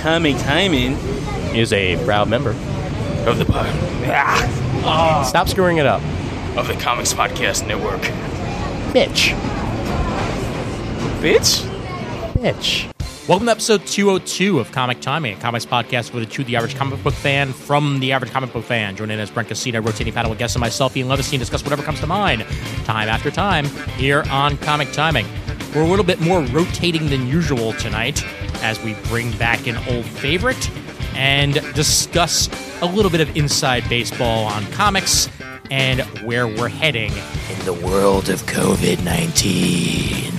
Comic Timing is a proud member of the pod. Ah. Stop screwing it up. Of the Comics Podcast Network. Bitch. Bitch? Bitch. Welcome to episode 202 of Comic Timing, a comics podcast for the to the average comic book fan from the average comic book fan. Joining in as Brent Casino, rotating panel with guests and myself, Ian Levestein, discuss whatever comes to mind, time after time, here on Comic Timing. We're a little bit more rotating than usual tonight as we bring back an old favorite and discuss a little bit of inside baseball on comics and where we're heading in the world of COVID 19.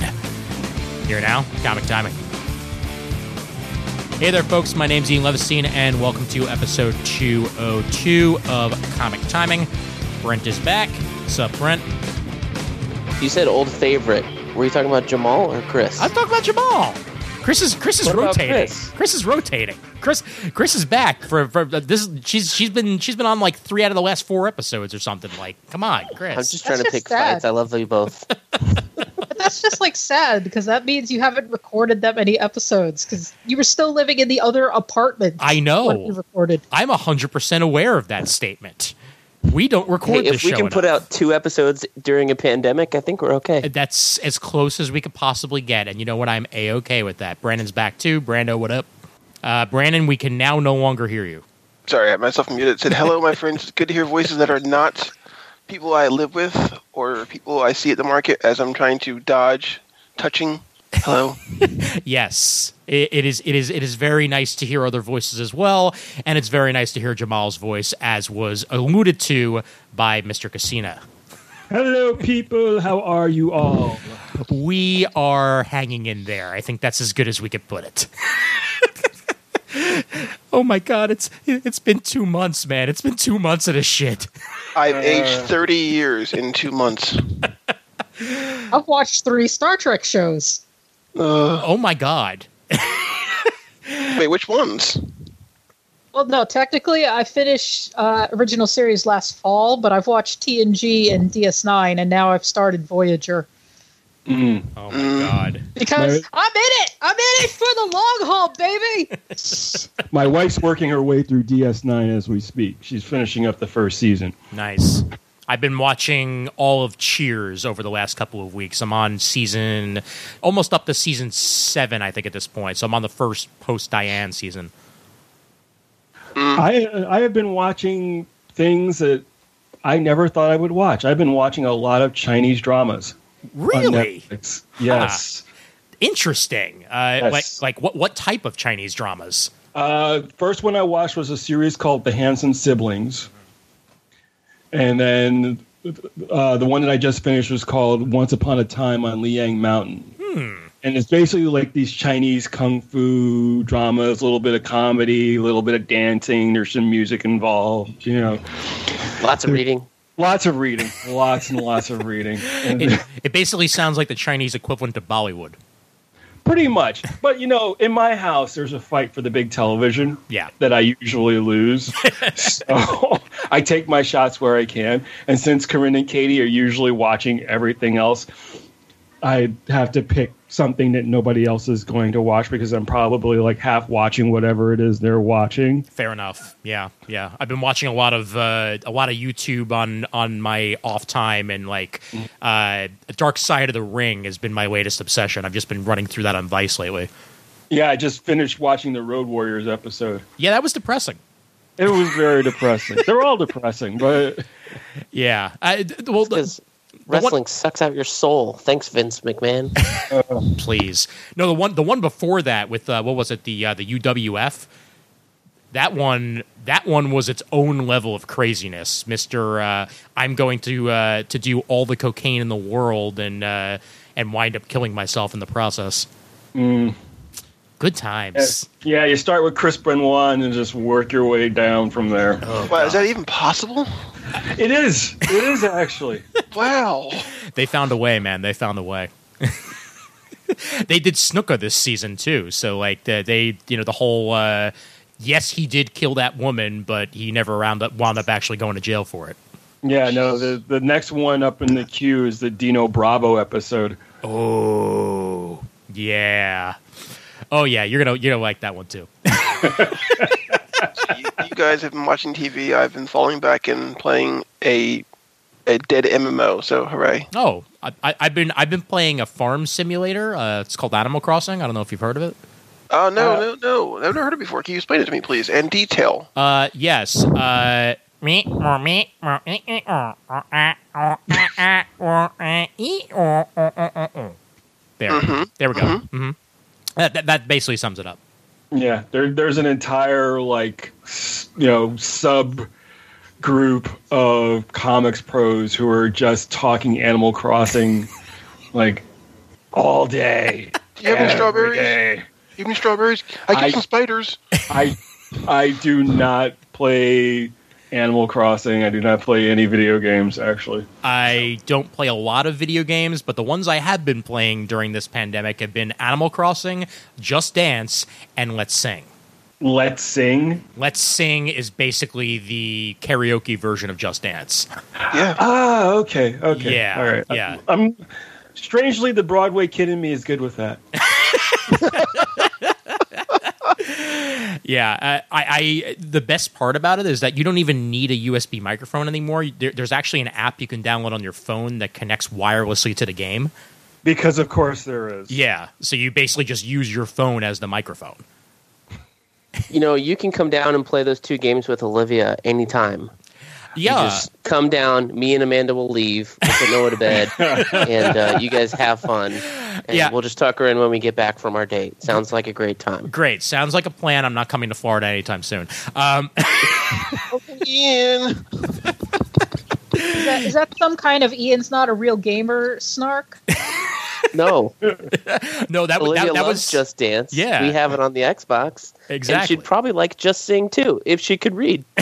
Here now, Comic Timing. Hey there, folks. My name's Ian Levestein, and welcome to episode 202 of Comic Timing. Brent is back. What's up, Brent? You said old favorite. Were you talking about Jamal or Chris? I'm talking about Jamal. Chris is Chris is What rotating. Chris? Chris is rotating. Chris Chris is back for, for uh, this. She's she's been she's been on like three out of the last four episodes or something. Like, come on, Chris. I'm just trying to That's pick sad. fights. I love you both. But that's just like sad because that means you haven't recorded that many episodes because you were still living in the other apartment. I know. when you recorded. I'm hundred percent aware of that statement. We don't record hey, the if we show can put enough. out two episodes during a pandemic, I think we're okay. That's as close as we could possibly get, and you know what? I'm a okay with that. Brandon's back too. Brando, what up? Uh, Brandon, we can now no longer hear you. Sorry, I had myself muted. It said, "Hello, my friends. It's good to hear voices that are not people I live with or people I see at the market as I'm trying to dodge touching." Hello. Yes, it, it is. It is. It is very nice to hear other voices as well, and it's very nice to hear Jamal's voice, as was alluded to by Mr. Casina. Hello, people. How are you all? We are hanging in there. I think that's as good as we could put it. oh my god, it's it's been two months, man. It's been two months of this shit. I've uh, aged 30 years in two months. I've watched three Star Trek shows. Uh, Oh my god. wait, which ones? Well, no, technically I finished uh, original series last fall, but I've watched TNG and DS9, and now I've started Voyager Mm. Oh my god. because No. I'm in it. I'm in it for the long haul, baby. My wife's working her way through DS9 as we speak. She's finishing up the first season. Nice. I've been watching all of Cheers over the last couple of weeks. I'm on season, almost up to season seven, I think, at this point. So I'm on the first post Diane season. I I have been watching things that I never thought I would watch. I've been watching a lot of Chinese dramas. Really. Yes. interesting. Uh, Yes. Like, like what? What type of Chinese dramas? Uh, first one I watched was a series called The Handsome Siblings, and then uh, the one that I just finished was called Once Upon a Time on Lingjian Mountain. And it's basically like these Chinese kung fu dramas, a little bit of comedy, a little bit of dancing. There's some music involved, you know. Lots of reading. Lots of reading, lots and lots of reading. And It, it basically sounds like the Chinese equivalent to Bollywood. Pretty much. But you know, in my house, there's a fight for the big television. Yeah. that I usually lose. so I take my shots where I can. And since Corinne and Katie are usually watching everything else, I have to pick something that nobody else is going to watch because I'm probably like half watching whatever it is they're watching. Fair enough. Yeah, yeah. I've been watching a lot of uh, a lot of YouTube on on my off time, and like uh, Dark Side of the Ring has been my latest obsession. I've just been running through that on Vice lately. Yeah, I just finished watching the Road Warriors episode. Yeah, that was depressing. It was very depressing. They're all depressing, but Yeah. I, d- well, Because one- wrestling sucks out your soul. Thanks, Vince McMahon. please. No, the one the one before that with uh, what was it the uh, the UWF. That one that one was its own level of craziness, Mister. Uh, I'm going to uh, to do all the cocaine in the world and uh, and wind up killing myself in the process. Good times. yeah, you start with Chris Benoit and then just work your way down from there. wow, is that even possible? It is. It is actually. Wow. They found a way, man. They found a way. they did Snuka this season too, so like the, they, you know, the whole. Uh, yes, he did kill that woman, but he never wound up wound up actually going to jail for it. Yeah, no, the the next one up in the queue is the Dino Bravo episode. Oh, yeah. Oh yeah, you're gonna you're gonna like that one too. you, you guys have been watching TV. I've been falling back and playing a a dead MMO. So hooray! Oh, I, I, I've been I've been playing a farm simulator. Uh, it's called Animal Crossing. I don't know if you've heard of it. Oh no, Uh, no, no! I've never heard it before. Can you explain it to me, please, and detail? Uh, yes. Uh, there, Mhm, there we go. hmm That, that that basically sums it up. Yeah, there, there's an entire like you know sub group of comics pros who are just talking Animal Crossing like all day. Do you have any strawberries? day. You have any strawberries? I get I- some spiders. I I do not play Animal Crossing. I do not play any video games actually. I don't play a lot of video games, but the ones I have been playing during this pandemic have been Animal Crossing, Just Dance, and Let's Sing. Let's sing. Let's Sing is basically the karaoke version of Just Dance. Yeah. Ah, okay, okay, Yeah, all right. yeah. I'm strangely the Broadway kid in me is good with that. Yeah, uh, I, I the best part about it is that you don't even need a USB microphone anymore. There, there's actually an app you can download on your phone that connects wirelessly to the game. Because of course there is. Yeah, so you basically just use your phone as the microphone. You know, you can come down and play those two games with Olivia anytime. You Yeah, just come down. Me and Amanda will leave. We'll put Noah to bed, and uh, you guys have fun. And Yeah. we'll just tuck her in when we get back from our date. Sounds like a great time. great. Sounds like a plan. I'm not coming to Florida anytime soon. Um, Ian. Is that, is that some kind of Ian's not a real gamer snark? No, no, that, Olivia that, that loves was Just Dance. Yeah. we have it on the Xbox. And exactly. she'd probably like Just Sing too if she could read.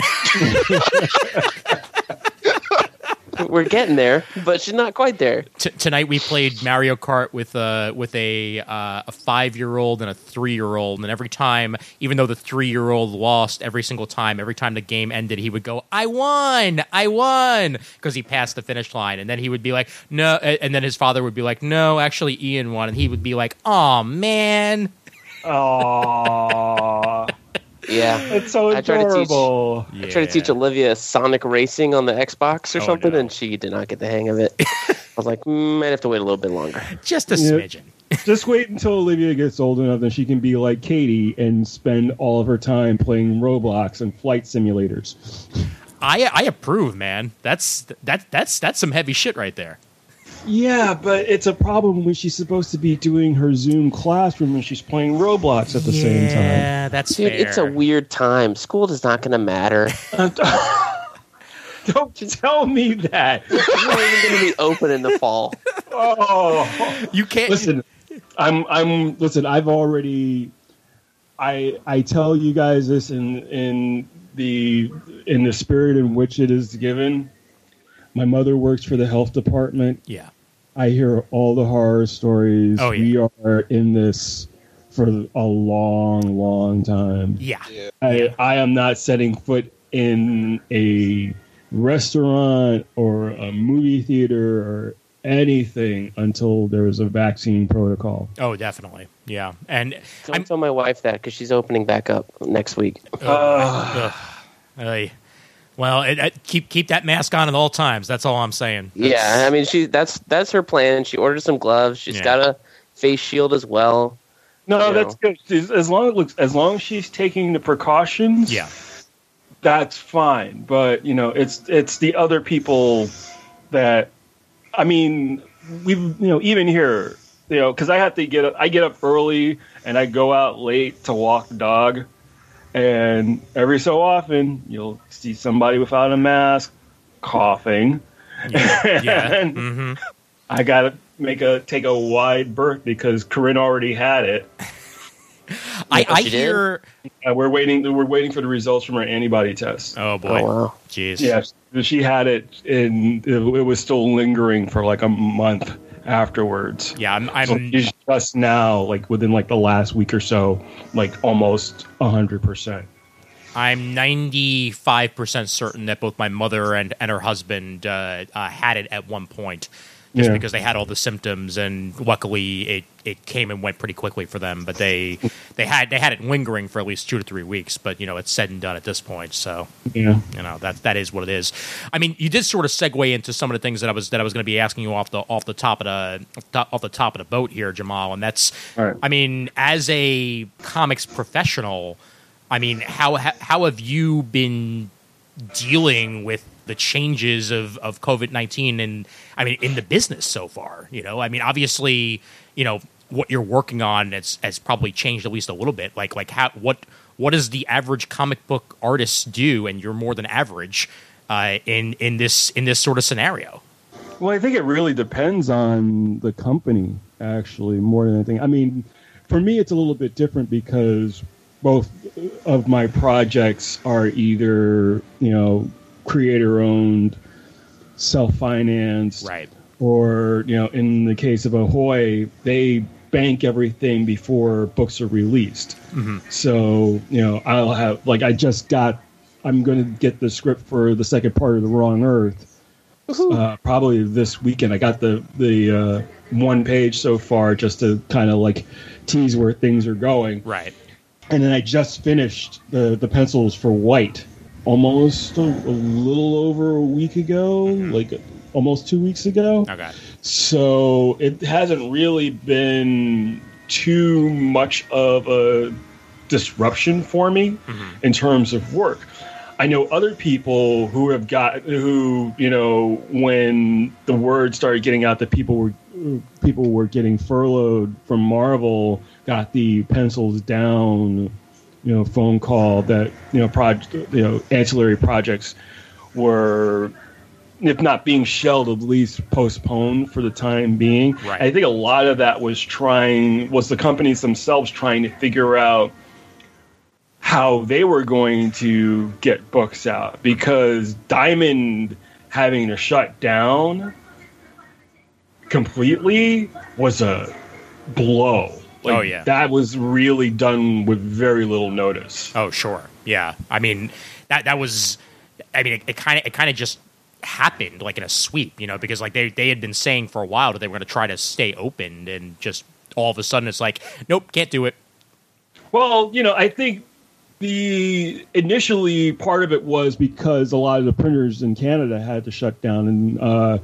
We're getting there, but she's not quite there. T- tonight we played Mario Kart with a with a uh, a five year old and a three year old, and every time, even though the three year old lost every single time, every time the game ended, he would go, "I won, I won," because he passed the finish line, and then he would be like, "No," and then his father would be like, "No, actually, Ian won," and he would be like, "Oh man." Aww. Yeah. It's so I try to teach- adorable. I tried to teach Olivia Sonic Racing on the Xbox or Oh, something, no. and she did not get the hang of it. I was like, mm, might have to wait a little bit longer. just a Yeah. smidgen. Just wait until Olivia gets old enough and she can be like Katie and spend all of her time playing Roblox and flight simulators. I I approve, man. That's that that's that's some heavy shit right there. Yeah, but it's a problem when she's supposed to be doing her Zoom classroom and she's playing Roblox at the same time. Yeah, that's Dude, fair. it's a weird time. School is not going to matter. Don't tell me that. It's not even going to be open in the fall. Oh, you can't listen, I'm I'm listen. I've already, I I tell you guys this in in the in the spirit in which it is given. My mother works for the health department. Yeah. I hear all the horror stories. Oh, yeah. We are in this for a long, long time. Yeah. I, I am not setting foot in a restaurant or a movie theater or anything until there is a vaccine protocol. Oh, definitely. Yeah. And Don't I'm tell my wife that because she's opening back up next week. Ugh. Ay. Well, it, it- keep keep that mask on at all times. That's all I'm saying. Yeah, I mean, she that's that's her plan. She ordered some gloves. She's Yeah. got a face shield as well. No, You that's good. As- As long looks as long as she's taking the precautions, Yeah. that's fine. But you know, it's it's the other people that I mean, we've you know even here, you know, because I have to get up, I get up early and I go out late to walk the dog, and every so often you'll see somebody without a mask coughing. Yeah. yeah. And hmm I gotta make a take a wide berth because Corinne already had it. I, I hear. Uh, we're waiting. We're waiting for the results from her antibody test. Oh boy. Oh wow! Jeez. Yeah, she had it, and it, it was still lingering for like a month afterwards. Yeah. I'm. So I'm she's just now, like within like the last week or so, like almost hundred percent. I'm 95% certain that both my mother and, and her husband uh, uh, had it at one point. Just Yeah. because they had all the symptoms, and luckily it, it came and went pretty quickly for them. But they they had they had it lingering for at least two to three weeks. But you know, it's said and done at this point. So Yeah. you know that that is what it is. I mean, you did sort of segue into some of the things that I was that I was going to be asking you off the off the top of the off the top of the boat here, Jamal, and that's right. I mean, as a comics professional, I mean, how how have you been dealing with the changes of, of COVID nineteen and I mean in the business so far? You know, I mean, obviously, you know what you're working on has, has probably changed at least a little bit. Like like how what what does the average comic book artist do? And you're more than average uh, in in this in this sort of scenario. Well, I think it really depends on the company, actually, more than anything. I mean, for me, it's a little bit different because both of my projects are either, you know, creator owned, self financed, Right. or, you know, in the case of Ahoy, they bank everything before books are released. So, you know, I'll have, like, I just got, I'm going to get the script for the second part of The Wrong Earth uh, probably this weekend. I got the the uh, one page so far just to kind of like tease where things are going, Right. and then I just finished the the pencils for White almost a, a little over a week ago, mm-hmm. like almost two weeks ago. Okay. So it hasn't really been too much of a disruption for me mm-hmm. in terms of work. I know other people who have got who you know when the word started getting out that people were people were getting furloughed from Marvel got the pencils down you know phone call that you know project you know ancillary projects were if not being shelled at least postponed for the time being. Right. i think a lot of that was trying was the companies themselves trying to figure out how they were going to get books out. Because diamond having to shut down completely was a blow Like, Oh, yeah. that was really done with very little notice Oh, sure. Yeah. I mean, that that was. I mean, it kind of it kind of just happened like in a sweep, you know, because like they they had been saying for a while that they were going to try to stay open, and just all of a sudden it's like, nope, can't do it. Well, you know, I think the initially part of it was because a lot of the printers in Canada had to shut down, and uh,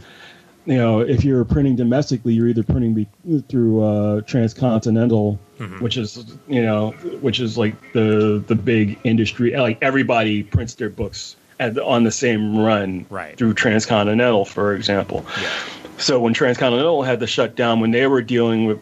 you know, if you're printing domestically, you're either printing be- through uh, transcontinental, which is you know, which is like the the big industry. Like everybody prints their books at the, on the same run Right. through transcontinental, for example. Yeah. So when Transcontinental had to shut down when they were dealing with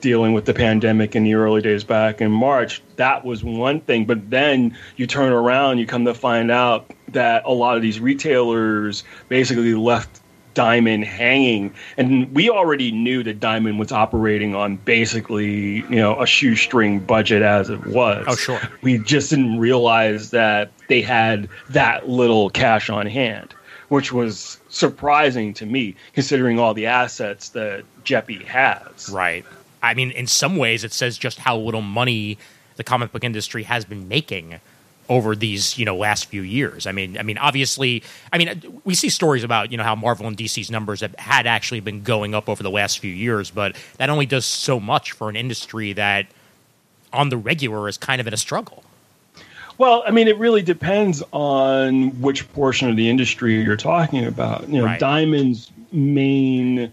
dealing with the pandemic in the early days back in March, that was one thing. But then you turn around, you come to find out that a lot of these retailers basically left Diamond hanging, and we already knew that Diamond was operating on basically you know a shoestring budget as it was. Oh, sure. We just didn't realize that they had that little cash on hand, which was surprising to me, considering all the assets that Geppi has. Right. I mean, in some ways, it says just how little money the comic book industry has been making over these, you know, last few years. I mean, I mean, obviously, I mean, we see stories about you know how Marvel and DC's numbers have, had actually been going up over the last few years, but that only does so much for an industry that, on the regular, is kind of in a struggle. Well, I mean, it really depends on which portion of the industry you're talking about. You know, Right. Diamond's main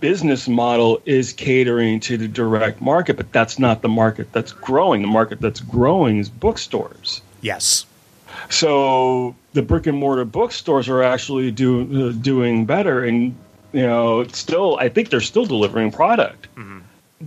business model is catering to the direct market, but that's not the market that's growing. The market that's growing is bookstores. Yes. So the brick and mortar bookstores are actually do, uh, doing better, and you know, still I think they're still delivering product.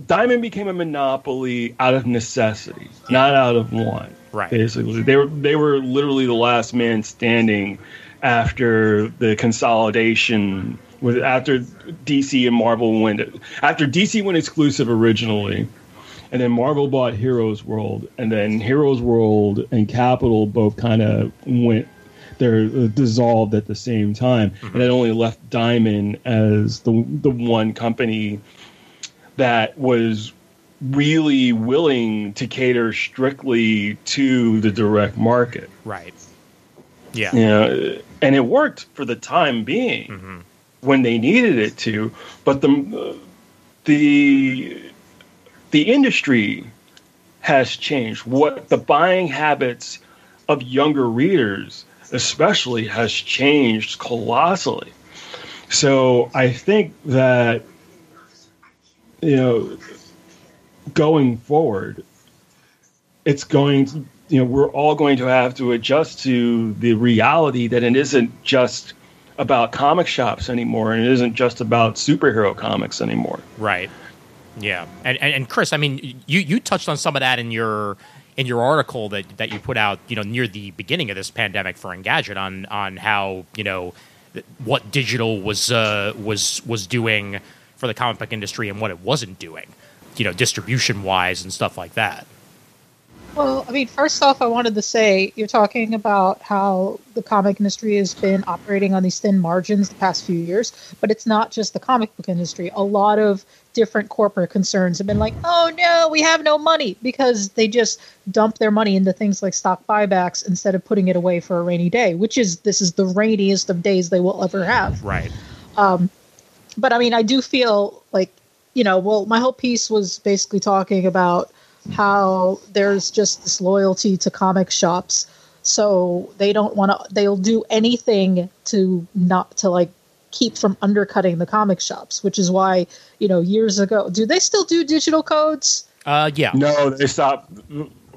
Diamond became a monopoly out of necessity, not out of want. Right. Basically, they were they were literally the last man standing after the consolidation with after DC and Marvel went after DC went exclusive originally, and then Marvel bought Heroes World, and then Heroes World and Capital both kind of went they're dissolved at the same time, mm-hmm. and it only left Diamond as the the one company that was really willing to cater strictly to the direct market. Right. Yeah. You know, and it worked for the time being. Mm-hmm. When they needed it to, but the the the industry has changed. What the buying habits of younger readers, especially, has changed colossally. So I think that you know, going forward, it's going to, you know, we're all going to have to adjust to the reality that it isn't just about comic shops anymore and it isn't just about superhero comics anymore. Right. Yeah. And, and and Chris, I mean, you you touched on some of that in your in your article that that you put out, you know, near the beginning of this pandemic for Engadget on on how, you know, what digital was uh was was doing for the comic book industry and what it wasn't doing, you know, distribution wise and stuff like that. Well, I mean, first off, I wanted to say you're talking about how the comic industry has been operating on these thin margins the past few years, but it's not just the comic book industry. A lot of different corporate concerns have been like, oh no, we have no money because they just dump their money into things like stock buybacks instead of putting it away for a rainy day, which is this is the rainiest of days they will ever have. Right. Um, but I mean, I do feel like, you know, well, my whole piece was basically talking about how there's just this loyalty to comic shops. So they don't want to, they'll do anything to not, to like keep from undercutting the comic shops, which is why, you know, years ago, do they still do digital codes? Uh, yeah. No, they stopped.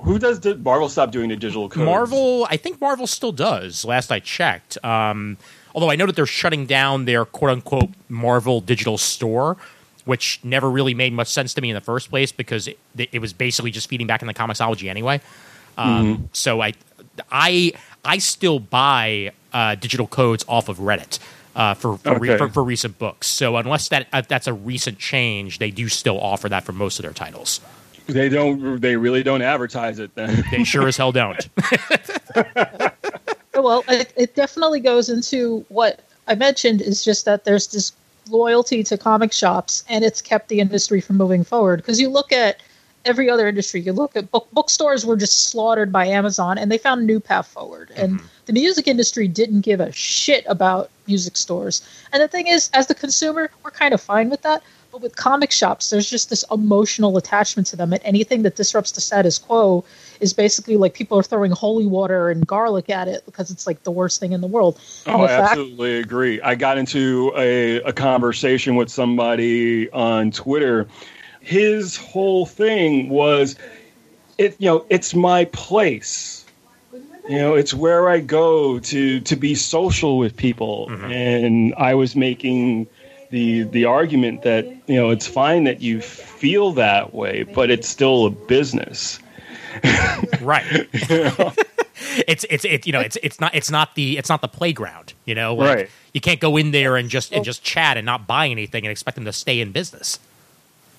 Who does the, Marvel stop doing the digital codes? Marvel, I think Marvel still does. Last I checked. Um, although I know that they're shutting down their quote unquote Marvel digital store, which never really made much sense to me in the first place because it, it was basically just feeding back in the comiXology anyway. Um, Mm-hmm. So I, I, I still buy uh, digital codes off of Reddit. Uh, for for, re- for for recent books, so unless that uh, that's a recent change, they do still offer that for most of their titles. They don't. They really don't advertise it. Then They sure as hell don't. Well, it, it definitely goes into what I mentioned is just that there's this loyalty to comic shops, and it's kept the industry from moving forward. Because you look at every other industry, you look at book bookstores were just slaughtered by Amazon, and they found a new path forward. And mm-hmm. the music industry didn't give a shit about music stores. And the thing is, as the consumer, we're kind of fine with that. But with comic shops, there's just this emotional attachment to them, and anything that disrupts the status quo is basically like people are throwing holy water and garlic at it because it's like the worst thing in the world. Oh, the I fact- absolutely agree. I got into a, a conversation with somebody on Twitter. His whole thing was, it you know, it's my place. You know, it's where I go to to be social with people, mm-hmm. and I was making the the argument that you know it's fine that you feel that way, but it's still a business. Right it's it's it you know it's it's not it's not the it's not the playground you know like, Right. you can't go in there and just and just chat and not buy anything and expect them to stay in business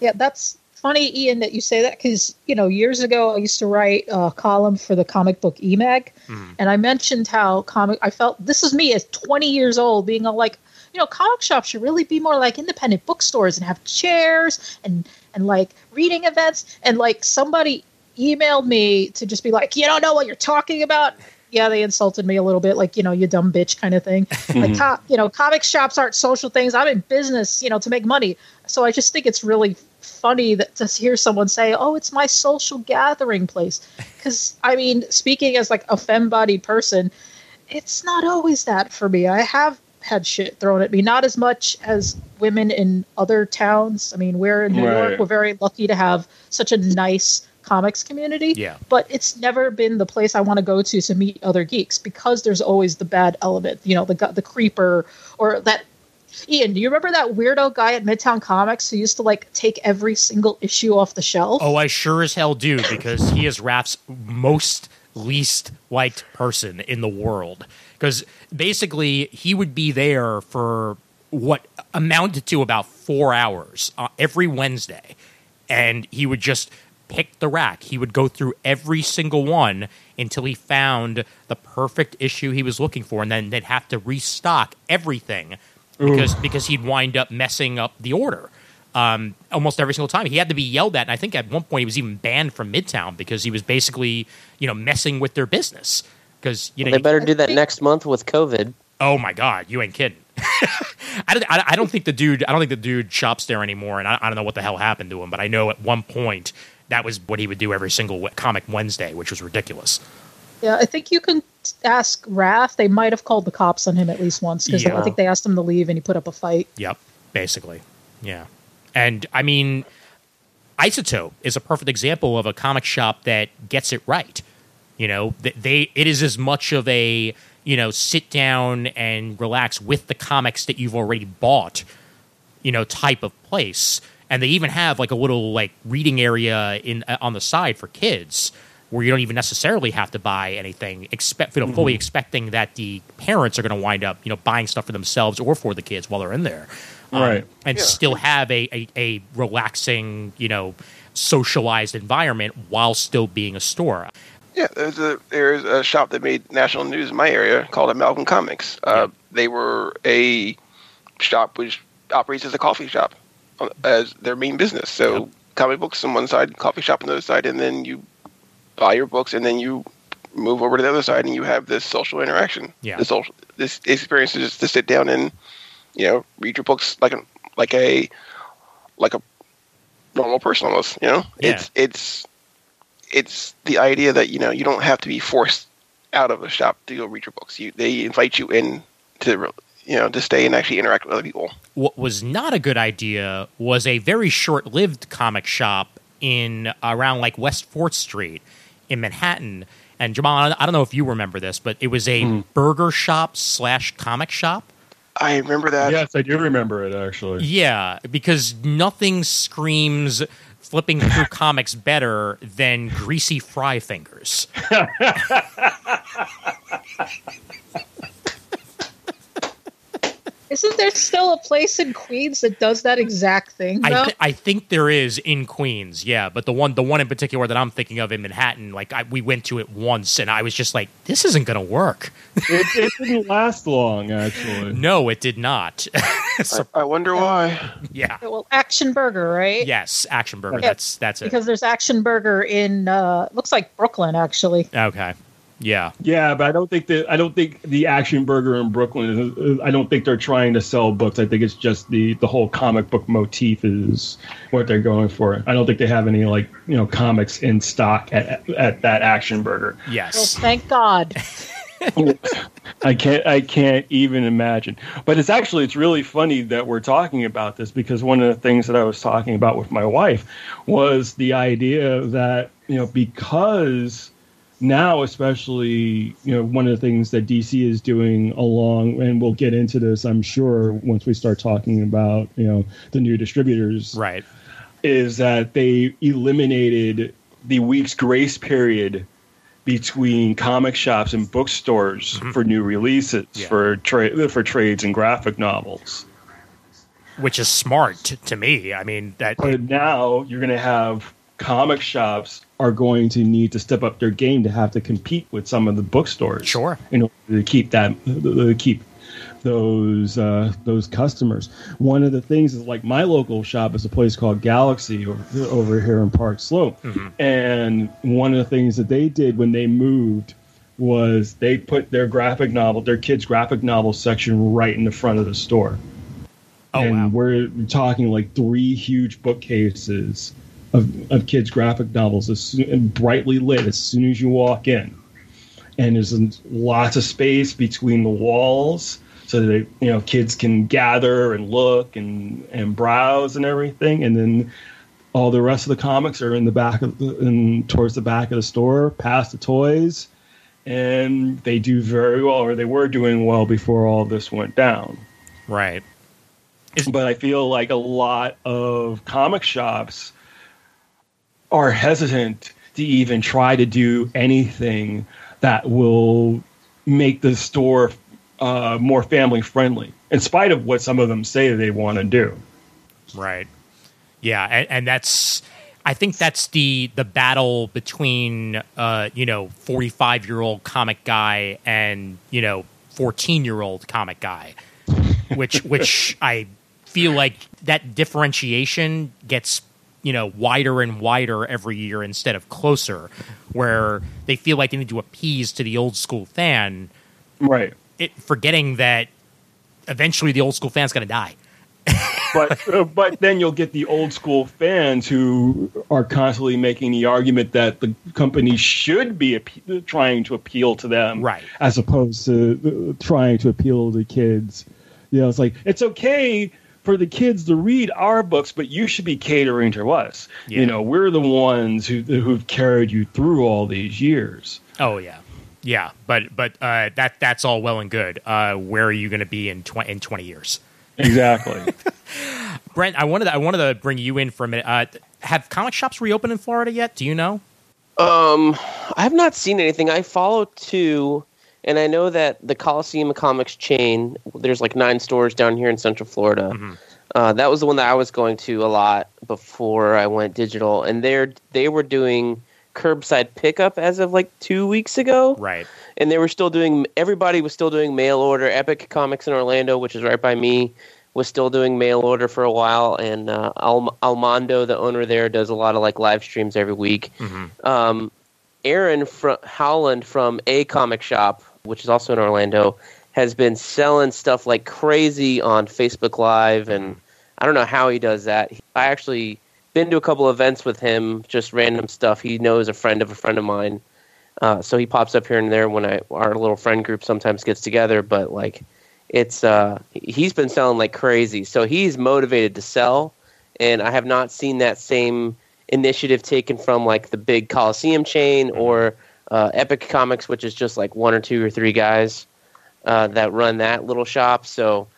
Yeah, that's funny, Ian, that you say that because you know years ago I used to write a column for the comic book EMAG, mm. and I mentioned how comic. I felt this is me at 20 years old, being all like, you know, comic shops should really be more like independent bookstores and have chairs and and like reading events. And like somebody emailed me to just be like, you don't know what you're talking about. Yeah, they insulted me a little bit, like you know, you dumb bitch kind of thing. Like, co- you know, comic shops aren't social things. I'm in business, you know, to make money. So I just think it's really funny that to hear someone say, "Oh, it's my social gathering place," because I mean, speaking as like a femme-bodied person, it's not always that for me. I have had shit thrown at me, not as much as women in other towns. I mean, we're in New York. We're very lucky to have such a nice comics community. Yeah. But it's never been the place I want to go to to meet other geeks because there's always the bad element. You know, the the creeper or that. Ian, do you remember that weirdo guy at Midtown Comics who used to like take every single issue off the shelf? oh i sure as hell do because he is raf's most least liked person in the world because basically he would be there for what amounted to about four hours uh, every wednesday and he would just pick the rack. He would go through every single one until he found the perfect issue he was looking for, and then they'd have to restock everything because because he'd wind up messing up the order. Um, almost every single time he had to be yelled at, and I think at one point he was even banned from Midtown because he was basically you know messing with their business. Because you know, They you- better do that next month with COVID. oh my god, you ain't kidding. I don't, I, I don't think the dude. I don't think the dude shops there anymore, and I, I don't know what the hell happened to him. But I know at one point that was what he would do every single comic Wednesday, which was ridiculous. Yeah, I think you can ask Wrath. They might have called the cops on him at least once because Yeah. I think they asked him to leave and he put up a fight. Yep, basically. Yeah. And I mean, Isotope is a perfect example of a comic shop that gets it right. You know, th- they it is as much of a, you know, sit down and relax with the comics that you've already bought, you know, type of place. And they even have like a little like reading area in uh, on the side for kids where you don't even necessarily have to buy anything expect you know fully expecting that the parents are going to wind up you know buying stuff for themselves or for the kids while they're in there um, Right. and Yeah. still have a, a, a relaxing you know socialized environment while still being a store Yeah, there's a there's a shop that made national news in my area called Amalgam Comics. Uh, They were a shop which operates as a coffee shop as their main business. So Yep. comic books on one side, coffee shop on the other side, and then you buy your books, and then you move over to the other side, and you have this social interaction. Yeah. the social this experience is just to sit down and you know read your books like a like a like a normal person almost. You know, Yeah. it's it's it's the idea that you know you don't have to be forced out of a shop to go read your books. You they invite you in to you know to stay and actually interact with other people. What was not a good idea was a very short-lived comic shop in around like West Fourth Street in Manhattan. And Jamal, I don't know if you remember this, but it was a hmm. burger shop slash comic shop. I remember that. yes, I do remember it actually. Yeah, because nothing screams flipping through comics better than greasy fry fingers. Isn't there still a place in Queens that does that exact thing? I, th- I think there is in Queens, yeah, but the one the one in particular that I'm thinking of in Manhattan, like I, we went to it once, and I was just like, this isn't going to work. it, it didn't last long actually. No, it did not. So- I, I wonder why. yeah, well, Action Burger, right? yes, Action Burger. Yeah, That's that's it. Because there's Action Burger in uh looks like Brooklyn actually. Okay, yeah, Yeah, but I don't think that I don't think the Action Burger in Brooklyn. Is, I don't think they're trying to sell books. I think it's just the the whole comic book motif is what they're going for. I don't think they have any like you know comics in stock at at that Action Burger. Well, yes, thank God. I can't I can't even imagine. But it's actually it's really funny that we're talking about this because one of the things that I was talking about with my wife was the idea that, you know, because now especially, you know, one of the things that DC is doing along and we'll get into this I'm sure once we start talking about, you know, the new distributors right, is that they eliminated the week's grace period between comic shops and bookstores mm-hmm. for new releases Yeah. for tra- for trades and graphic novels. which is smart to me. I mean that But now you're going to have comic shops are going to need to step up their game to have to compete with some of the bookstores. Sure. In order to keep that to keep those uh, those customers. One of the things is like my local shop is a place called Galaxy over, over here in Park Slope, and one of the things that they did when they moved was they put their graphic novel, their kids' graphic novel section right in the front of the store oh and wow, we're talking like three huge bookcases of, of kids' graphic novels, as soon, brightly lit as soon as you walk in. And there's lots of space between the walls so that you know kids can gather and look and and browse and everything. And then all the rest of the comics are in the back of the, in, towards the back of the store, past the toys. And they do very well, or they were doing well before all this went down right, but I feel like a lot of comic shops are hesitant to even try to do anything that will make the store uh, more family friendly, in spite of what some of them say they want to do. right, yeah, and, and that's. I think that's the the battle between uh, you know forty five year old comic guy and you know fourteen year old comic guy, which which I feel like that differentiation gets you know wider and wider every year instead of closer, where they feel like they need to appease to the old school fan, Right. it, forgetting that eventually the old school fan's going to die. but uh, but then you'll get the old school fans who are constantly making the argument that the company should be appe- trying to appeal to them, Right. As opposed to uh, trying to appeal to kids. You know, it's like it's okay for the kids to read our books, but you should be catering to us. Yeah. You know, we're the ones who who've carried you through all these years. Oh yeah, yeah. But but uh, that that's all well and good. Uh, where are you going to be in tw- in twenty years? Exactly. Brent, I wanted to, I wanted to bring you in for a minute. Uh, have comic shops reopened in Florida yet? Do you know? Um, I have not seen anything. I follow two, and I know that the Coliseum Comics chain. There's like nine stores down here in Central Florida. Uh, that was the one that I was going to a lot before I went digital, and they're they were doing curbside pickup as of like two weeks ago, Right. and they were still doing. Everybody was still doing mail order. Epic Comics in Orlando, which is right by me, was still doing mail order for a while, and uh, Al- Almondo, the owner there, does a lot of like live streams every week um, Aaron from Howland from A Comic Shop, which is also in Orlando, has been selling stuff like crazy on Facebook Live, and I don't know how he does that. I actually been to a couple events with him, just random stuff. He knows a friend of a friend of mine, uh, so he pops up here and there when I our little friend group sometimes gets together. But like, it's uh, he's been selling like crazy, so he's motivated to sell, and I have not seen that same initiative taken from like the big Coliseum chain or uh, Epic Comics, which is just like one or two or three guys uh, that run that little shop. So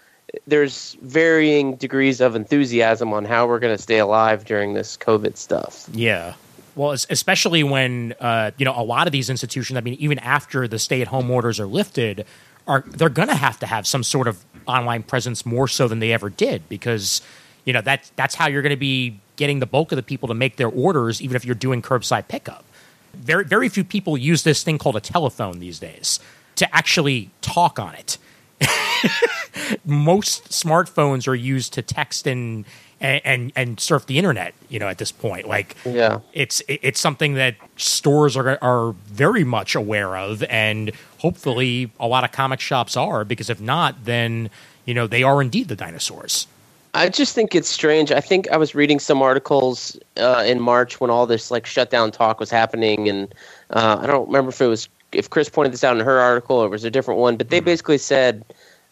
there's varying degrees of enthusiasm on how we're going to stay alive during this COVID stuff. Yeah. Well, especially when uh, you know a lot of these institutions. I mean, even after the stay-at-home orders are lifted, are they're going to have to have some sort of online presence more so than they ever did because you know that that's how you're going to be getting the bulk of the people to make their orders, even if you're doing curbside pickup. Very very few people use this thing called a telephone these days to actually talk on it. most smartphones are used to text and and and, surf the internet. You know, at this point, like Yeah. it's it's something that stores are are very much aware of, and hopefully a lot of comic shops are because if not, then you know they are indeed the dinosaurs. I just think it's strange. I think I was reading some articles uh, in March when all this like shutdown talk was happening, and uh, I don't remember if it was if Chris pointed this out in her article or it was a different one, but they basically said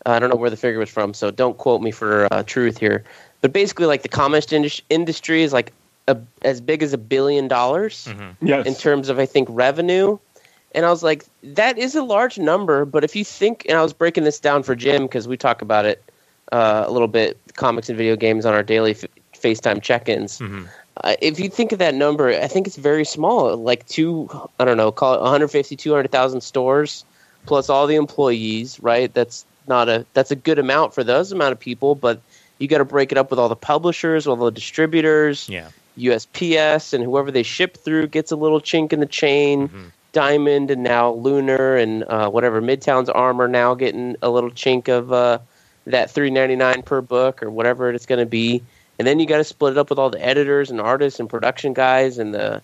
uh, I don't know where the figure was from, so don't quote me for uh, truth here. But basically, like the comics industry is like a, as big as a billion dollars yes. in terms of I think revenue. And I was like, that is a large number, but if you think, and I was breaking this down for Jim because we talk about it uh, a little bit, comics and video games on our daily f- FaceTime check-ins. Uh, if you think of that number, I think it's very small, like two, I don't know, call it 150, 200,000 stores plus all the employees, right? That's not a that's a good amount for those amount of people, but you got to break it up with all the publishers, all the distributors, Yeah, USPS and whoever they ship through gets a little chink in the chain. Diamond and now Lunar and uh, whatever Midtown's Armor now getting a little chink of uh, that three ninety nine per book or whatever it's going to be. And then you got to split it up with all the editors and artists and production guys and the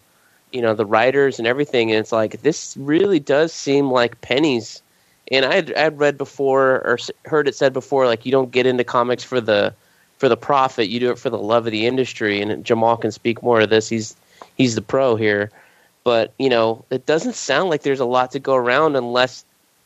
you know the writers and everything. And it's like this really does seem like pennies. And I had, I read before or heard it said before like you don't get into comics for the for the profit. You do it for the love of the industry. And Jamal can speak more to this. He's he's the pro here. But you know, it doesn't sound like there's a lot to go around unless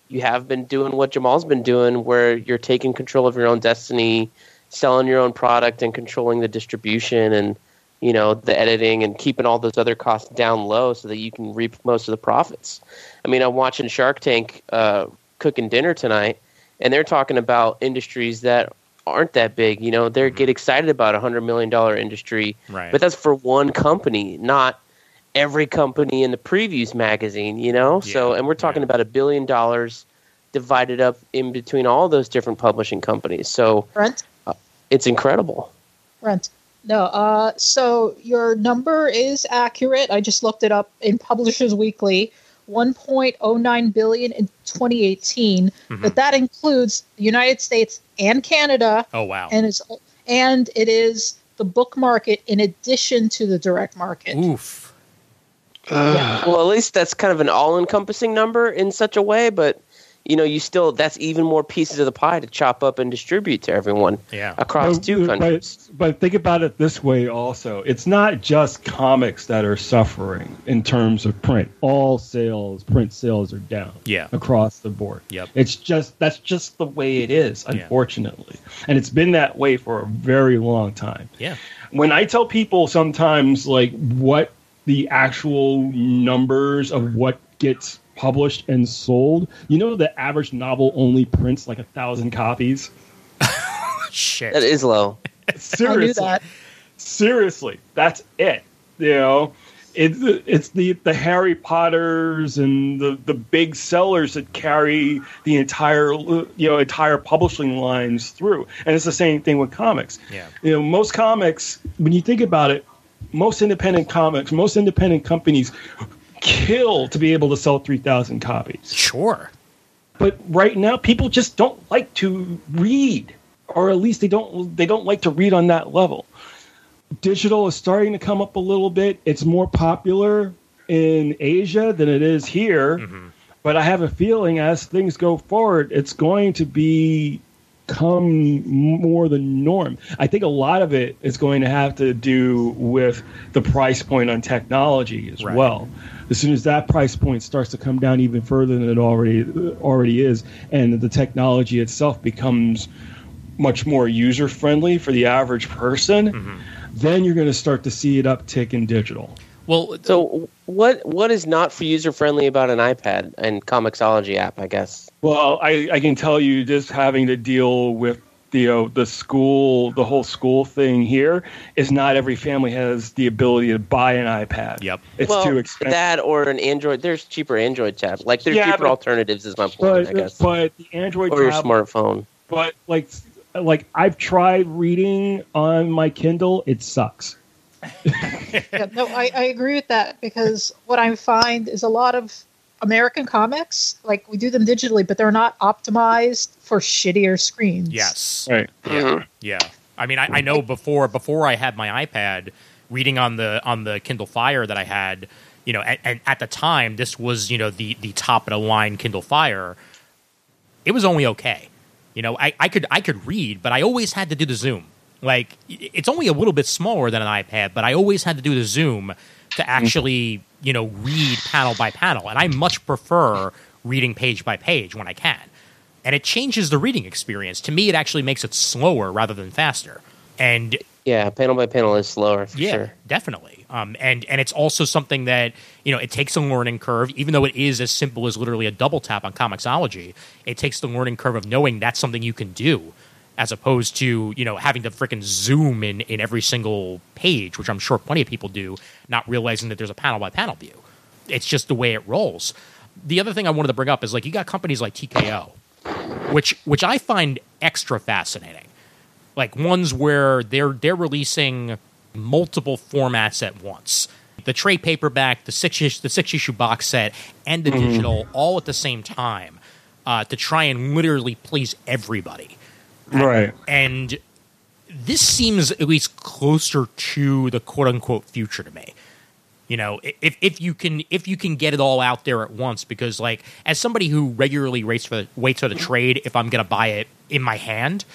you have been doing what Jamal's been doing, where you're taking control of your own destiny, selling your own product, and controlling the distribution and you know the editing and keeping all those other costs down low so that you can reap most of the profits. I mean, I'm watching Shark Tank uh, cooking dinner tonight, and they're talking about industries that aren't that big. You know, they get excited about a hundred million dollar industry, Right. but that's for one company, not every company in the previews magazine. You know, so and we're talking yeah. about a billion dollars divided up in between all those different publishing companies. So Brent? it's incredible. Brent. No, uh, so your number is accurate. I just looked it up in Publishers Weekly. 1.09 billion in 2018, but that includes the United States and Canada, Oh wow. and is and it is the book market in addition to the direct market. Oof. Well, at least that's kind of an all-encompassing number in such a way. But you know, you still that's even more pieces of the pie to chop up and distribute to everyone Yeah. across But- two countries. But, think about it this way also. It's not just comics that are suffering in terms of print. All sales, print sales are down. Yeah. Across the board. Yep. It's just that's just the way it is, Yeah. unfortunately. And it's been that way for a very long time. Yeah. when I tell people sometimes like what the actual numbers of what gets published and sold, you know, the average novel only prints like a thousand copies. Shit. That is low. Seriously, I knew that. seriously, that's it. You know, it's it's the the Harry Potters and the the big sellers that carry the entire you know entire publishing lines through, and it's the same thing with comics. Yeah. You know, most comics, when you think about it, most independent comics, most independent companies kill to be able to sell three thousand copies. Sure. But right now, people just don't like to read, or at least they don't they don't like to read on that level. Digital is starting to come up a little bit. It's more popular in Asia than it is here. Mm-hmm. But I have a feeling as things go forward, it's going to be come more the norm. I think a lot of it is going to have to do with the price point on technology as Right. well. As soon as that price point starts to come down even further than it already already is, and the technology itself becomes much more user friendly for the average person, mm-hmm. then you're going to start to see it uptick in digital. Well, So what what is not for user friendly about an iPad and Comixology app? I guess. Well, I, I can tell you just having to deal with the you know, the school, the whole school thing here is not every family has the ability to buy an iPad. Yep. it's well, too expensive. That or an Android. There's cheaper Android tabs. Like there's Yeah, cheaper but- alternatives. Is my point. I but guess. but the Android or your tab- smartphone. but like like I've tried reading on my Kindle, it sucks. Yeah, no, I, I agree with that because what I find is a lot of American comics, like we do them digitally, but they're not optimized for shittier screens. yes. Right. Mhm. Yeah. I mean, I, I know before before I had my iPad, reading on the on the Kindle Fire that I had, you know, and, and at the time this was you know the the top of the line Kindle Fire. It was only okay. You know, I, I could I could read, but I always had to do the zoom. Like it's only a little bit smaller than an iPad, but I always had to do the zoom to actually you know read panel by panel, and I much prefer reading page by page when I can and it changes the reading experience. To me, it actually makes it slower rather than faster. And Yeah, panel by panel is slower for yeah, sure. definitely. Um, and and it's also something that you know it takes a learning curve, even though it is as simple as literally a double tap on Comixology. It takes the learning curve of knowing that's something you can do, as opposed to you know having to freaking zoom in in every single page, which I'm sure plenty of people do, not realizing that there's a panel by panel view. It's just the way it rolls. The other thing I wanted to bring up is like you got companies like TKO, which which I find extra fascinating like ones where they're they're releasing multiple formats at once. The trade paperback, the six issue, the six issue box set, and the digital all at the same time uh, to try and literally please everybody. Uh, right. And this seems at least closer to the quote unquote future to me. You know, if if you can if you can get it all out there at once, because like as somebody who regularly waits for the, waits for the trade, if I'm gonna buy it in my hand,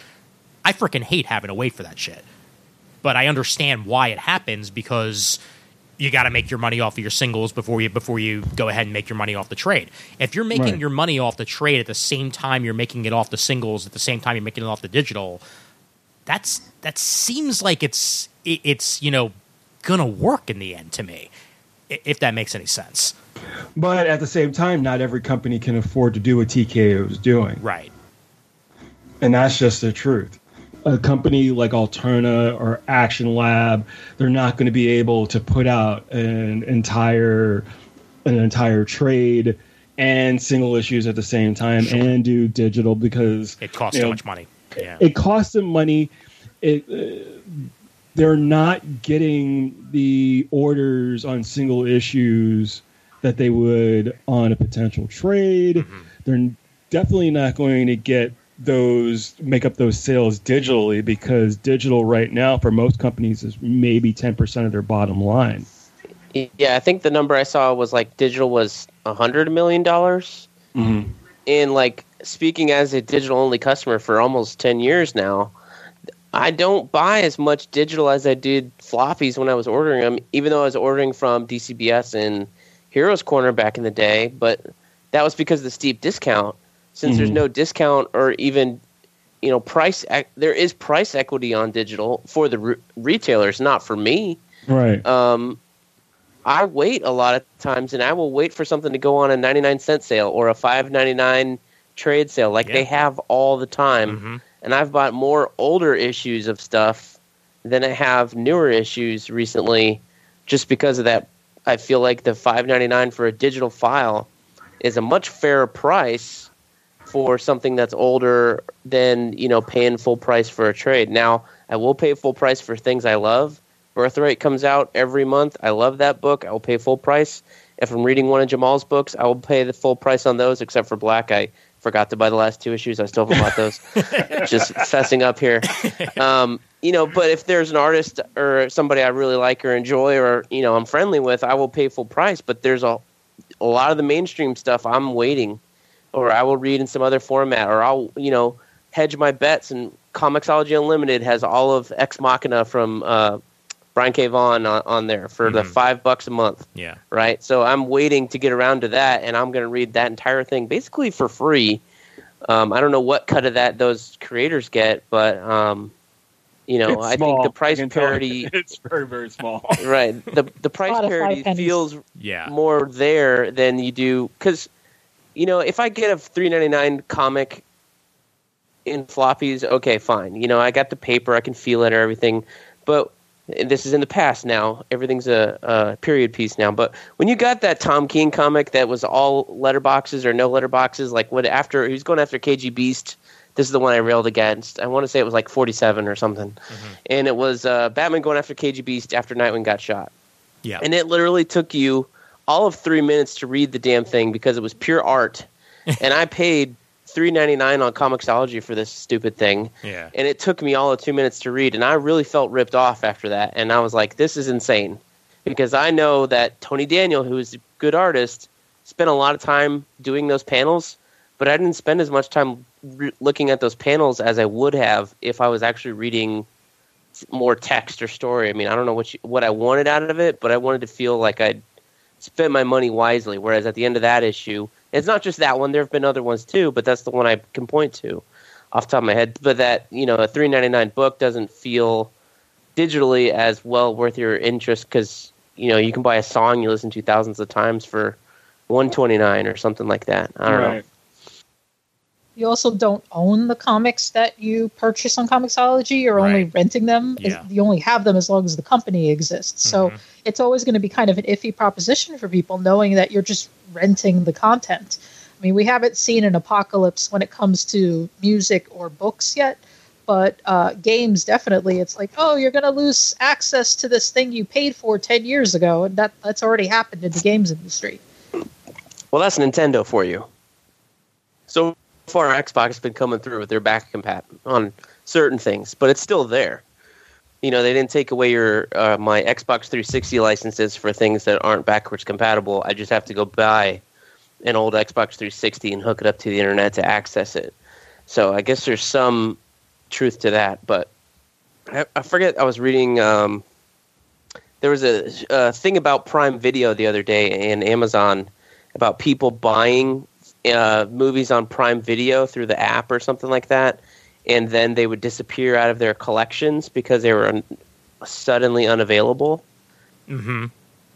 I freaking hate having to wait for that shit. But I understand why it happens because you got to make your money off of your singles before you before you go ahead and make your money off the trade. If you're making Right. your money off the trade at the same time you're making it off the singles, at the same time you're making it off the digital, that's that seems like it's it, it's you know gonna work in the end to me, if that makes any sense. But at the same time, not every company can afford to do what TKO is doing. Right. And that's just the truth. A company like Alterna or Action Lab, they're not going to be able to put out an entire an entire trade and single issues at the same time and do digital because It costs too know, much money. Yeah. it costs them money. It, uh, they're not getting the orders on single issues that they would on a potential trade. They're definitely not going to get those make up those sales digitally because digital right now for most companies is maybe 10% of their bottom line. Yeah, I think the number I saw was like digital was a hundred million dollars. Mm-hmm. and like speaking as a digital only customer for almost 10 years now, I don't buy as much digital as I did floppies when I was ordering them, even though I was ordering from DCBS and Heroes Corner back in the day. But that was because of the steep discount. Since there's Mhm. no discount or even, you know, price, there is price equity on digital for the re- retailers, not for me. Right. Um, I wait a lot of times, and I will wait for something to go on a 99 cent sale or a 5.99 trade sale, like Yeah. they have all the time Mhm. and I've bought more older issues of stuff than I have newer issues recently, just because of that. I feel like the five ninety nine for a digital file is a much fairer price for something that's older than you know paying full price for a trade. Now I will pay full price for things I love. Birthright comes out every month. I love that book. I will pay full price. If I'm reading one of Jamal's books, I will pay the full price on those, except for Black. I forgot to buy the last two issues. I still haven't bought those. Just fessing up here. Um, you know, but if there's an artist or somebody I really like or enjoy or, you know, I'm friendly with, I will pay full price. But there's a, a lot of the mainstream stuff I'm waiting or I will read in some other format or I'll, you know, hedge my bets and Comixology Unlimited has all of Ex Machina from uh, Brian K. Vaughan on, on there for the Mhm. five bucks a month Yeah. right? So I'm waiting to get around to that, and I'm going to read that entire thing basically for free. Um, I don't know what cut of that those creators get, but um, you know, It's I think the price I can tell. parity, It's very very small. right? The the price Lot of five parity feels Yeah. more there than you do because you know if I get a three ninety nine comic in floppies, okay, fine. You know, I got the paper, I can feel it or everything, but this is in the past now. Everything's a, a period piece now. But when you got that Tom King comic that was all letterboxes or no letterboxes, like what after he was going after KG Beast. This is the one I railed against. I want to say it was like 47 or something. And it was uh, Batman going after KG Beast after Nightwing got shot Yeah. and it literally took you all of three minutes to read the damn thing because it was pure art. and I paid three ninety nine on Comixology for this stupid thing, yeah. and it took me all of two minutes to read, and I really felt ripped off after that. And I was like, "This is insane," because I know that Tony Daniel, who is a good artist, spent a lot of time doing those panels, but I didn't spend as much time re- looking at those panels as I would have if I was actually reading more text or story. I mean, I don't know what you, what I wanted out of it, but I wanted to feel like I'd spent my money wisely. Whereas at the end of that issue, it's not just that one. There have been other ones too, but that's the one I can point to off top of my head. But that you know, a three ninety nine book doesn't feel digitally as well worth your interest because you know you can buy a song you listen to thousands of times for one twenty nine or something like that. I don't know. Right. You also don't own the comics that you purchase on Comixology. You're only renting them. Yeah. You only have them as long as the company exists. So Mhm. it's always going to be kind of an iffy proposition for people knowing that you're just renting the content. I mean, we haven't seen an apocalypse when it comes to music or books yet, but uh, games definitely. It's like, oh, you're going to lose access to this thing you paid for 10 years ago. And that, that's already happened in the games industry. Well, that's Nintendo for you. So far, Xbox has been coming through with their back compat on certain things, but it's still there. You know, they didn't take away your uh, my Xbox 360 licenses for things that aren't backwards compatible. I just have to go buy an old Xbox 360 and hook it up to the internet to access it. So I guess there's some truth to that, but I, I forget. I was reading. Um, there was a, a thing about Prime Video the other day and Amazon about people buying uh, movies on Prime Video through the app or something like that, and then they would disappear out of their collections because they were un- suddenly unavailable. Mm-hmm.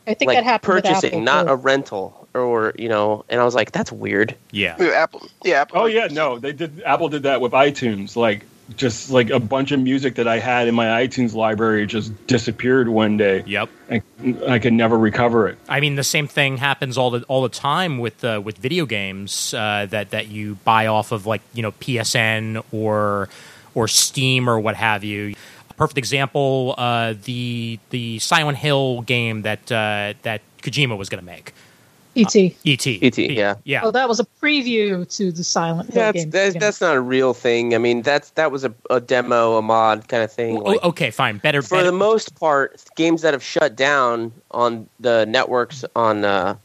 I think like that happened with purchasing, Apple, not too. a rental, or you know. And I was like, that's weird. Yeah. Yeah, Apple. Yeah, Apple. Oh yeah, no, they did. Apple did that with iTunes. Like just like a bunch of music that I had in my iTunes library just disappeared one day, Yep. and I could never recover it. I mean, the same thing happens all the all the time with uh, with video games uh, that that you buy off of like you know PSN or or Steam or what have you. A perfect example: uh, the the Silent Hill game that uh, that Kojima was going to make. E.T. ET. ET, E yeah. Yeah. Oh, that was a preview to the Silent Hill That's game. that's, Yeah. that's not a real thing. I mean, that's that was a, a demo, a mod kind of thing. Oh, Like, okay, fine. Better. for better- the most part, games that have shut down on the networks on uh,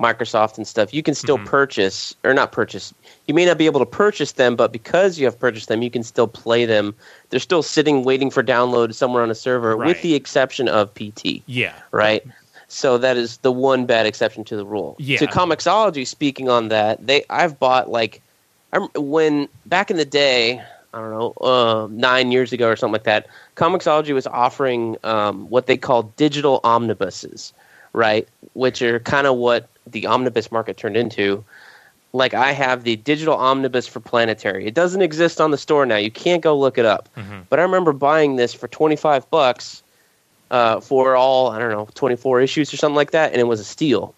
Microsoft and stuff, you can still Mhm. purchase or not purchase. You may not be able to purchase them, but because you have purchased them, you can still play them. They're still sitting waiting for download somewhere on a server, Right. with the exception of PT Yeah. right? So that is the one bad exception to the rule. Yeah. To Comixology, speaking on that, they I've bought like I rem- when back in the day, I don't know, uh, nine years ago or something like that. Comixology was offering um, what they call digital omnibuses, right? Which are kind of what the omnibus market turned into. Like I have the digital omnibus for Planetary. It doesn't exist on the store now. You can't go look it up. Mhm. But I remember buying this for twenty five bucks uh, for all I don't know twenty four issues or something like that, and it was a steal.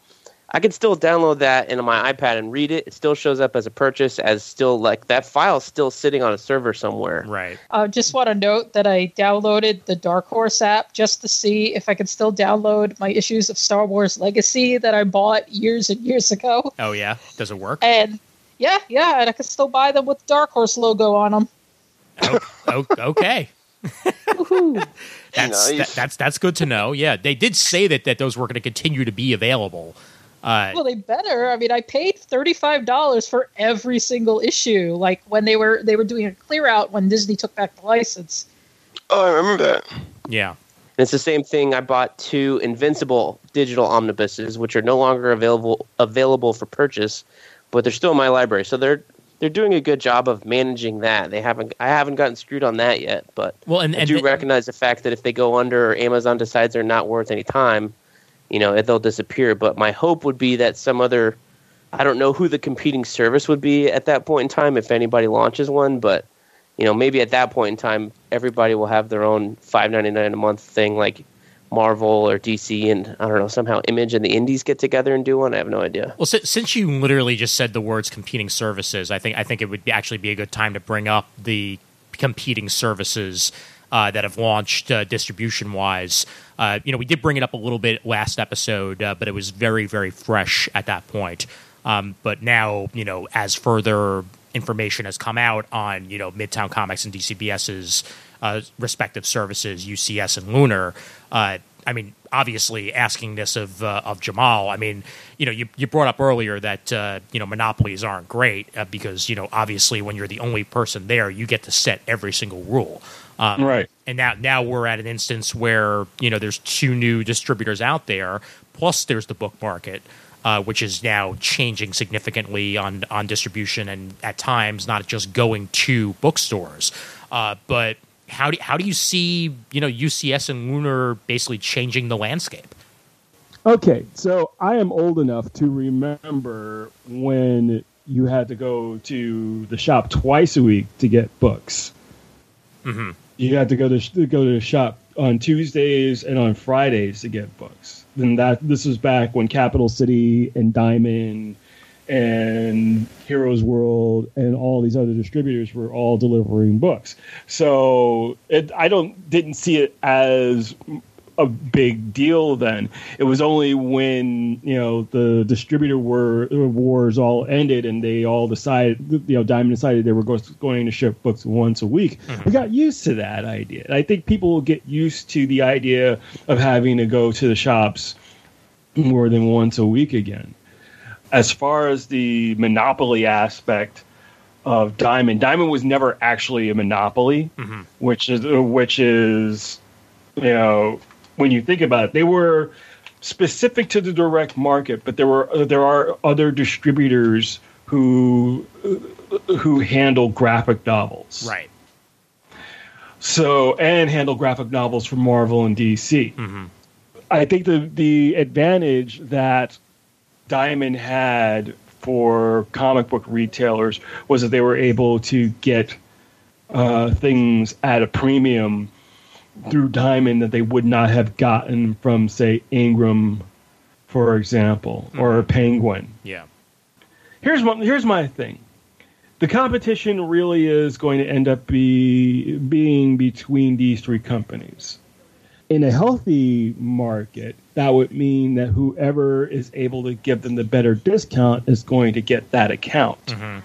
I could still download that into my iPad and read it. It still shows up as a purchase, as still like that file is still sitting on a server somewhere. Right. I just want to note that I downloaded the Dark Horse app just to see if I could still download my issues of Star Wars Legacy that I bought years and years ago. Oh yeah. Does it work? And yeah, yeah, and I can still buy them with Dark Horse logo on them. oh, okay. That's Nice. that, that's that's good to know. Yeah, they did say that that those were going to continue to be available. Uh, Well, they better. I mean, I paid thirty five dollars for every single issue. Like when they were they were doing a clear out when Disney took back the license. Oh, I remember that. yeah. And it's the same thing. I bought two Invincible digital omnibuses, which are no longer available available for purchase, but they're still in my library. So they're they're doing a good job of managing that. They haven't I haven't gotten screwed on that yet, but Well, and I and do recognize the fact that if they go under or Amazon decides they're not worth any time, you know, they'll disappear. But my hope would be that some other, I don't know who the competing service would be at that point in time if anybody launches one, but you know, maybe at that point in time, everybody will have their own five ninety nine a month thing like Marvel or DC, and I don't know somehow Image and the Indies get together and do one. I have no idea. Well, si- since you literally just said the words competing services, I think I think it would actually be a good time to bring up the competing services uh, that have launched uh, distribution wise. Uh, you know, we did bring it up a little bit last episode, uh, but it was very very fresh at that point. Um, but now, you know, as further information has come out on you know Midtown Comics and DCBS's uh, respective services, UCS and Lunar. Uh, I mean, obviously, asking this of uh, of Jamal. I mean, you know, you, you brought up earlier that uh, you know monopolies aren't great uh, because you know obviously when you're the only person there, you get to set every single rule. Um, Right. And now now we're at an instance where you know there's two new distributors out there, plus there's the book market. Uh, which is now changing significantly on on distribution and at times not just going to bookstores, uh, but how do how do you see you know UCS and Lunar basically changing the landscape? Okay, so I am old enough to remember when you had to go to the shop twice a week to get books. Mhm. You had to go to, to go to the shop on Tuesdays and on Fridays to get books. Then that this was back when Capital City and Diamond and Heroes World and all these other distributors were all delivering books. So it, I don't didn't see it as a big deal then. It was only when you know the distributor war, wars all ended and they all decided, you know, Diamond decided they were going to ship books once a week. Mm-hmm. We got used to that idea. I think people will get used to the idea of having to go to the shops more than once a week again. As far as the monopoly aspect of Diamond, Diamond was never actually a monopoly, Mhm. which is which is you know when you think about it, they were specific to the direct market, but there were there are other distributors who who handle graphic novels, Right. So and handle graphic novels for Marvel and DC. hmm I think the the advantage that Diamond had for comic book retailers was that they were able to get uh, things at a premium through Diamond that they would not have gotten from, say, Ingram, for example, or Penguin. Yeah. Here's my here's my thing. The competition really is going to end up be being between these three companies. In a healthy market, that would mean that whoever is able to give them the better discount is going to get that account. hmm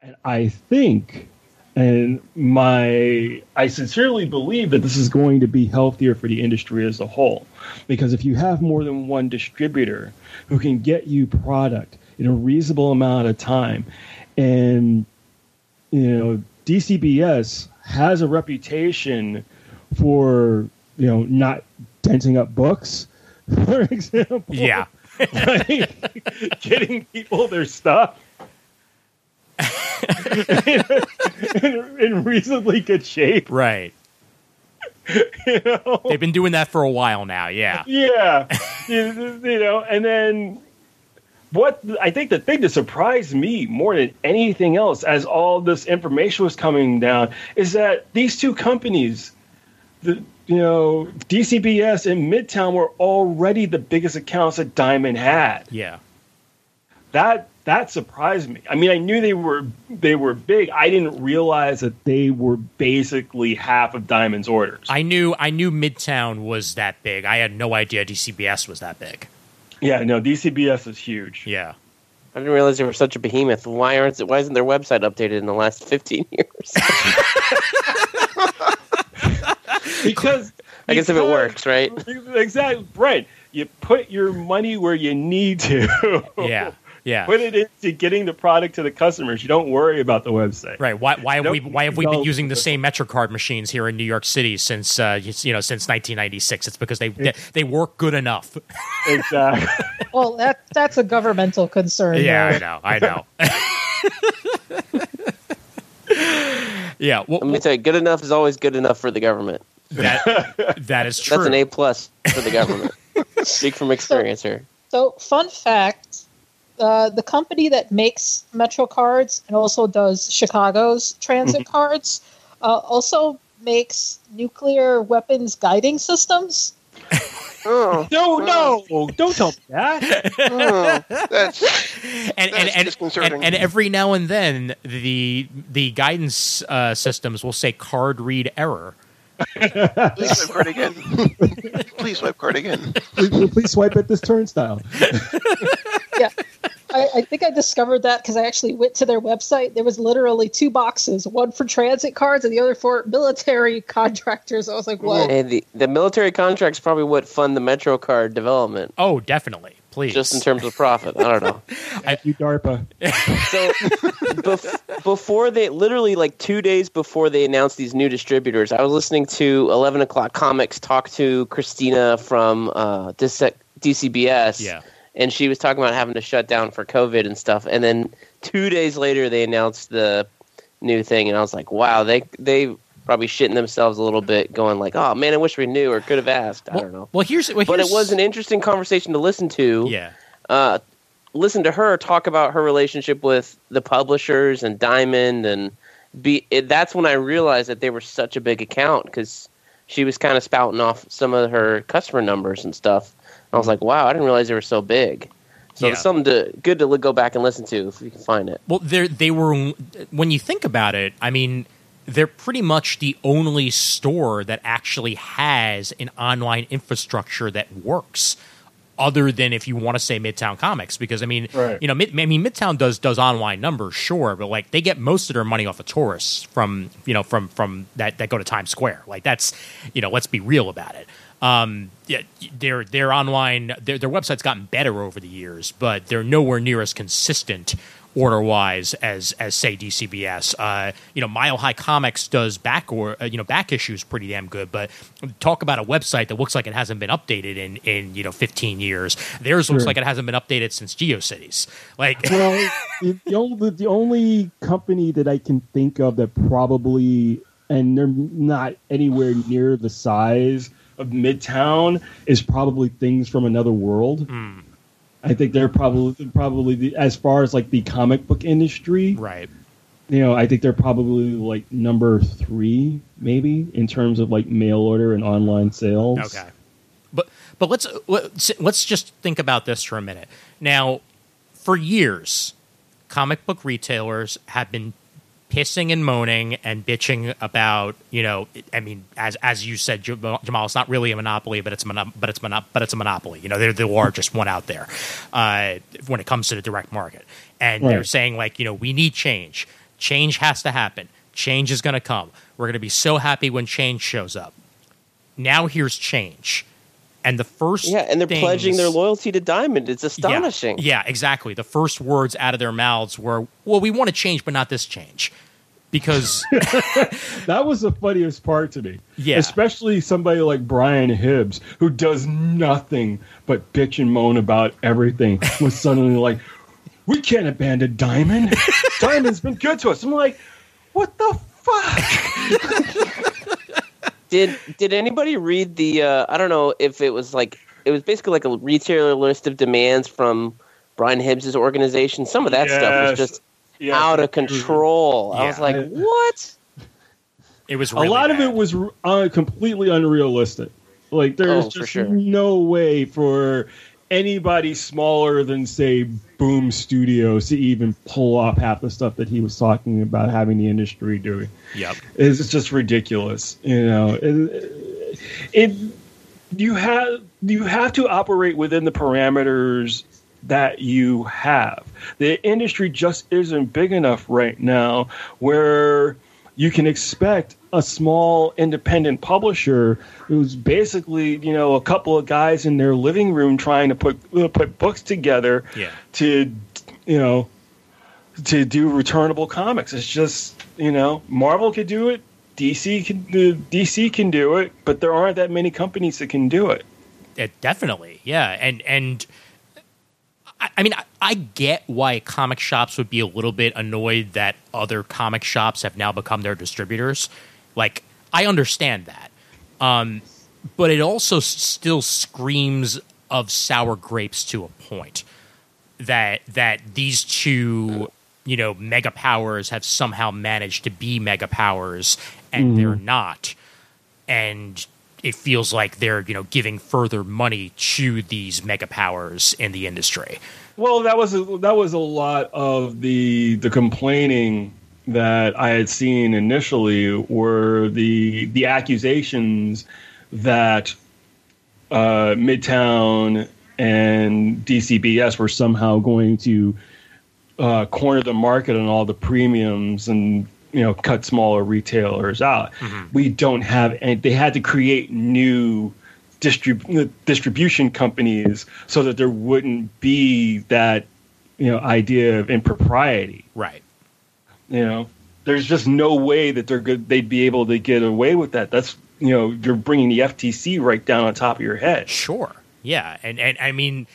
And I think And my, I sincerely believe that this is going to be healthier for the industry as a whole, because if you have more than one distributor who can get you product in a reasonable amount of time, and you know, DCBS has a reputation for you know not denting up books, for example. Yeah. like getting people their stuff in, in, in reasonably good shape. Right. You know? They've been doing that for a while now. Yeah. Yeah, you, you know, and then what I think the thing that surprised me more than anything else, as all this information was coming down, is that these two companies, the you know DCBS and Midtown, were already the biggest accounts that Diamond had. Yeah. That that surprised me. I mean, I knew they were they were big. I didn't realize that they were basically half of Diamond's orders. I knew I knew Midtown was that big. I had no idea DCBS was that big. yeah, no, DCBS is huge. Yeah. I didn't realize they were such a behemoth. Why aren't why isn't their website updated in the last fifteen years? because I guess if it works, right? exactly right. You put your money where you need to. Yeah. Yeah. Put it into getting the product to the customers. You don't worry about the website. Right. Why, why have we why have we been using the same MetroCard machines here in New York City since uh, you you know since 1996? It's because they they, they work good enough. Exactly. Well, that that's a governmental concern. yeah, I know. I know. Yeah. Well, Let me tell you, good enough is always good enough for the government. that that is true. That's an A plus for the government. Speak from experience here. So, fun fact: uh, the company that makes Metro cards and also does Chicago's transit Mm-hmm. cards uh, also makes nuclear weapons guiding systems. Oh, no, no, don't tell me that. oh, that's and and, That's and, disconcerting. and and every now and then the the guidance uh, systems will say card read error. please swipe card again. please swipe card again. please, please swipe at this turnstile. Yeah. I, I think I discovered that because I actually went to their website. There was literally two boxes, one for transit cards and the other for military contractors. I was like, what? And the, the military contracts probably what fund the Metro card development, Oh, definitely. Please. just in terms of profit. I don't know. Thank you, DARPA. So bef- before they, literally like two days before they announced these new distributors, I was listening to Eleven O'clock Comics talk to Christina from uh, DC- DCBS. Yeah. And she was talking about having to shut down for COVID and stuff. And then two days later, they announced the new thing, and I was like, wow, they they probably shitting themselves a little bit, going like, oh man, I wish we knew or could have asked. I well, don't know. Well, here's well, But it was an interesting conversation to listen to. yeah. Uh, listen to her talk about her relationship with the publishers and Diamond, and be. It, that's when I realized that they were such a big account because she was kind of spouting off some of her customer numbers and stuff. I was like, wow, I didn't realize they were so big. So Yeah. it's something to good to go back and listen to if you can find it. Well, they they were when you think about it. I mean, they're pretty much the only store that actually has an online infrastructure that works. Other than if you want to say Midtown Comics, because I mean, Right. you know, Mid, I mean, Midtown does does online numbers, sure, but like they get most of their money off of tourists from you know from from that that go to Times Square. Like that's you know, let's be real about it. Um, yeah, their their online their their website's gotten better over the years, but they're nowhere near as consistent order wise as as say DCBS. Uh, you know, Mile High Comics does back or uh, you know back issues pretty damn good, but talk about a website that looks like it hasn't been updated in in you know 15 years. Theirs looks like it hasn't been updated since GeoCities. Like well, the, the only the only company that I can think of that probably and they're not anywhere near the size of Midtown is probably things from another world. Hmm. I think they're probably probably the, as far as like the comic book industry. right. You know, I think they're probably like number three, maybe in terms of like mail order and online sales. Okay. But but let's let's let's just think about this for a minute. Now, for years, comic book retailers have been pissing and moaning and bitching about you know I mean as as you said Jamal it's not really a monopoly but it's a mono- but it's mono- but it's a monopoly you know they're the largest one out there uh, when it comes to the direct market and they're saying like you know we need change change has to happen Change is going to come. We're going to be so happy when change shows up. Now here's change. And the first Yeah, and they're things- pledging their loyalty to Diamond. It's astonishing. Yeah, yeah, exactly. The first words out of their mouths were, "Well, we want to change, but not this change." Because That was the funniest part to me. Yeah. Especially somebody like Brian Hibbs, who does nothing but bitch and moan about everything, was suddenly like, we can't abandon Diamond. Diamond's been good to us. I'm like, what the fuck? Did Did anybody read the? Uh, I don't know if it was like it was basically like a retailer list of demands from Brian Hibbs' organization. Some of that stuff was just Yeah. out of control. I was like, what? it was a really lot of it was uh, completely unrealistic. Like there's Oh, just sure. no way for anybody smaller than say Boom Studios to even pull off half the stuff that he was talking about having the industry doing. Yep. It's just ridiculous. You know, it, it you have you have to operate within the parameters that you have. The industry just isn't big enough right now where you can expect a small independent publisher who's basically you know a couple of guys in their living room trying to put uh, put books together Yeah. to you know to do returnable comics. It's just you know Marvel could do it, DC can uh, DC can do it, but there aren't that many companies that can do it. It, definitely, yeah, and and I, I mean, I, I get why comic shops would be a little bit annoyed that other comic shops have now become their distributors. Like, I understand that, um, but it also s- still screams of sour grapes to a point that that these two you know mega powers have somehow managed to be mega powers and they're not. And it feels like they're you know giving further money to these mega powers in the industry. Well, that was a, that was a lot of the the complaining that I had seen initially were the the accusations that uh, Midtown and DCBS were somehow going to uh, corner the market on all the premiums and you know cut smaller retailers out. Mm-hmm. We don't have any. They had to create new distrib- distribution companies so that there wouldn't be that you know idea of impropriety. right You know, there's just no way that they're good. They'd be able to get away with that. That's you know, you're bringing the FTC right down on top of your head. sure yeah and and i mean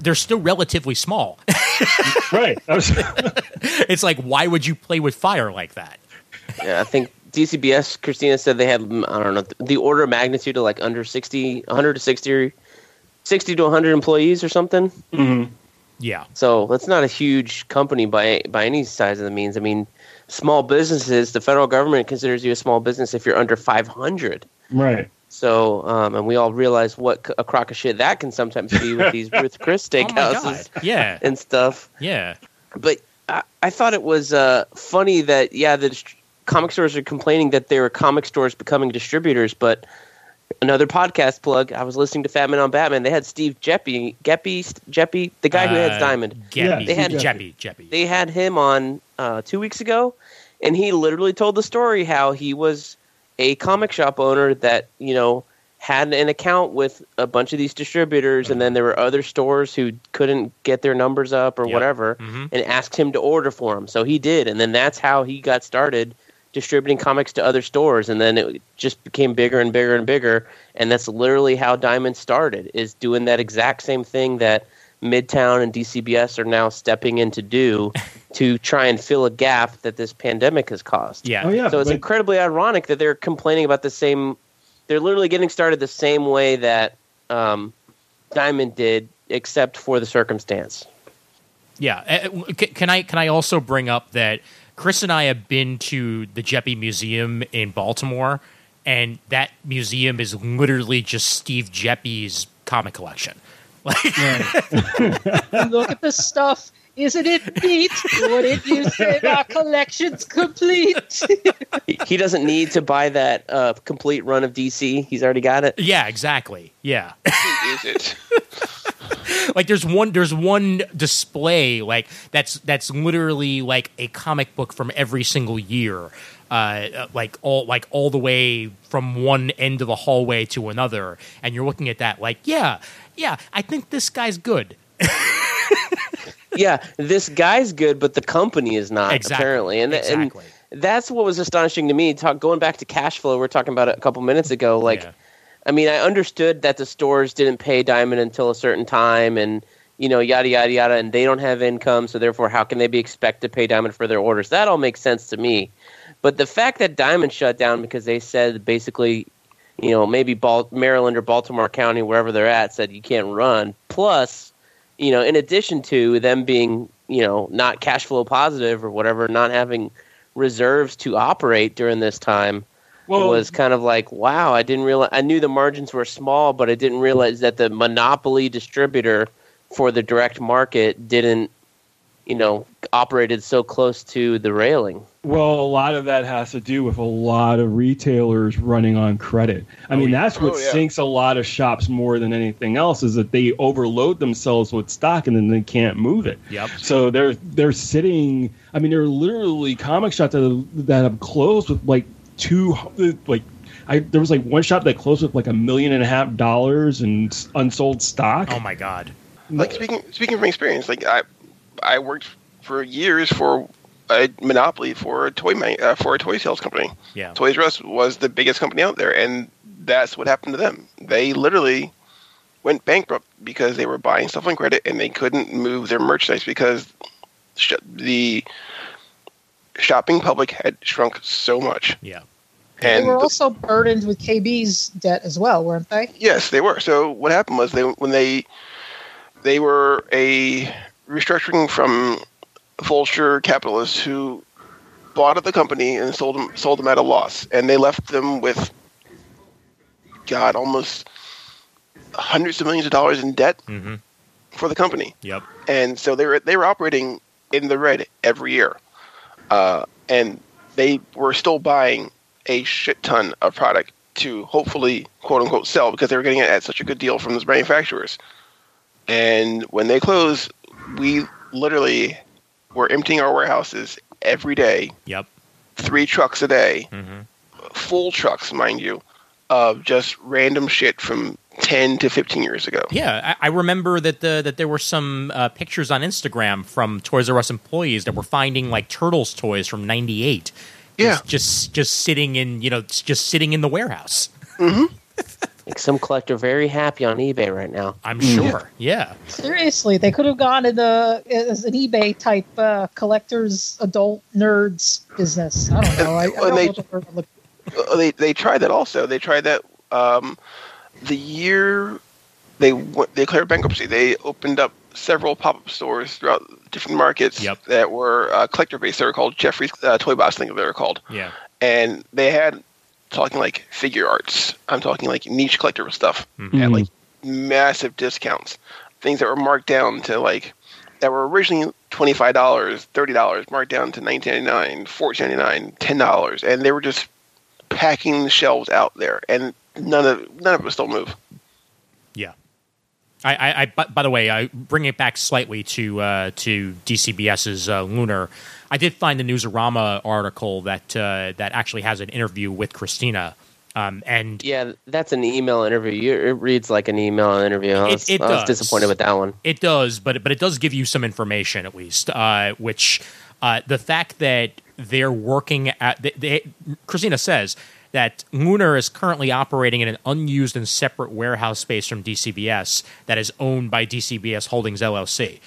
they're still relatively small right. Was- it's like why would you play with fire like that Yeah, I think DCBS. Christina said they had I don't know the order of magnitude of like under 60, 100 to 60, 60 to 100 employees or something. Mhm. yeah So that's not a huge company by by any size of the means. I mean, small businesses. The federal government considers you a small business if you're under five hundred. Right. So, um, and we all realize what a crock of shit that can sometimes be with these Ruth Chris oh my steakhouses god yeah and stuff. yeah But I, I thought it was uh, funny that yeah, the dist- comic stores are complaining that there are comic stores becoming distributors. But another podcast plug, I was listening to Fat Man on Batman. They had Steve Geppi, Geppi, Geppi, the guy who Uh, heads Diamond. Yeah, Geppi, they had- Geppi, Geppi. They had him on uh, two weeks ago, and he literally told the story how he was a comic shop owner that you know had an account with a bunch of these distributors, and then there were other stores who couldn't get their numbers up or Yep. whatever, Mhm. and asked him to order for him. So he did, and then that's how he got started distributing comics to other stores, and then it just became bigger and bigger and bigger, and that's literally how Diamond started, is doing that exact same thing that Midtown and DCBS are now stepping in to do to try and fill a gap that this pandemic has caused. yeah Oh yeah. So it's but- incredibly ironic that they're complaining about the same. They're literally getting started the same way that um, Diamond did, except for the circumstance. Yeah. Uh, Can I can I also bring up that Chris and I have been to the Geppi Museum in Baltimore, and that museum is literally just Steve Geppi's comic collection. Like, Look at this stuff. Isn't it neat? Wouldn't you say our collection's complete? He- he doesn't need to buy that uh, complete run of DC. He's already got it. yeah, exactly. Yeah. Is it? like there's one there's one display like that's that's literally like a comic book from every single year uh, like all like all the way from one end of the hallway to another and you're looking at that like yeah yeah i think this guy's good yeah, this guy's good, but the company is not Exactly. apparently, and Exactly. and that's what was astonishing to me. Talk going back to cash flow, we are talking about it a couple minutes ago. Like, Yeah. I mean, I understood that the stores didn't pay Diamond until a certain time, and you know, yada yada yada, and they don't have income, so therefore, how can they be expected to pay Diamond for their orders? That all makes sense to me. But the fact that Diamond shut down because they said basically, you know, maybe Bal- Maryland or Baltimore County, wherever they're at, said you can't run. Plus, you know, in addition to them being, you know, not cash flow positive or whatever, not having reserves to operate during this time Well, was kind of like, wow, I didn't realize. I knew the margins were small, but I didn't realize that the monopoly distributor for the direct market didn't, you know, operated so close to the railing. Well, a lot of that has to do with a lot of retailers running on credit. I oh, mean, that's what Oh, yeah. sinks a lot of shops more than anything else is that they overload themselves with stock and then they can't move it. Yep. So they're they're sitting. I mean, there are literally comic shops that have, that have closed with like two like. I, there was like one shop that closed with like a million and a half dollars in unsold stock. oh my god like speaking speaking from experience, like I I worked for years for a monopoly for a toy man, uh, for a toy sales company. yeah Toys R Us was the biggest company out there, and that's what happened to them. They literally went bankrupt because they were buying stuff on credit and they couldn't move their merchandise because sh- the shopping public had shrunk so much. yeah And They And were the- also burdened with KB's debt as well, weren't they? Yes, they were. So what happened was they when they they were a restructuring from vulture capitalists who bought up the company and sold them sold them at a loss, and they left them with God almost hundreds of millions of dollars in debt mm-hmm. for the company yep and so they were they were operating in the red every year, uh, and they were still buying a shit ton of product to hopefully quote unquote sell because they were getting it at such a good deal from those manufacturers. And when they closed, we literally were emptying our warehouses every day, yep three trucks a day, mm-hmm. full trucks, mind you, of just random shit from ten to fifteen years ago. Yeah, I, I remember that the that there were some uh, pictures on Instagram from Toys R Us employees that were finding like Turtles toys from '98. Yeah. just just sitting in you know just sitting in the warehouse. Like some collector very happy on eBay right now. I'm sure. Yeah, Seriously, they could have gone in the as an eBay type uh, collectors, adult nerds business. I don't know. I, I don't they- know the word would look- they they tried that also. They tried that um, the year they went, they declared bankruptcy. They opened up several pop up stores throughout different markets Yep. that were uh, collector based. They were called Jeffrey's uh, Toy Box. I think they were called, yeah, and they had talking like Figuarts. I'm talking like niche collector stuff Mhm. at like massive discounts. Things that were marked down to like that were originally twenty five dollars, thirty dollars, marked down to nineteen ninety nine, fourteen ninety nine, ten dollars, and they were just packing the shelves out there, and none of none of it still move. I, I, I by, the way, I bring it back slightly to uh, to DCBS's uh, Lunar. I did find the Newsarama article that uh, that actually has an interview with Christina, um, and Yeah, that's an email interview. It reads like an email interview. I It- was, it I was disappointed with that one. It does, but but it does give you some information at least. Uh, which uh, the fact that they're working at they, they, Christina says that Lunar is currently operating in an unused and separate warehouse space from DCBS that is owned by DCBS Holdings LLC.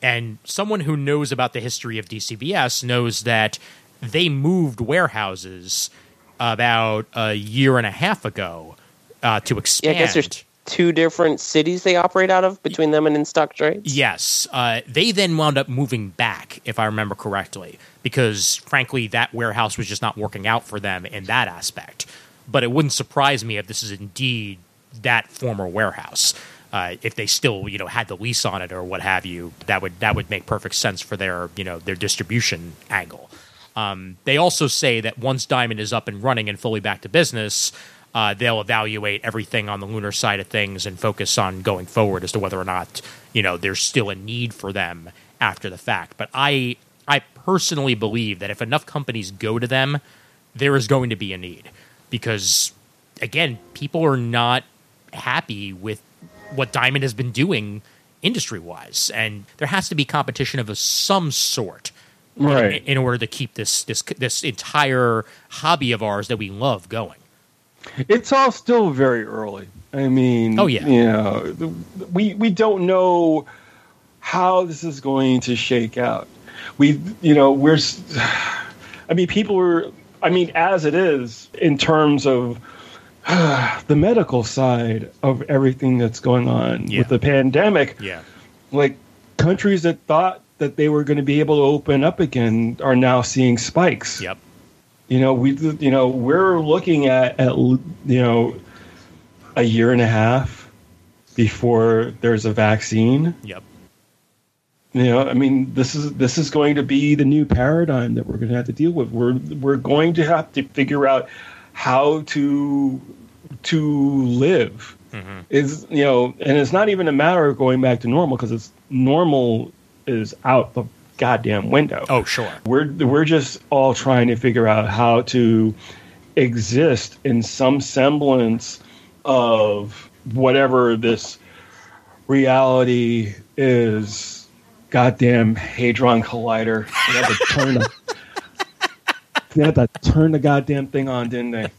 And someone who knows about the history of DCBS knows that they moved warehouses about a year and a half ago uh, to Yeah, expand. I guess there's two different cities they operate out of between them and in stock trades. Yes. Uh, they then wound up moving back, if I remember correctly, because frankly, that warehouse was just not working out for them in that aspect. But it wouldn't surprise me if this is indeed that former warehouse. Uh, if they still, you know, had the lease on it or what have you, that would that would make perfect sense for their, you know, their distribution angle. Um, they also say that once Diamond is up and running and fully back to business, uh, they'll evaluate everything on the lunar side of things and focus on going forward as to whether or not you know there's still a need for them after the fact. But I I personally believe that if enough companies go to them, there is going to be a need because again, people are not happy with what Diamond has been doing industry wise, and there has to be competition of a, some sort. in- In, order to keep this this this entire hobby of ours that we love going. It's all still very early. I mean, Oh, yeah. you know, we we don't know how this is going to shake out. We, you know, we're. I mean, people are. I mean, as it is in terms of the medical side of everything that's going on Yeah. with the pandemic, Yeah. like countries that thought that they were going to be able to open up again are now seeing spikes. Yep. You know, we you know we're looking at at you know a year and a half before there's a vaccine. Yep. You know, I mean, this is this is going to be the new paradigm that we're going to have to deal with. We're we're going to have to figure out how to to live. Mm-hmm. Is you know, and it's not even a matter of going back to normal because it's normal is out the goddamn window. Oh, sure. We're we're just all trying to figure out how to exist in some semblance of whatever this reality is. Goddamn hadron collider! They had to turn the, they had to turn the goddamn thing on, didn't they?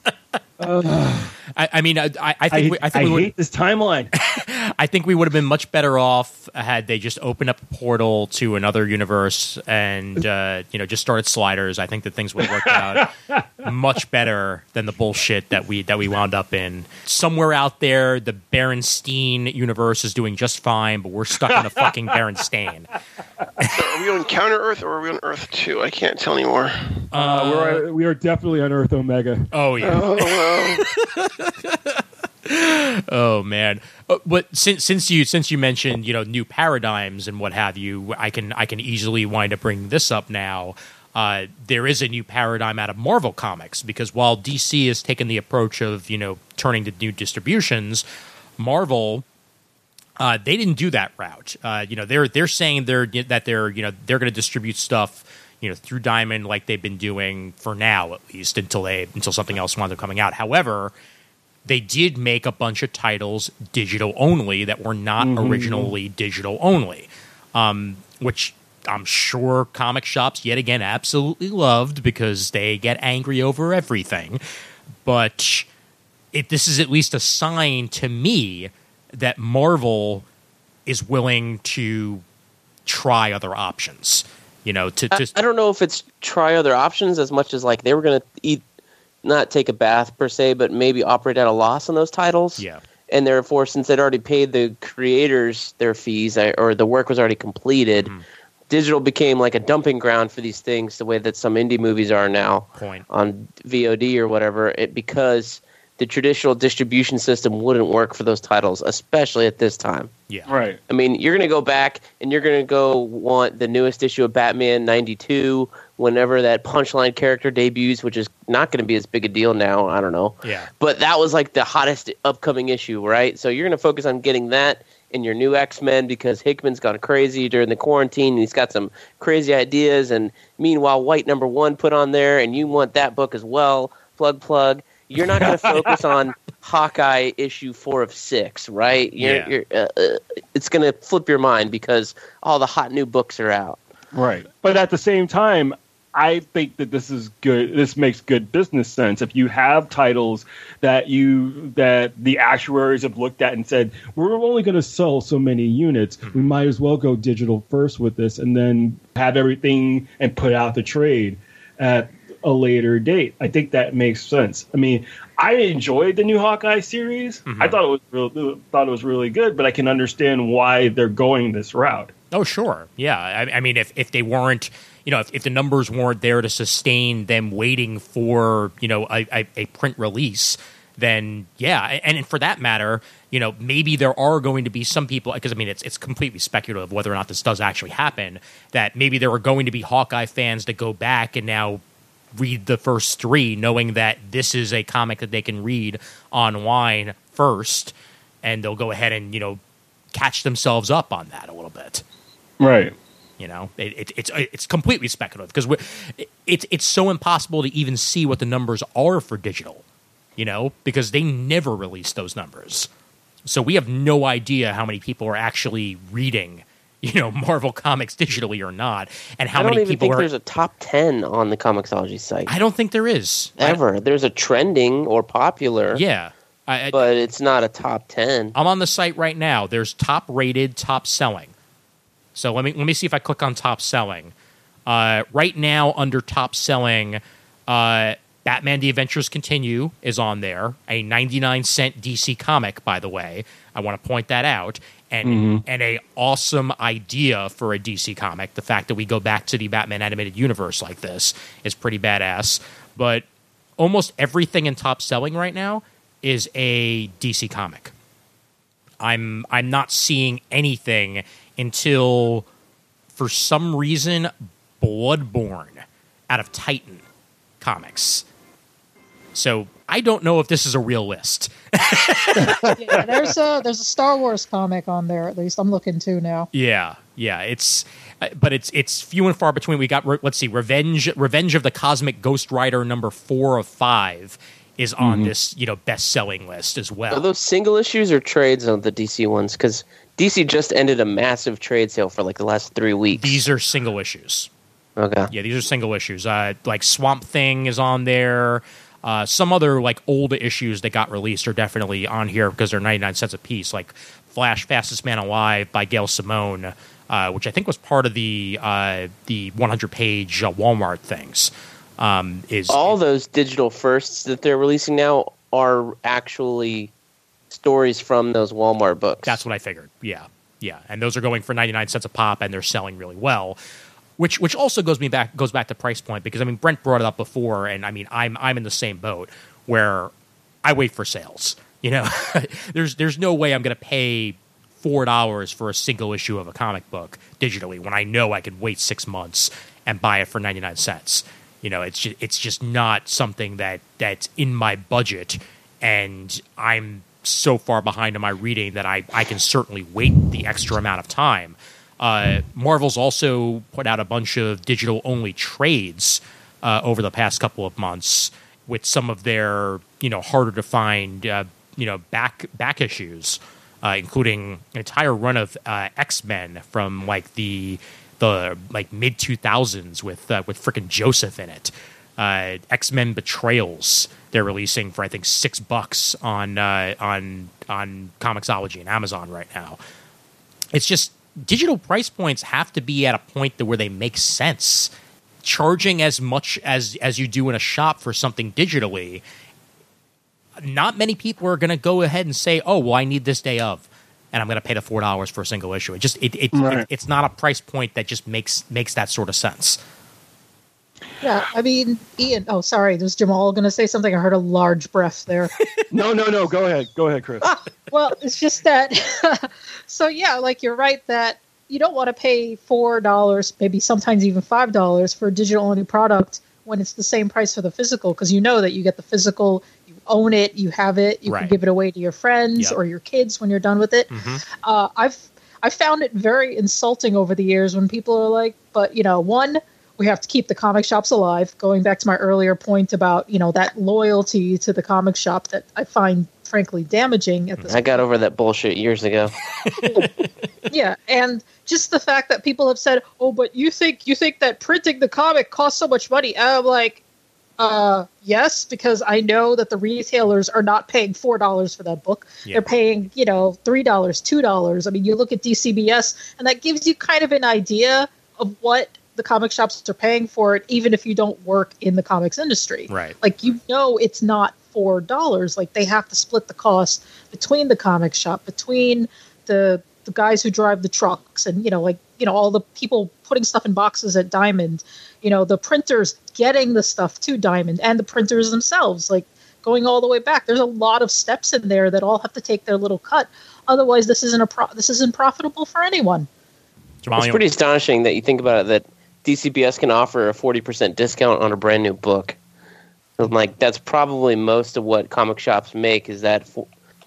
I, I mean, I, I I I, think we, I think we would, hate this timeline. I think we would have been much better off had they just opened up a portal to another universe and uh, you know just started sliders. I think that things would have worked out much better than the bullshit that we that we wound up in. Somewhere out there, the Berenstein universe is doing just fine, but we're stuck in a fucking Berenstain. So are we on Counter Earth or are we on Earth 2? I can't tell anymore. Uh, we're, we are definitely on Earth Omega. Oh yeah. Oh, well. Oh man, Uh, but since since you since you mentioned you know new paradigms and what have you, I can I can easily wind up bringing this up now. Uh, there is a new paradigm out of Marvel Comics because while DC has taken the approach of you know turning to new distributions, Marvel uh, they didn't do that route. Uh, you know, they're they're saying they're that they're you know they're going to distribute stuff you know through Diamond like they've been doing for now at least until they until something else winds up coming out. However, they did make a bunch of titles digital only that were not originally digital only, um, which I'm sure comic shops yet again absolutely loved because they get angry over everything. But it, this is at least a sign to me that Marvel is willing to try other options. You know, to, I, to I don't know if it's try other options as much as like they were going to eat, not take a bath per se, but maybe operate at a loss on those titles. yeah, And therefore, since they'd already paid the creators their fees or the work was already completed, Mm-hmm. digital became like a dumping ground for these things, the way that some indie movies are now point. on VOD or whatever, it, because the traditional distribution system wouldn't work for those titles, especially at this time. Yeah, Right. I mean, you're going to go back and you're going to go want the newest issue of Batman 92 whenever that punchline character debuts, which is not going to be as big a deal now. I don't know. Yeah. But that was like the hottest upcoming issue, right? So you're going to focus on getting that in your new X Men because Hickman's gone crazy during the quarantine and he's got some crazy ideas. And meanwhile, White number one put on there, and you want that book as well. Plug, plug. You're not going to focus on Hawkeye issue four of six, right? You're, Yeah. you're, uh, uh, it's going to flip your mind because all the hot new books are out. Right. But at the same time, I think that this is good. This makes good business sense. If you have titles that you that the actuaries have looked at and said, we're only going to sell so many units, hmm. we might as well go digital first with this, and then have everything and put out the trade at a later date. I think that makes sense. I mean, I enjoyed the new Hawkeye series. Mm-hmm. I thought it was real, thought it was really good, but I can understand why they're going this route. Oh, sure. Yeah. I, I mean, if, if they weren't, you know, if, if the numbers weren't there to sustain them waiting for, you know, a, a, a print release, then yeah. And, and for that matter, you know, maybe there are going to be some people, because I mean, it's, it's completely speculative whether or not this does actually happen, that maybe there are going to be Hawkeye fans that go back and now read the first three, knowing that this is a comic that they can read online first, and they'll go ahead and you know catch themselves up on that a little bit. Right. You know, it, it, it's it's completely speculative because it's it's so impossible to even see what the numbers are for digital. You know, because they never release those numbers, so we have no idea how many people are actually reading. You know, Marvel comics digitally or not, and how I don't many even people think are. there's a top ten on the comiXology site I don't think there is ever. There's a trending or popular, yeah, I, I, but it's not a top ten. I'm on the site right now. There's top rated, top selling. So let me let me see if I click on top selling. Uh, right now, under top selling, uh, Batman: The Adventures Continue is on there. A 99 cent DC comic, by the way. I want to point that out. And and a awesome idea for a DC comic. The fact that we go back to the Batman animated universe like this is pretty badass. But almost everything in top selling right now is a DC comic. I'm I'm not seeing anything until for some reason Bloodborne out of Titan Comics. So I don't know if this is a real list. yeah, there's a there's a Star Wars comic on there. At least I'm looking too now. Yeah, yeah, it's uh, but it's it's few and far between. We got re- let's see, Revenge Revenge of the Cosmic Ghost Rider number four of five is on this you know best selling list as well. Are those single issues or trades on the DC ones? Because DC just ended a massive trade sale for like the last three weeks. These are single issues. okay. Yeah, these are single issues. Uh, like Swamp Thing is on there. Uh, some other like old issues that got released are definitely on here because they're 99 cents a piece. Like Flash Fastest Man Alive by Gail Simone, uh, which I think was part of the uh, the 100 page uh, Walmart things. Um, is All those digital firsts that they're releasing now are actually stories from those Walmart books. That's what I figured. Yeah, yeah, and those are going for ninety nine cents a pop, and they're selling really well. Which which also goes me back goes back to price point because I mean Brent brought it up before, and I mean I'm I'm in the same boat where I wait for sales. You know, there's there's no way I'm going to pay four dollars for a single issue of a comic book digitally when I know I could wait six months and buy it for ninety nine cents. You know, it's just, it's just not something that that's in my budget, and I'm so far behind in my reading that I, I can certainly wait the extra amount of time. Uh, Marvel's also put out a bunch of digital only trades uh, over the past couple of months with some of their you know harder to find uh, you know back back issues, uh, including an entire run of uh, X Men from like the the like mid two thousands with uh, with frickin' Joseph in it. Uh, X Men Betrayals they're releasing for I think six bucks on uh, on on comiXology and Amazon right now. It's just digital price points have to be at a point to where they make sense. Charging as much as as you do in a shop for something digitally, not many people are going to go ahead and say, "Oh, well, I need this day of." And I'm going to pay the four dollars for a single issue. It just it, it, Right. it it's not a price point that just makes makes that sort of sense. Yeah, I mean, Ian. Oh, sorry. Was Jamal going to say something? I heard a large breath there. No, no, no. Go ahead. Go ahead, Chris. well, it's just that. so yeah, like you're right that you don't want to pay four dollars, maybe sometimes even five dollars for a digital only product when it's the same price for the physical because you know that you get the physical, you own it, you have it, you Right. can give it away to your friends Yep. or your kids when you're done with it. Uh, I've I found it very insulting over the years when people are like, but you know, one, we have to keep the comic shops alive. Going back to my earlier point about you know that loyalty to the comic shop that I find frankly damaging at this. I got over that bullshit years ago. yeah, and just the fact that people have said, "Oh, but you think you think that printing the comic costs so much money?" And I'm like, uh, yes, because I know that the retailers are not paying four dollars for that book. Yeah. They're paying, you know, three dollars, two dollars. I mean, you look at DCBS, and that gives you kind of an idea of what the comic shops are paying for it, even if you don't work in the comics industry. Right. Like you know, it's not four dollars. Like they have to split the cost between the comic shop, between the the guys who drive the trucks, and you know, like you know, all the people putting stuff in boxes at Diamond. You know, the printers getting the stuff to Diamond, and the printers themselves. Like going all the way back. There's a lot of steps in there that all have to take their little cut. Otherwise, this isn't a pro- this isn't profitable for anyone. Jamal, It's pretty astonishing that you think about it that DCBS can offer a 40% discount on a brand new book. I'm like, that's probably most of what comic shops make is that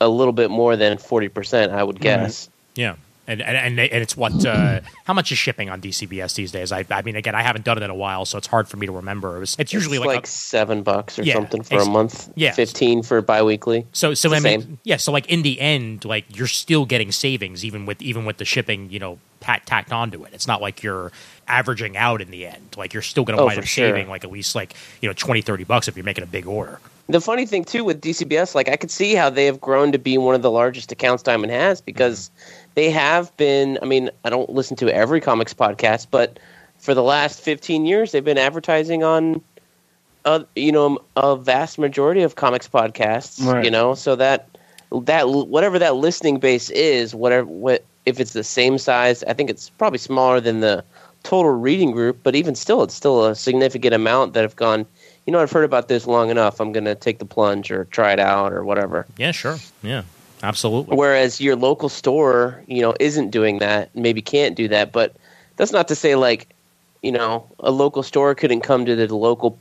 a little bit more than 40%, I would guess. Yeah. And, and, and, and it's what uh, how much is shipping on DCBS these days? I, I mean, again, I haven't done it in a while, so it's hard for me to remember. It was, it's usually It's like, like, a- seven bucks or Yeah, something for a month. yeah. 15 for biweekly. So so the I mean, same. yeah. So like in the end, like you're still getting savings even with even with the shipping, you know, pat, tacked onto it. It's not like you're averaging out in the end. Like you're still going to Oh, wind up sure. saving like at least like you know 20, 30 bucks if you're making a big order. The funny thing too with DCBS, like I could see how they have grown to be one of the largest accounts Diamond has because they have been. I mean, I don't listen to every comics podcast, but for the last fifteen years, they've been advertising on, uh, you know, a vast majority of comics podcasts. Right. You know, so that that whatever that listening base is, whatever what if it's the same size, I think it's probably smaller than the total reading group, but even still, it's still a significant amount that have gone. You know, I've heard about this long enough. I'm going to take the plunge or try it out or whatever. Yeah, sure. Yeah, absolutely. Whereas your local store, you know, isn't doing that, maybe can't do that. But that's not to say like, you know, a local store couldn't come to the local,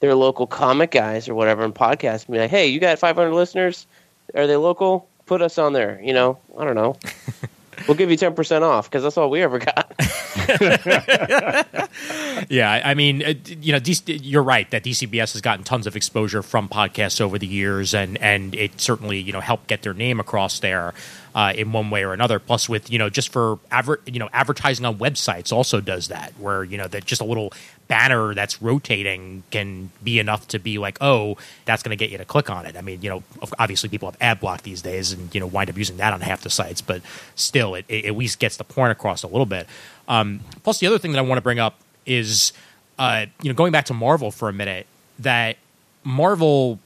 their local comic guys or whatever and podcast and be like, hey, you got 500 listeners? Are they local? Put us on there. You know, I don't know. we'll give you 10% off because that's all we ever got. Yeah, I mean, uh, you know, you're right that DCBS has gotten tons of exposure from podcasts over the years, and and it certainly you know helped get their name across there uh, in one way or another. Plus, with you know, just for adver- you know advertising on websites also does that, where you know that just a little banner that's rotating can be enough to be like, oh, that's going to get you to click on it. I mean, you know, obviously people have ad block these days, and you know, wind up using that on half the sites, but still, it, it at least gets the point across a little bit. Um, plus, the other thing that I want to bring up is, uh, you know, going back to Marvel for a minute, that Marvel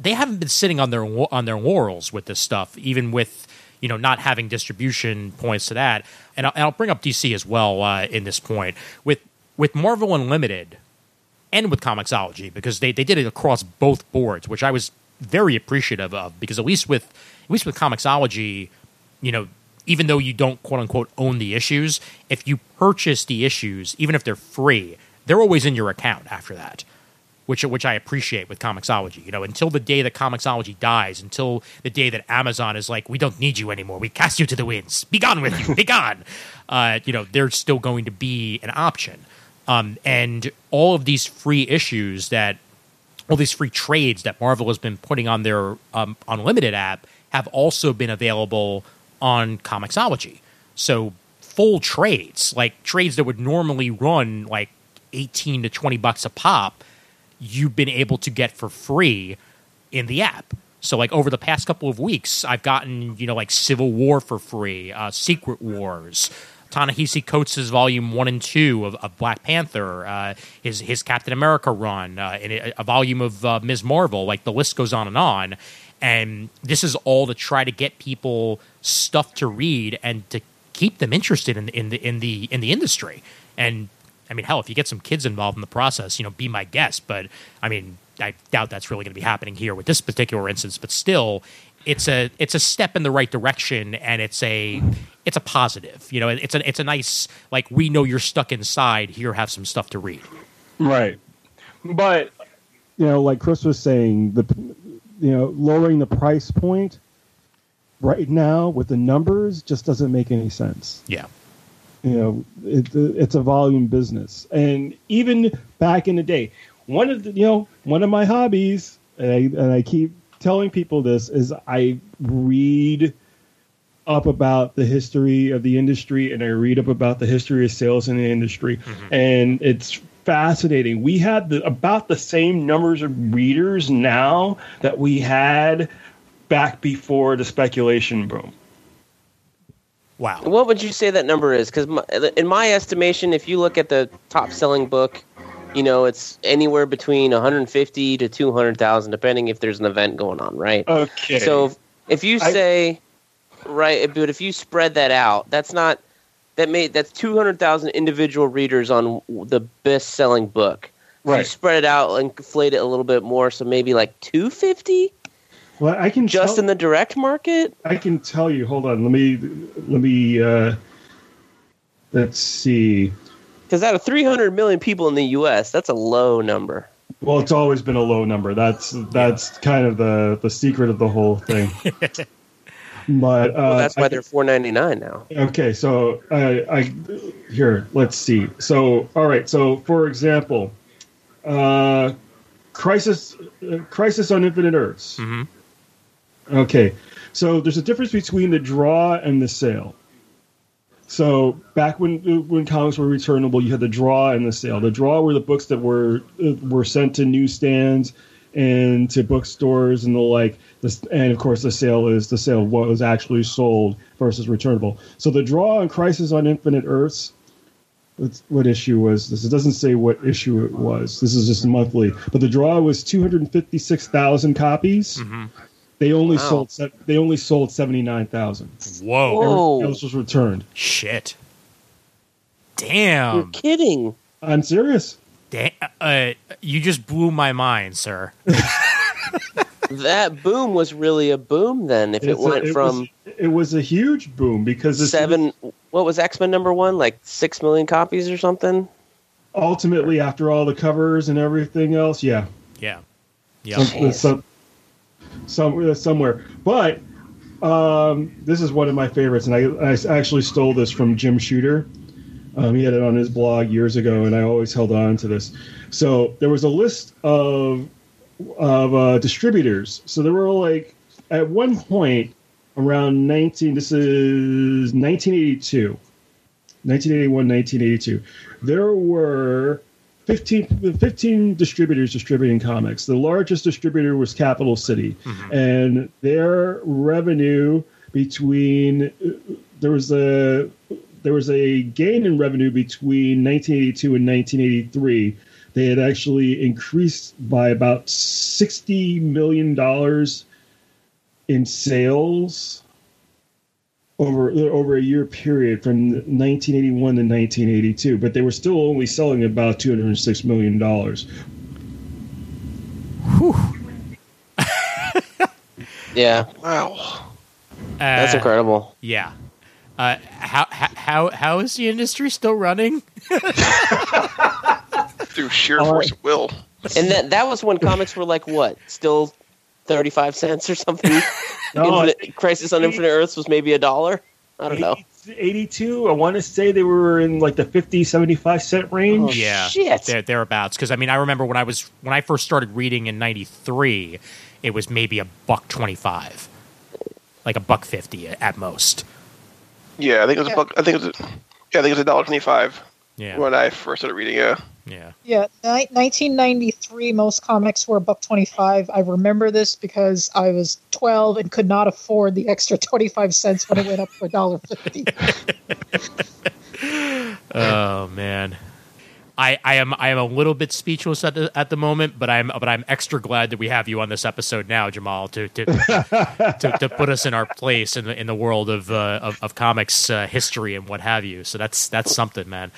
they haven't been sitting on their on their laurels with this stuff, even with you know not having distribution points to that. And I'll, bring up DC as well uh, in this point with with Marvel Unlimited and with comiXology because they, they did it across both boards, which I was very appreciative of because at least with at least with comiXology, you know, even though you don't quote unquote own the issues, if you purchase the issues, even if they're free, they're always in your account after that. Which, which I appreciate with comiXology. You know, until the day that comiXology dies, until the day that Amazon is like, we don't need you anymore, we cast you to the winds, be gone with you, be gone. Uh, you know, they're still going to be an option. Um, and all of these free issues that all these free trades that Marvel has been putting on their um, Unlimited app have also been available on comiXology. So full trades, like trades that would normally run like 18 to 20 bucks a pop, you've been able to get for free in the app. So like over the past couple of weeks, I've gotten, you know, like Civil War for free, uh, Secret Wars, Ta-Nehisi Coates' volume one and two of, of Black Panther, uh, his his Captain America run, uh, and a, volume of uh, Ms. Marvel. Like the list goes on and on. And this is all to try to get people stuff to read and to keep them interested in, in the in the in the industry. And I mean, hell, if you get some kids involved in the process, you know, be my guest. But I mean, I doubt that's really going to be happening here with this particular instance. But still, it's a it's a step in the right direction, and it's a it's a positive. You know, it's a it's a nice like we know you're stuck inside. Here, have some stuff to read. Right. But you know, like Chris was saying, the you know lowering the price point right now with the numbers just doesn't make any sense. Yeah. You know, it, it's a volume business, and even back in the day, one of the you know one of my hobbies, and I, and I keep telling people this is I read up about the history of the industry and I read up about the history of sales in the industry. Mm-hmm. And it's fascinating. We had the, about the same numbers of readers now that we had back before the speculation boom. Wow. What would you say that number is? Because in my estimation, if you look at the top selling book, you know it's anywhere between 150 to 200,000, depending if there's an event going on, right? Okay. So if, you I- say, right, but if you spread that out, that's not that made that's 200,000 individual readers on the best selling book. If You Right. spread it out and inflate it a little bit more, so maybe like 250 well, I can just tell- in the direct market. I can tell you. Hold on. Let me let me uh, let's see. Because out of 300 million people in the U.S., that's a low number. Well, it's always been a low number. That's that's kind of the the secret of the whole thing. but uh, Well, that's why I- they're 4.99 now. Okay, so I, I here let's see. So all right, so for example, uh, Crisis, uh, Crisis on Infinite Earths. Mhm. Okay, so there's a difference between the draw and the sale. So back when when comics were returnable, you had the draw and the sale. The draw were the books that were were sent to newsstands and to bookstores and the like. And of course, the sale is the sale of what was actually sold versus returnable. So the draw on Crisis on Infinite Earths. What issue was this? It doesn't say what issue it was. This is just monthly, but the draw was two hundred fifty six thousand copies. Mm-hmm. They only Wow. sold se- they only sold seventy nine thousand. Whoa. Whoa. Everything else was returned. Shit. Damn! You're kidding. I'm serious. Da- uh, you just blew my mind, sir. That boom was really a boom then. If it It's a- went it from was, it was a huge boom because this seven, what was X Men number one? Like six million copies or something? ultimately after all the covers and everything else, yeah, Yeah. Yeah. some, some, some, somewhere. But um, this is one of my favorites, and I, I actually stole this from Jim Shooter. Um, he had it on his blog years ago, and I always held on to this. So there was a list of of uh, distributors. So there were like at one point around 19. This is 1982. 1981, 1982. There were 15, 15 distributors distributing comics. The largest distributor was Capital City, mm-hmm. and their revenue between there was a there was a gain in revenue between 1982 and 1983. They had actually increased by about 60 million dollars in sales over over a year period from 1981 to 1982, but they were still only selling about 206 million dollars. Yeah, Wow. that's Uh, incredible. Yeah. Uh, how, how how how is the industry still running? Through sheer force of will. And that that was when comics were like what? Still thirty five cents or something. No, Infinite, Crisis on Infinite Earths was maybe a dollar. I don't know. 82, I want to say they were in like the 50, 75 cent range. Oh, Yeah, shit. there, thereabouts. Because I mean, I remember when I was when I first started reading in '93, it was maybe a buck twenty-five, like a buck fifty at most. Yeah, I think it was a buck. I think it was. A, yeah, I think it was a dollar twenty-five Yeah, when I first started reading. Yeah. Yeah. Yeah, ni- 1993. Most comics were a buck 25. I remember this because I was 12 and could not afford the extra 25 cents when it went up for a dollar fifty. Oh man. I, I am I am a little bit speechless at the at the moment, but I'm but I'm extra glad that we have you on this episode now, Jamal, to to to, to put us in our place in the in the world of uh, of, of comics uh, history and what have you. So that's that's something, man.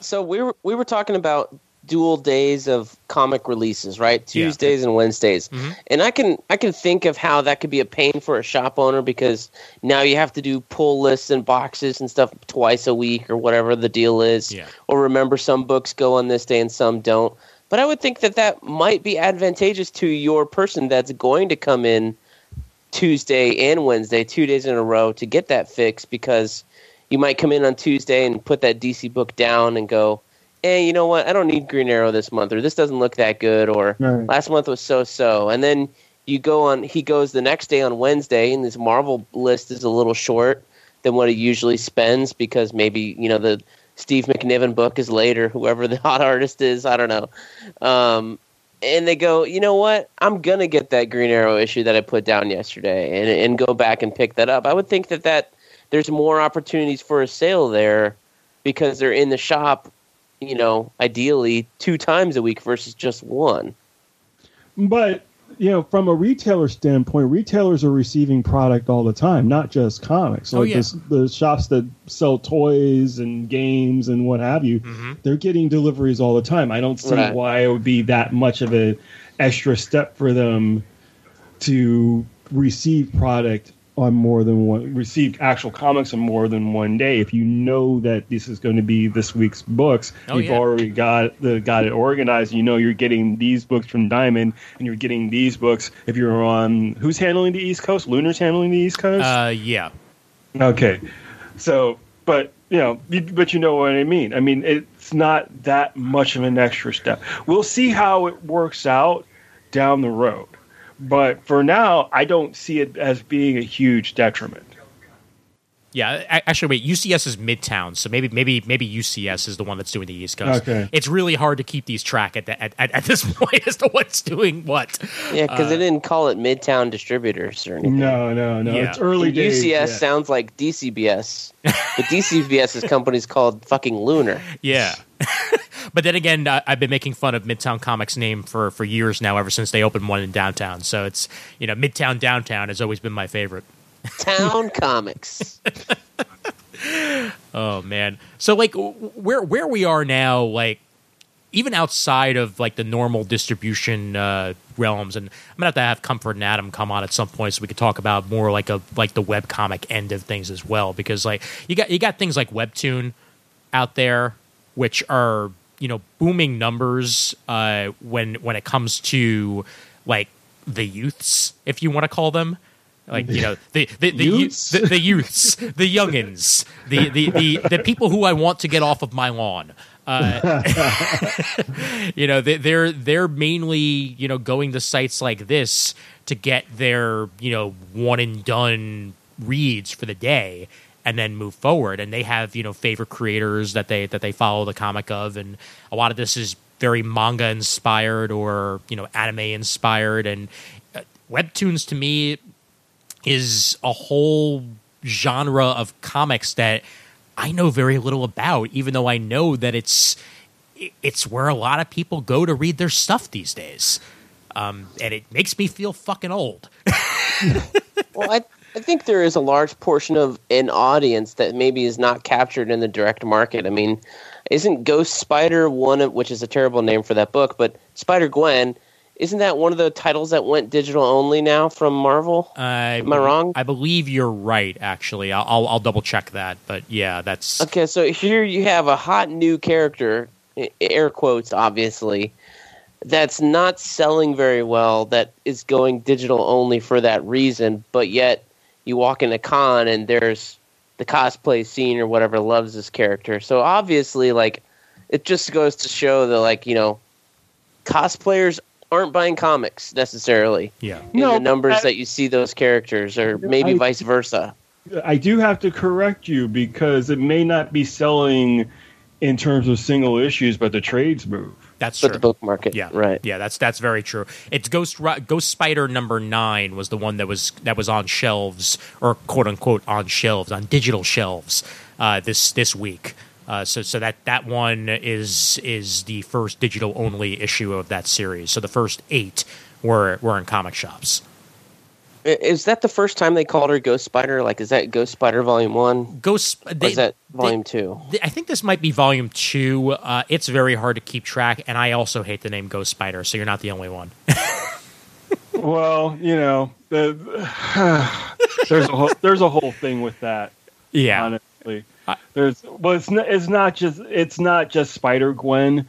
So we were we were talking about dual days of comic releases, right? Yeah. Tuesdays and Wednesdays. Mhm. And I can I can think of how that could be a pain for a shop owner because now you have to do pull lists and boxes and stuff twice a week or whatever the deal is. Yeah. Or remember some books go on this day and some don't. But I would think that that might be advantageous to your person that's going to come in Tuesday and Wednesday, two days in a row, to get that fix because you might come in on Tuesday and put that DC book down and go, hey, you know what? I don't need Green Arrow this month, or this doesn't look that good, or Right. last month was so so. And then you go on, he goes the next day on Wednesday, and this Marvel list is a little short than what he usually spends because maybe, you know, the Steve McNiven book is later, whoever the hot artist is, I don't know. Um, and they go, you know what? I'm gonna get that Green Arrow issue that I put down yesterday, and and go back and pick that up. I would think that that there's more opportunities for a sale there because they're in the shop, you know, ideally two times a week versus just one. But you know, from a retailer standpoint, retailers are receiving product all the time, not just comics. Oh, Like yeah. this, the shops that sell toys and games and what have you, Mhm. they're getting deliveries all the time. I don't see Right. why it would be that much of an extra step for them to receive product on more than one receive actual comics on more than one day if you know that this is going to be this week's books Oh, you've yeah. already got the got it organized you know you're getting these books from diamond and you're getting these books if you're on who's handling the east coast lunar's handling the east coast Uh, yeah. Okay, so but you know, you- but you know what I mean. I mean, it's not that much of an extra step. We'll see how it works out down the road, but for now, I don't see it as being a huge detriment. Yeah, actually, wait. UCS is Midtown, so maybe maybe maybe UCS is the one that's doing the East Coast. Okay. It's really hard to keep these track at, the, at, at at this point as to what's doing what. Yeah, because Uh, they didn't call it Midtown Distributors or anything. No, no, no. Yeah. It's early And days. UCS yet. sounds like DCBS, but DCBS's company's called fucking Lunar. Yeah. but then again, uh, I've been making fun of Midtown Comics' name for for years now, ever since they opened one in downtown. So it's you know Midtown downtown has always been my favorite. Town Comics. Oh man. So like where where we are now, like even outside of like the normal distribution uh, realms, and I'm gonna have to have Comfort and Adam come on at some point so we could talk about more like a like the webcomic end of things as well, because like you got you got things like Webtoon out there, which are you know booming numbers uh, when when it comes to like the youths, if you want to call them. Like you know the the the Youths? the, the youths, the youngins, the, the the the people who I want to get off of my lawn. Uh, you know, they, they're they're mainly you know going to sites like this to get their you know one and done reads for the day and then move forward. And they have you know favorite creators that they that they follow the comic of, and a lot of this is very manga inspired or you know anime inspired. And uh, webtoons to me is a whole genre of comics that I know very little about, even though I know that it's it's where a lot of people go to read their stuff these days. Um, and it makes me feel fucking old. Well, I, I think there is a large portion of an audience that maybe is not captured in the direct market. I mean, isn't Ghost Spider one of which is a terrible name for that book, but Spider Gwen, isn't that one of the titles that went digital only now from Marvel? I, Am I wrong? I believe you're right. Actually, I'll I'll, I'll double check that. But yeah, that's Okay, so here you have a hot new character, air quotes, obviously, that's not selling very well, that is going digital only for that reason, but yet you walk in a con and there's the cosplay scene or whatever loves this character. So obviously, like, it just goes to show that, like, you know, cosplayers aren't buying comics necessarily yeah. in No, the numbers I- that you see those characters, or maybe I- vice versa. I do have to correct you because it may not be selling in terms of single issues, but the trades move. That's true. But true. the book market, Yeah, right? Yeah, that's that's very true. It's Ghost Ghost Spider number nine was the one that was that was on shelves or quote unquote on shelves on digital shelves uh, this this week. Uh, so so that that one is is the first digital only issue of that series. So the first eight were were in comic shops. Is that the first time they called her Ghost Spider? Like, is that Ghost Spider Volume One? Ghost. Or They, is that they- Volume Two? I think this might be volume two. Uh, it's very hard to keep track, and I also hate the name Ghost Spider. So you're not the only one. Well, you know, the, there's a whole, there's a whole thing with that. yeah, honestly. I- There's well, it's not, it's not just it's not just Spider Gwen.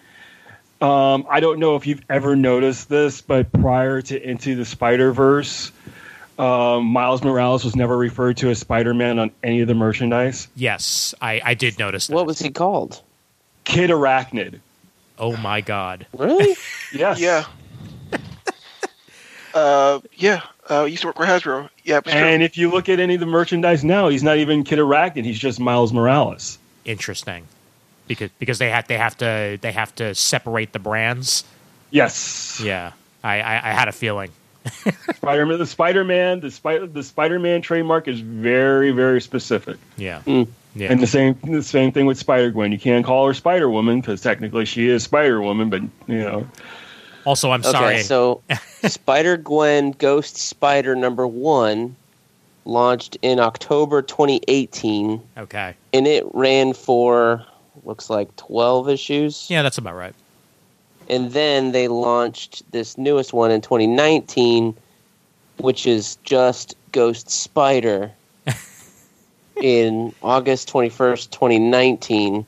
Um, I don't know if you've ever noticed this, but prior to Into the Spider Verse, um, Miles Morales was never referred to as Spider Man on any of the merchandise. yes, I, I did notice that. What was he called? Kid Arachnid. oh my god. Really? Yes. Yeah. Uh, yeah. Uh, used to work for Hasbro. Yeah, it's true. And if you look at any of the merchandise now, he's not even Kid Arachnid. He's just Miles Morales. interesting because because they have they have to they have to separate the brands. Yes. Yeah, I I, I had a feeling. Spider Man. The Spider Man. The Spider. The Spider Man trademark is very very specific. Yeah, Mm. yeah. And the same the same thing with Spider Gwen. You can't call her Spider Woman because technically she is Spider Woman, but you know. Also, I'm Okay, sorry. so Spider Gwen Ghost Spider number one launched in October 2018, okay, and it ran for looks like 12 issues. yeah, that's about right. And then they launched this newest one in 2019, which is just Ghost Spider in August 21st, 2019.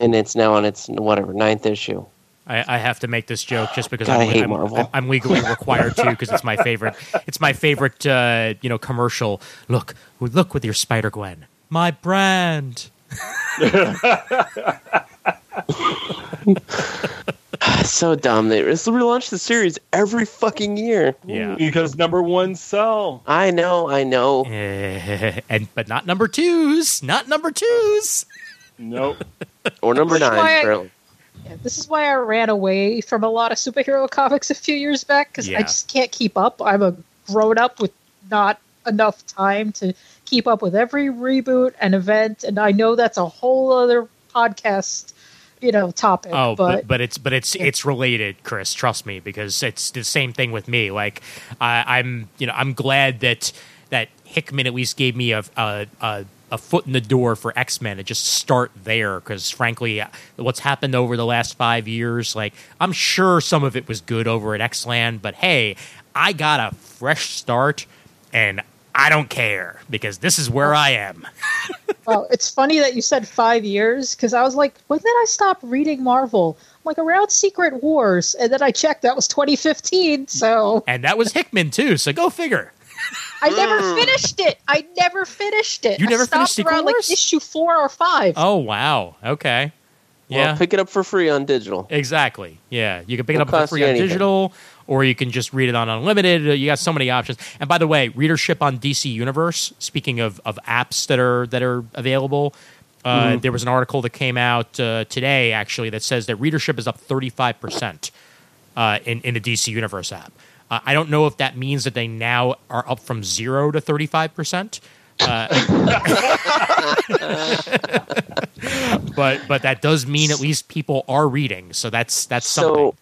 And it's now on its, whatever, ninth issue. I, I have to make this joke just because God, I I'm, hate I'm, Marvel. I'm, I'm legally required to because it's my favorite. It's my favorite, uh, you know, commercial. Look, look with your Spider Gwen, my brand. so dumb. They just relaunch the series every fucking year. Yeah. Because number one sell. I know, I know. and but not number twos, not number twos. Nope. Or number nine, why apparently. Yeah, this is why I ran away from a lot of superhero comics a few years back because Yeah. I just can't keep up. I'm a grown up with not enough time to keep up with every reboot and event, and I know that's a whole other podcast, you know, topic. Oh, but but, but it's but it's it's related, Chris. Trust me, because it's the same thing with me. Like I, I'm, you know, I'm glad that that Hickman at least gave me a a, a, a foot in the door for X Men to just start there. Because frankly, what's happened over the last five years, like I'm sure some of it was good over at X Land, but hey, I got a fresh start, and I don't care because this is where I am. well, it's funny that you said five years because I was like, when did I stop reading Marvel? I'm like around Secret Wars, and then I checked that was 2015. So And that was Hickman too. So go figure. I never finished it. I never finished it. You I never stopped finished Secret around Wars? like issue four or five. Oh wow. Okay. Well, Yeah. pick it up for free on digital. Exactly. Yeah, you can pick it Won't up for free on anything. digital, or you can just read it on unlimited. Uh, You got so many options. And by the way, readership on DC Universe. Speaking of, of apps that are that are available, uh, Mm-hmm. there was an article that came out uh, today actually that says that readership is up thirty five percent uh, in in the DC Universe app. Uh, I don't know if that means that they now are up from zero to thirty five percent. Uh, but but that does mean at least people are reading, so that's that's something. So,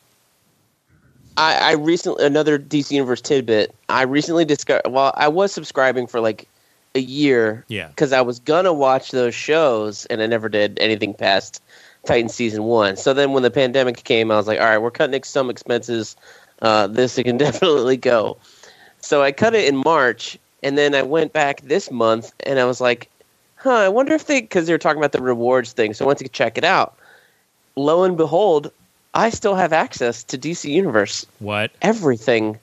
I, I recently another DC Universe tidbit. I recently discovered. Well, I was subscribing for like a year. Yeah. Because I was gonna watch those shows, and I never did anything past Titan season one. So then, when the pandemic came, I was like, all right, we're cutting some expenses. Uh, this it can definitely go. So I cut it in March, and then I went back this month, and I was like, huh, I wonder if they because they were talking about the rewards thing. So I went to check it out. Lo and behold, I still have access to DC Universe. What? Everything.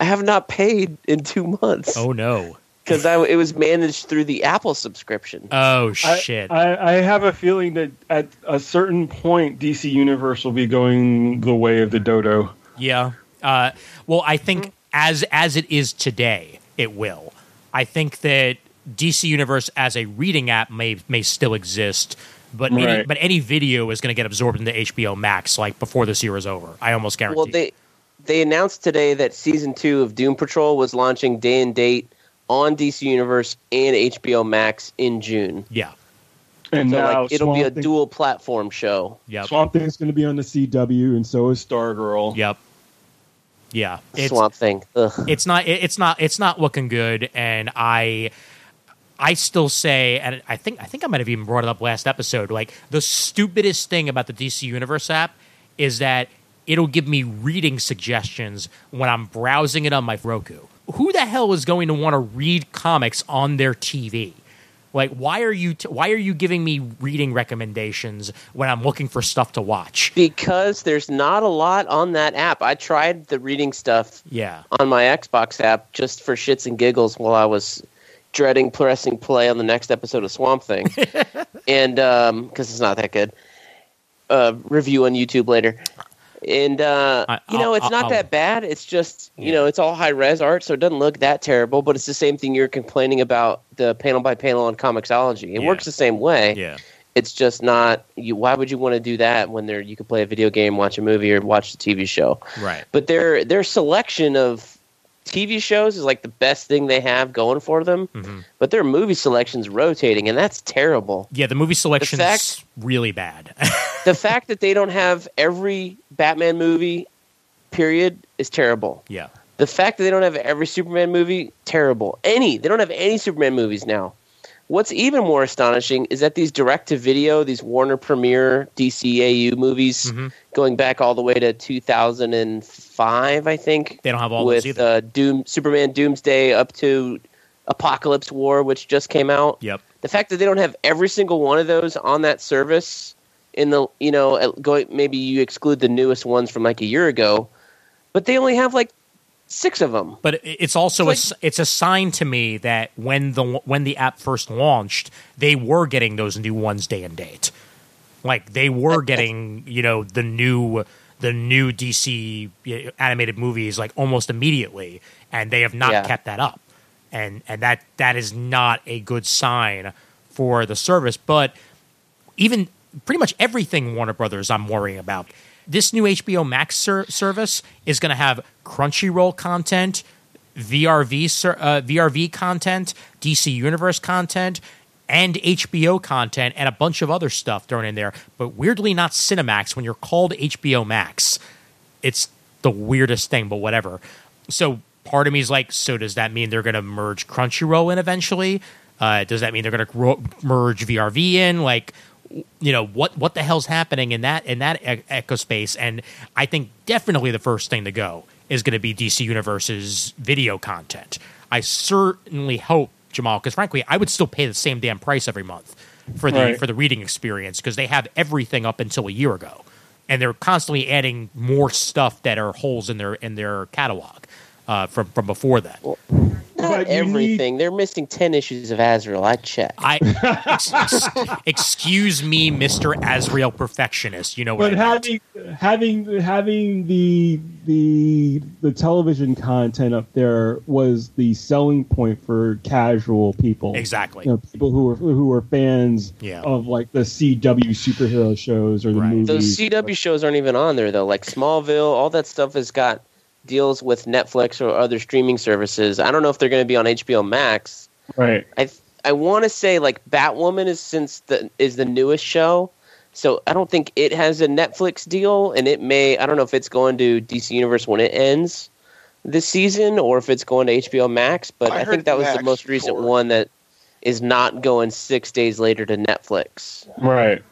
I have not paid in two months Oh no. because I it was managed through the Apple subscription. Oh I- shit. I, I have a feeling that at a certain point, DC Universe will be going the way of the dodo. yeah. Uh, well, I think as as it is today, it will. I think that DC Universe as a reading app may may still exist, but any, but any video is going to get absorbed into HBO Max like before this year is over. I almost guarantee. Well, they they announced today that season two of Doom Patrol was launching day and date on DC Universe and HBO Max in June. yeah. And So now like it'll be a Thing- dual platform show. Yep. Swamp Thing's going to be on the CW, and so is Stargirl. Yep. Yeah. It's, Swamp Thing. Ugh. it's not it's not it's not looking good and i i still say and i think i think i might have even brought it up last episode like the stupidest thing about the dc universe app is that it'll give me reading suggestions when i'm browsing it on my roku who the hell is going to want to read comics on their tv like why are you t- why are you giving me reading recommendations when i'm looking for stuff to watch Because there's not a lot on that app. I tried the reading stuff yeah on my Xbox app just for shits and giggles while I was dreading pressing play on the next episode of Swamp Thing, and because it's not that good. Uh, review on YouTube later, and uh, I- you know I'll- it's not I'll- that bad. It's just you know it's all high res art, so it doesn't look that terrible. But it's the same thing you're complaining about the panel by panel on comiXology. It Yeah. works the same way. yeah It's just not. You, why would you want to do that when there you could play a video game, watch a movie, or watch the TV show? right but their their selection of TV shows is like the best thing they have going for them. Mhm. But their movie selection's rotating, and that's terrible. yeah the movie selection's fact- really bad the fact that they don't have every Batman movie, period, is terrible. yeah The fact that they don't have every Superman movie, terrible. Any they don't have any Superman movies now. What's even more astonishing is that these direct to video, these Warner Premiere DCAU movies, Mhm. going back all the way to 2005, I think, They don't have all with those either. uh, Doom, Superman Doomsday up to Apokolips War, which just came out. yep. The fact that they don't have every single one of those on that service in the you know going maybe you exclude the newest ones from like a year ago, but they only have like six of them. But it's also It's a, s- it's a sign to me that when the when the app first launched, they were getting those new ones day and date. Like they were getting, you know, the new the new DC animated movies like almost immediately, and they have not Yeah. kept that up, and and that that is not a good sign for the service. But even pretty much everything Warner Brothers I'm worrying about. This new HBO Max ser- service is going to have Crunchyroll content, VRV ser- uh, VRV content, DC Universe content, and HBO content, and a bunch of other stuff thrown in there. But weirdly, not Cinemax. When you're called HBO Max, it's the weirdest thing, but whatever. So part of me is like, so does that mean they're going to merge Crunchyroll in eventually? Uh, does that mean they're going to merge VRV in? Like, you know what what the hell's happening in that in that e- echo space? And I think definitely the first thing to go is going to be DC Universe's video content. I certainly hope Jamal, because frankly, I would still pay the same damn price every month for the Right. for the reading experience because they have everything up until a year ago and they're constantly adding more stuff that are holes in their in their catalog uh, from from before that. Not But you need- everything. They're missing ten issues of Azrael. I checked. I ex- ex- excuse me, Mister Azrael perfectionist. You know what? But I meant. having having having the the the television content up there was the selling point for casual people. exactly. You know, people who are who are fans Yeah. of like the CW superhero shows or the Right. movies. Those CW shows aren't even on there though. Like Smallville, all that stuff has got deals with Netflix or other streaming services. I don't know if they're going to be on HBO Max. right. I I want to say like Batwoman is since the is the newest show, so I don't think it has a Netflix deal, and it may I don't know if it's going to DC Universe when it ends this season or if it's going to HBO Max. But I I, think that was the most recent before. one that is not going six days later to Netflix. Right.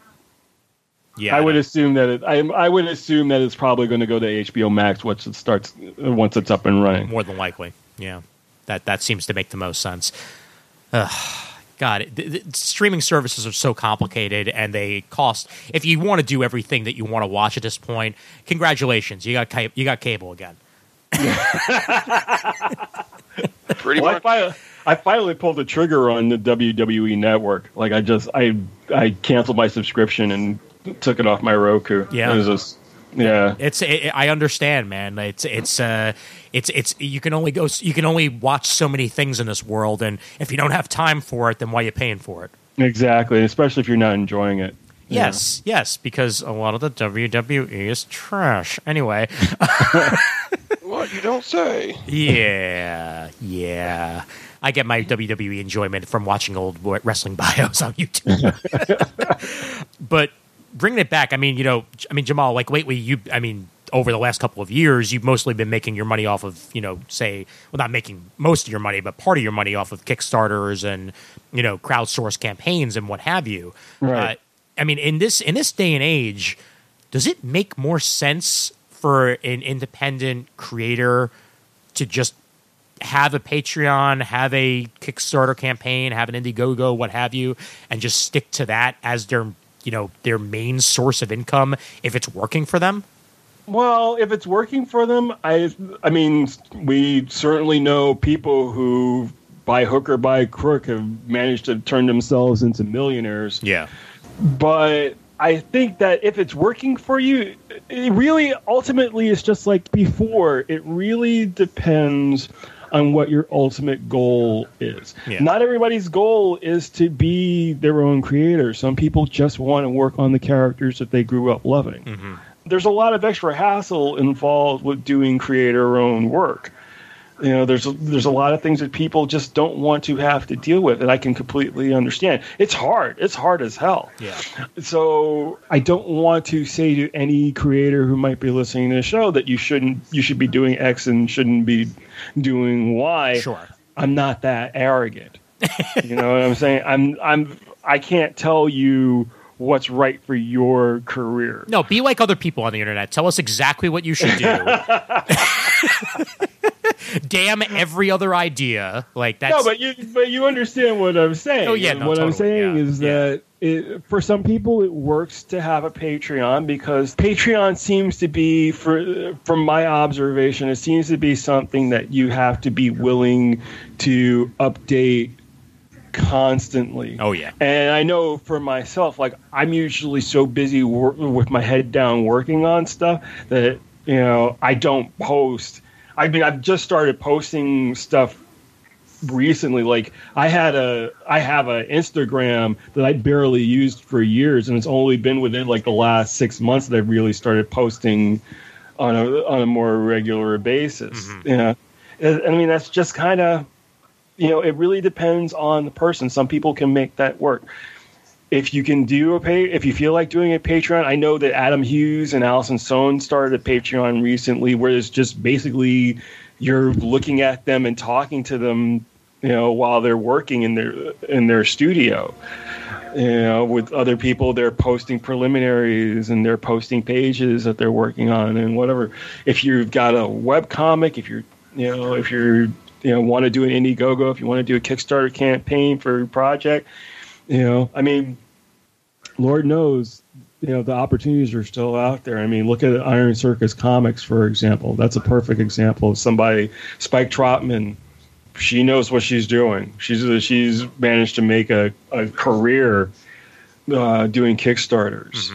Yeah, I would assume that it, I I would assume that it's probably going to go to HBO Max once it starts once it's up and running. more than likely. Yeah, that that seems to make the most sense. Ugh. God, it- the, the streaming services are so complicated, and they cost. If you want to do everything that you want to watch at this point, congratulations, you got you got cable again. Pretty Well, I, much. finally, I finally pulled the trigger on the WWE network. Like I just I I canceled my subscription and took it off my Roku. Yeah. It was just yeah. It's it, I understand, man. It's it's uh it's it's you can only go you can only watch so many things in this world, and if you don't have time for it, then why are you paying for it? Exactly, especially if you're not enjoying it. Yeah. Yes, yes, because a lot of the WWE is trash. Anyway, What you don't say. yeah, yeah. I get my WWE enjoyment from watching old wrestling bios on YouTube. but bringing it back, I mean, you know, I mean, Jamal, like lately, you, I mean, over the last couple of years, you've mostly been making your money off of, you know, say, well, not making most of your money, but part of your money off of Kickstarters and, you know, crowdsourced campaigns and what have you. Right. Uh, I mean, in this in this day and age, does it make more sense for an independent creator to just have a Patreon, have a Kickstarter campaign, have an Indiegogo, what have you, and just stick to that as their you know their main source of income if it's working for them? Well, if it's working for them, I I mean, we certainly know people who by hook or by crook have managed to turn themselves into millionaires. Yeah, but I think that if it's working for you, it really ultimately is just like before. It really depends on what your ultimate goal is. Yeah. Not everybody's goal is to be their own creator. Some people just want to work on the characters that they grew up loving. Mm-hmm. There's a lot of extra hassle involved with doing creator owned work you know there's a, there's a lot of things that people just don't want to have to deal with and i can completely understand it's hard it's hard as hell yeah, so i don't want to say to any creator who might be listening to the show that you shouldn't you should be doing x and shouldn't be doing y sure. i'm not that arrogant you know what I'm saying? I'm I'm I can't tell you what's right for your career. No, be like other people on the internet. Tell us exactly what you should do. Damn every other idea. Like that's No, but you but you understand what I'm saying. Oh, yeah, no, what I'm saying yeah, is yeah. that it, for some people it works to have a Patreon because Patreon seems to be for from my observation it seems to be something that you have to be willing to update constantly. Oh yeah. And I know for myself, like I'm usually so busy wor- with my head down working on stuff that you know I don't post. I mean, I've just started posting stuff recently. Like I had a, I have an Instagram that I barely used for years, and it's only been within like the last six months that I've really started posting on a on a more regular basis. Mm-hmm. You know, And- I mean that's just kind of you know, it really depends on the person. Some people can make that work. If you can do a pay, if you feel like doing a Patreon, I know that Adam Hughes and Allison Sohn started a Patreon recently, where it's just basically you're looking at them and talking to them, you know, while they're working in their in their studio. You know, with other people, they're posting preliminaries and they're posting pages that they're working on and whatever. If you've got a web comic, if you're, you know, if you're you know want to do an Indiegogo, if you want to do a Kickstarter campaign for a project, you know, I mean, Lord knows, you know, the opportunities are still out there. I mean, look at Iron Circus Comics, for example. That's a perfect example of somebody, Spike Trotman. She knows what she's doing. She's she's managed to make a, a career uh, doing Kickstarters.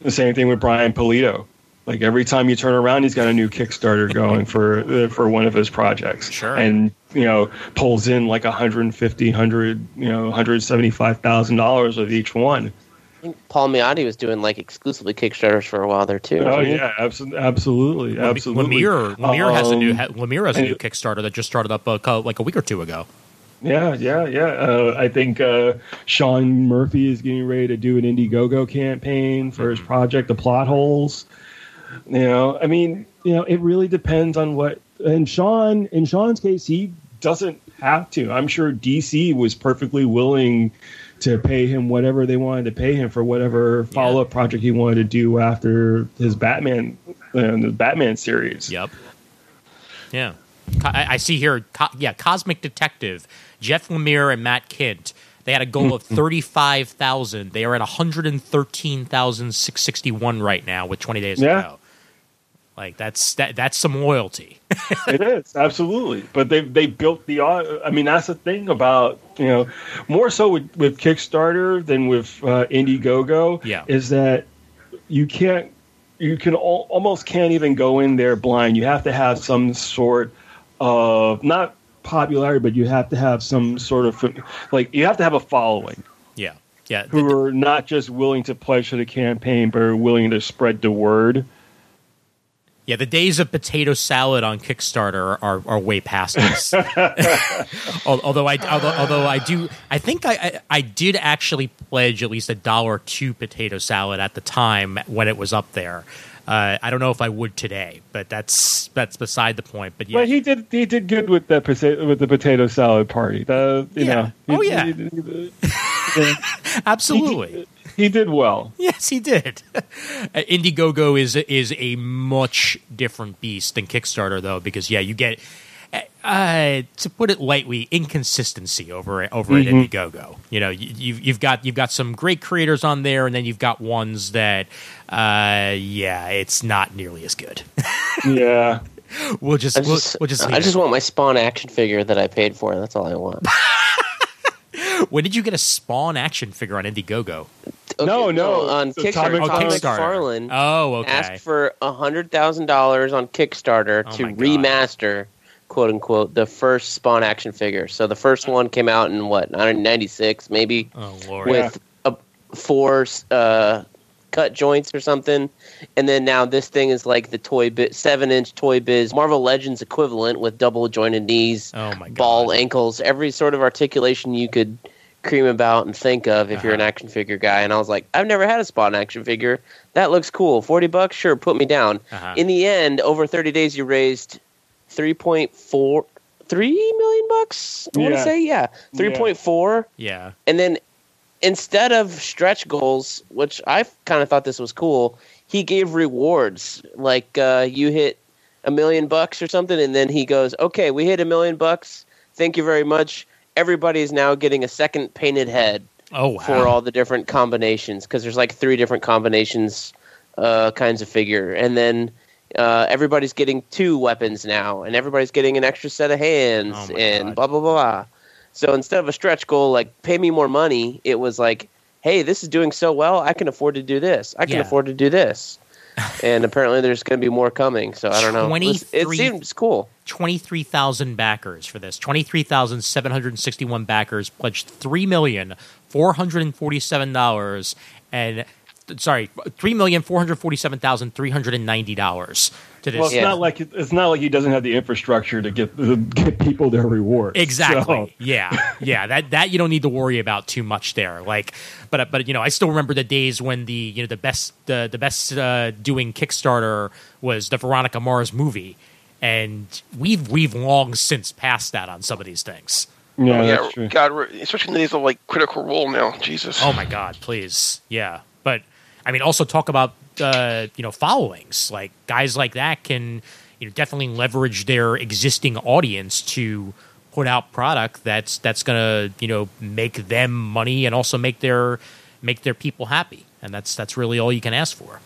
The same thing with Brian Pulido. Like every time you turn around, he's got a new Kickstarter going for uh, for one of his projects. Sure. And you know, pulls in like 150, 100, you know, 175 thousand dollars with each one. I think Paul Miotti was doing like exclusively Kickstarters for a while there too. Oh yeah, absolutely, absolutely, absolutely. Lemire, Lemire has a new Um, Lemire has a new Kickstarter that just started up a, like a week or two ago. Yeah, yeah, yeah. Uh, I think uh, Sean Murphy is getting ready to do an Indiegogo campaign for his project, The Plot Holes. You know, I mean, you know, it really depends on what. And Sean, in Sean's case, he doesn't have to. I'm sure DC was perfectly willing to pay him whatever they wanted to pay him for whatever follow up project he wanted to do after his Batman, uh, the Batman series. Yep. Yeah. I, I see here. Co- yeah, Cosmic Detective, Jeff Lemire and Matt Kindt. They had a goal of thirty-five thousand. They are at one hundred and thirteen thousand six sixty-one right now with twenty days Yeah. to go. Like that's that, that's some loyalty. it is absolutely, but they they built the. I mean, that's the thing about you know more so with, with Kickstarter than with uh, Indiegogo. Yeah. is that you can't you can al- almost can't even go in there blind. You have to have some sort of not popularity, but you have to have some sort of like you have to have a following yeah, yeah. who are not just willing to pledge to the campaign, but are willing to spread the word. Yeah, the days of potato salad on Kickstarter are, are way past us. Although I although, although I do I think I, I I did actually pledge at least a dollar to potato salad at the time when it was up there. Uh, I don't know if I would today, but that's that's beside the point. But yeah, Well, he did. He did good with the potato with the potato salad party. The you Yeah. know. Oh, he- yeah. he- he- absolutely. he did well. Yes, he did. Uh, Indiegogo is is a much different beast than Kickstarter, though, because yeah, you get uh, to put it lightly, inconsistency over over at Indiegogo. You know, you, you've you've got you've got some great creators on there, and then you've got ones that, uh, yeah, it's not nearly as good. Yeah. we'll just I we'll, just, we'll just leave I just it. want my Spawn action figure that I paid for. That's all I want. When did you get a Spawn action figure on Indiegogo? No, no, on it's Kickstarter. Atomic Oh, Todd Kickstarter. McFarlane Oh, okay. asked for hundred thousand dollars on Kickstarter Oh to remaster, quote unquote, the first Spawn action figure. So the first one came out in what 1996, maybe, oh Lord. with a, four uh, cut joints or something. And then now this thing is like the Toy Biz seven inch toy biz Marvel Legends equivalent with double jointed knees, Oh my god. ball ankles, every sort of articulation you could cream about and think of if you're an Uh-huh. action figure guy. And I was like, I've never had a Spawn action figure. That looks cool. Forty bucks, sure, put me down. Uh-huh. In the end, over thirty days, you raised three point four three million bucks. I want to say yeah, three point four. Yeah. And then instead of stretch goals, which I kind of thought this was cool, he gave rewards like uh, you hit a million bucks or something, and then he goes, "Okay, we hit a million bucks. Thank you very much. Everybody is now getting a second painted head Oh wow. for all the different combinations because there's like three different combinations uh, kinds of figure, and then." Uh, everybody's getting two weapons now, and everybody's getting an extra set of hands, Oh and God. blah blah blah. blah. So instead of a stretch goal like pay me more money, it was like, hey, this is doing so well, I can afford to do this. I can Yeah. afford to do this. And apparently, there's going to be more coming. So I don't know. It, seems cool. 23,000 backers for this. 23,761 backers pledged $3,447 and sorry, $3,447,390 to this. Well, it's Yeah. not like it's not like he doesn't have the infrastructure to get get people their rewards. Exactly. So- Yeah. Yeah. That that you don't need to worry about too much there. Like, but but you know, I still remember the days when the you know the best the the best uh, doing Kickstarter was the Veronica Mars movie, and we've we've long since passed that on some of these things. yeah, yeah, that's true. God, especially in the days of like Critical Role now. Jesus. Oh my God, please. Yeah. But I mean, also talk about, uh, you know, followings. Like guys like that can, you know, definitely leverage their existing audience to put out product that's, that's going to, you know, make them money and also make their, make their people happy. And that's, that's really all you can ask for.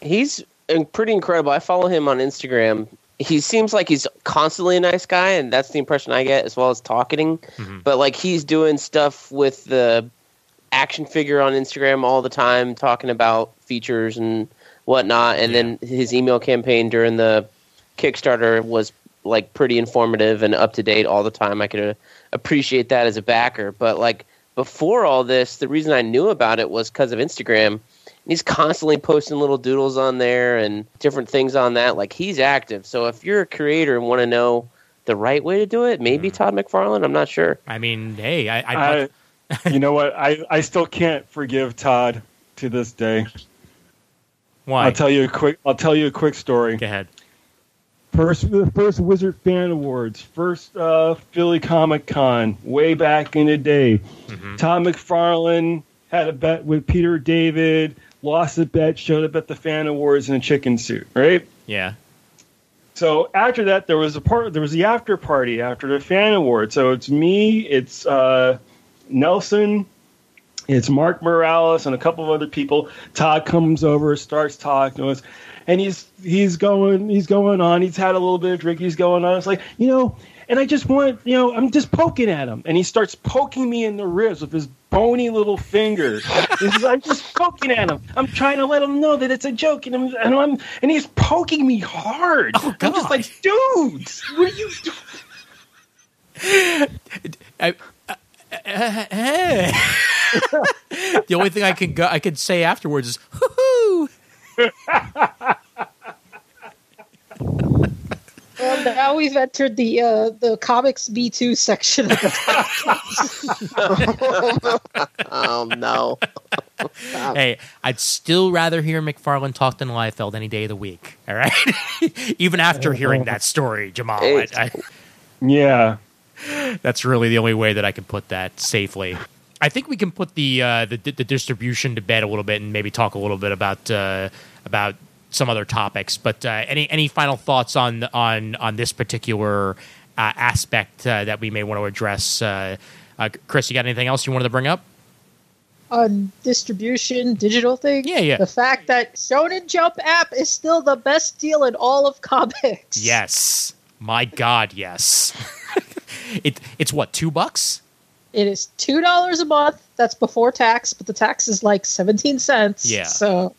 He's pretty incredible. I follow him on Instagram. He seems like he's constantly a nice guy, and that's the impression I get, as well as talking. But like he's doing stuff with the action figure on Instagram all the time, talking about features and whatnot. And then his email campaign during the Kickstarter was like pretty informative and up to date all the time. I could uh, appreciate that as a backer. But like before all this, the reason I knew about it was because of Instagram. He's constantly posting little doodles on there and different things on that. Like he's active. So if you're a creator and want to know the right way to do it, maybe Todd McFarlane. I'm not sure. I mean, hey, I, I, I, you know what? I, I still can't forgive Todd to this day. why? I'll tell you a quick. I'll tell you a quick story. Go ahead. First, the first Wizard Fan Awards, first uh, Philly Comic Con, way back in the day. Todd McFarlane had a bet with Peter David, lost the bet, showed up at the Fan Awards in a chicken suit, right? Yeah. So after that, there was a part. There was the after party after the fan Awards. So it's me, it's uh, Nelson, it's Mark Morales, and a couple of other people. Todd comes over, starts talking to us, and he's he's going he's going on. He's had a little bit of drink. He's going on. It's like you know, and I just want you know, I'm just poking at him, and he starts poking me in the ribs with his bony little fingers. Says, I'm just poking at him. I'm trying to let him know that it's a joke, and I'm and I'm and he's poking me hard. Oh, I'm just like, dude, what are you doing? I, the only thing I could go, I could say afterwards is "hoo Well, now we've entered the uh, the comics B two section of the Oh no. Hey, I'd still rather hear McFarlane talk than Liefeld any day of the week. All right, even after hearing that story, Jamal, I, I, Yeah, that's really the only way that I can put that safely. I think we can put the uh, the, the distribution to bed a little bit and maybe talk a little bit about uh, about some other topics. But uh, any any final thoughts on on on this particular uh, aspect uh, that we may want to address? Uh, uh, Chris, you got anything else you wanted to bring up? on distribution digital thing. Yeah, yeah. The fact that Shonen Jump app is still the best deal in all of comics. Yes, my God, yes. it it's what two bucks? It is two dollars a month. That's before tax, but the tax is like seventeen cents. Yeah. So,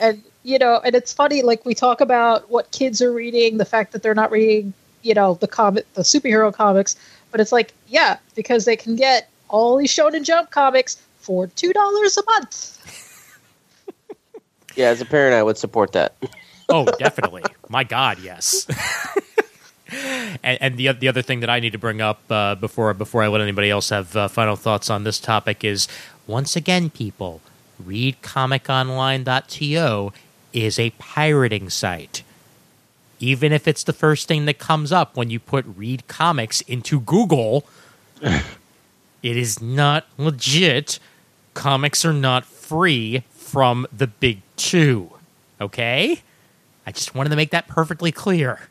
and you know, and it's funny. Like we talk about what kids are reading, the fact that they're not reading, you know, the comic, the superhero comics, but it's like, yeah, because they can get all these Shonen Jump comics for two dollars a month. Yeah, as a parent, I would support that. Oh, definitely. My God, yes. and, and the the other thing that I need to bring up uh, before before I let anybody else have uh, final thoughts on this topic is once again, people read comiconline.to is a pirating site. even if it's the first thing that comes up when you put read comics into Google, it is not legit. Comics are not free from the big two. Okay? I just wanted to make that perfectly clear.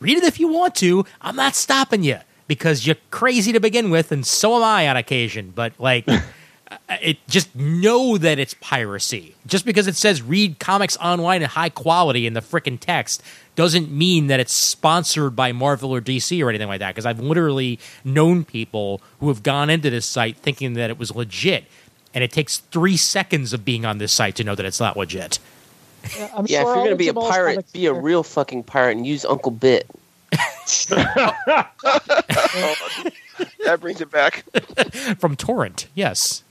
Read it if you want to. I'm not stopping you because you're crazy to begin with, and so am I on occasion. But, like, it just know that it's piracy. Just because it says read comics online in high quality in the frickin' text doesn't mean that it's sponsored by Marvel or DC or anything like that. Because I've literally known people who have gone into this site thinking that it was legit, and it takes three seconds of being on this site to know that it's not legit. Yeah, I'm Yeah, sure if you're gonna be a pirate, be a real fucking pirate and use Uncle Bit. That brings it back. From Torrent, yes.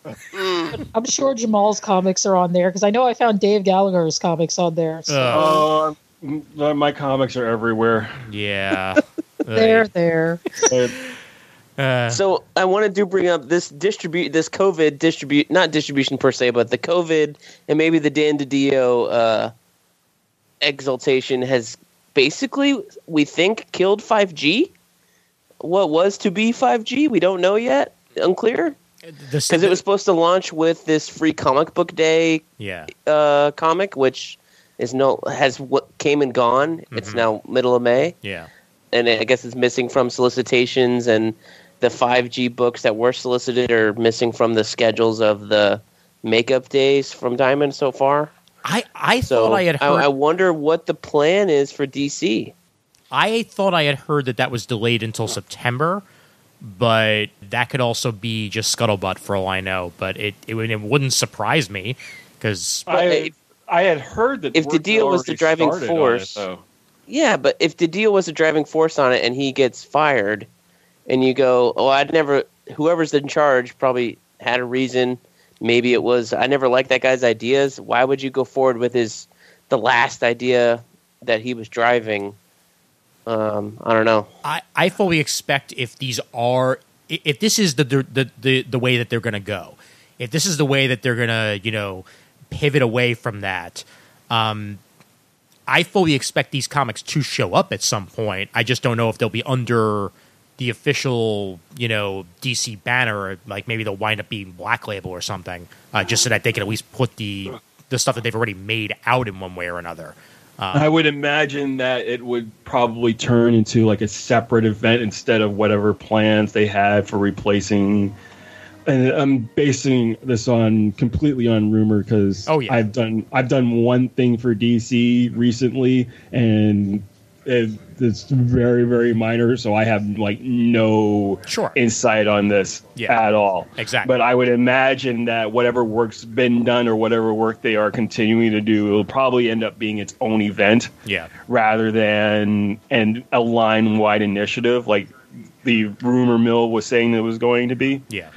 I'm sure Jamal's comics are on there because I know I found Dave Gallagher's comics on there. So Uh, Oh, my comics are everywhere. yeah. They're there, They're there. Uh, So I wanted to bring up this distribute this COVID distribute not distribution per se, but the COVID and maybe the Dan DiDio uh, exaltation has basically we think killed 5G. What was to be 5G, we don't know yet. Unclear because it was supposed to launch with this free comic book day yeah. uh, comic, which is no has what came and gone. It's Mhm. now middle of May Yeah. and I guess it's missing from solicitations and the 5G books that were solicited are missing from the schedules of the makeup days from Diamond so far. I, I So thought I had heard I wonder what the plan is for DC. I thought I had heard that that was delayed until September, but that could also be just scuttlebutt for all I know. But it it, would- it wouldn't surprise me because I I had heard that if DiDio was the driving started on it, force- Yeah, but if DiDio was the driving force on it and he gets fired, and you go, "Oh, I'd never." Whoever's in charge probably had a reason. Maybe it was I never liked that guy's ideas. Why would you go forward with his the last idea that he was driving? Um, I don't know. I, I fully expect if these are if this is the the the, the way that they're going to go, if this is the way that they're going to you know pivot away from that, um, I fully expect these comics to show up at some point. I just don't know if they'll be under the official you know DC banner, or like maybe they'll wind up being Black Label or something, uh, just so that they can at least put the the stuff that they've already made out in one way or another. I would imagine that it would probably turn into like a separate event instead of whatever plans they had for replacing. And I'm basing this on completely on rumor because Oh, yeah. I've done I've done one thing for DC recently, and it, it's very very minor. So I have like no Sure. insight on this Yeah. at all. Exactly. But I would imagine that whatever work's been done or whatever work they are continuing to do, it'll probably end up being its own event Yeah. rather than an a line wide initiative like the rumor mill was saying it was going to be. Yeah.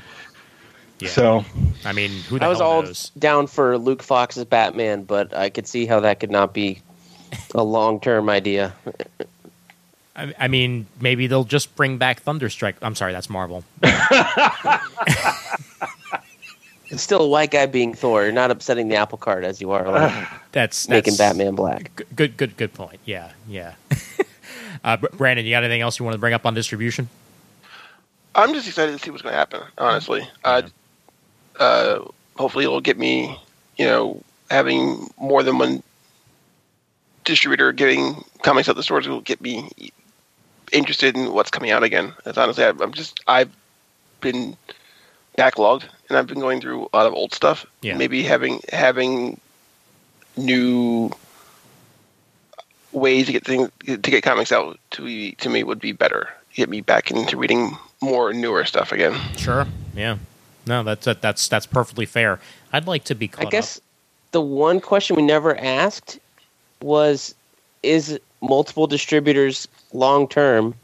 Yeah. So I mean, who the I was hell all knows? down for Luke Fox's Batman, but I could see how that could not be a long term idea. I, I mean, maybe they'll just bring back Thunderstrike. I'm sorry, that's Marvel. It's still a white guy being Thor. You're not upsetting the apple cart as you are like, That's making that's- Batman black. Good, good, good, good point. Yeah, yeah. uh, Brandon, you got anything else you want to bring up on distribution? I'm just excited to see what's going to happen. Honestly, uh, uh, hopefully it'll get me, you know, having more than one distributor giving comics at the stores will get me interested in what's coming out again. As honestly, I, I'm just I've been backlogged and I've been going through a lot of old stuff. Yeah. Maybe having having new ways to get things to get comics out to me, to me would be better. Get me back into reading more newer stuff again. Sure. Yeah. No, that's that, that's that's perfectly fair. I'd like to be I guess up. the one question we never asked was is multiple distributors long term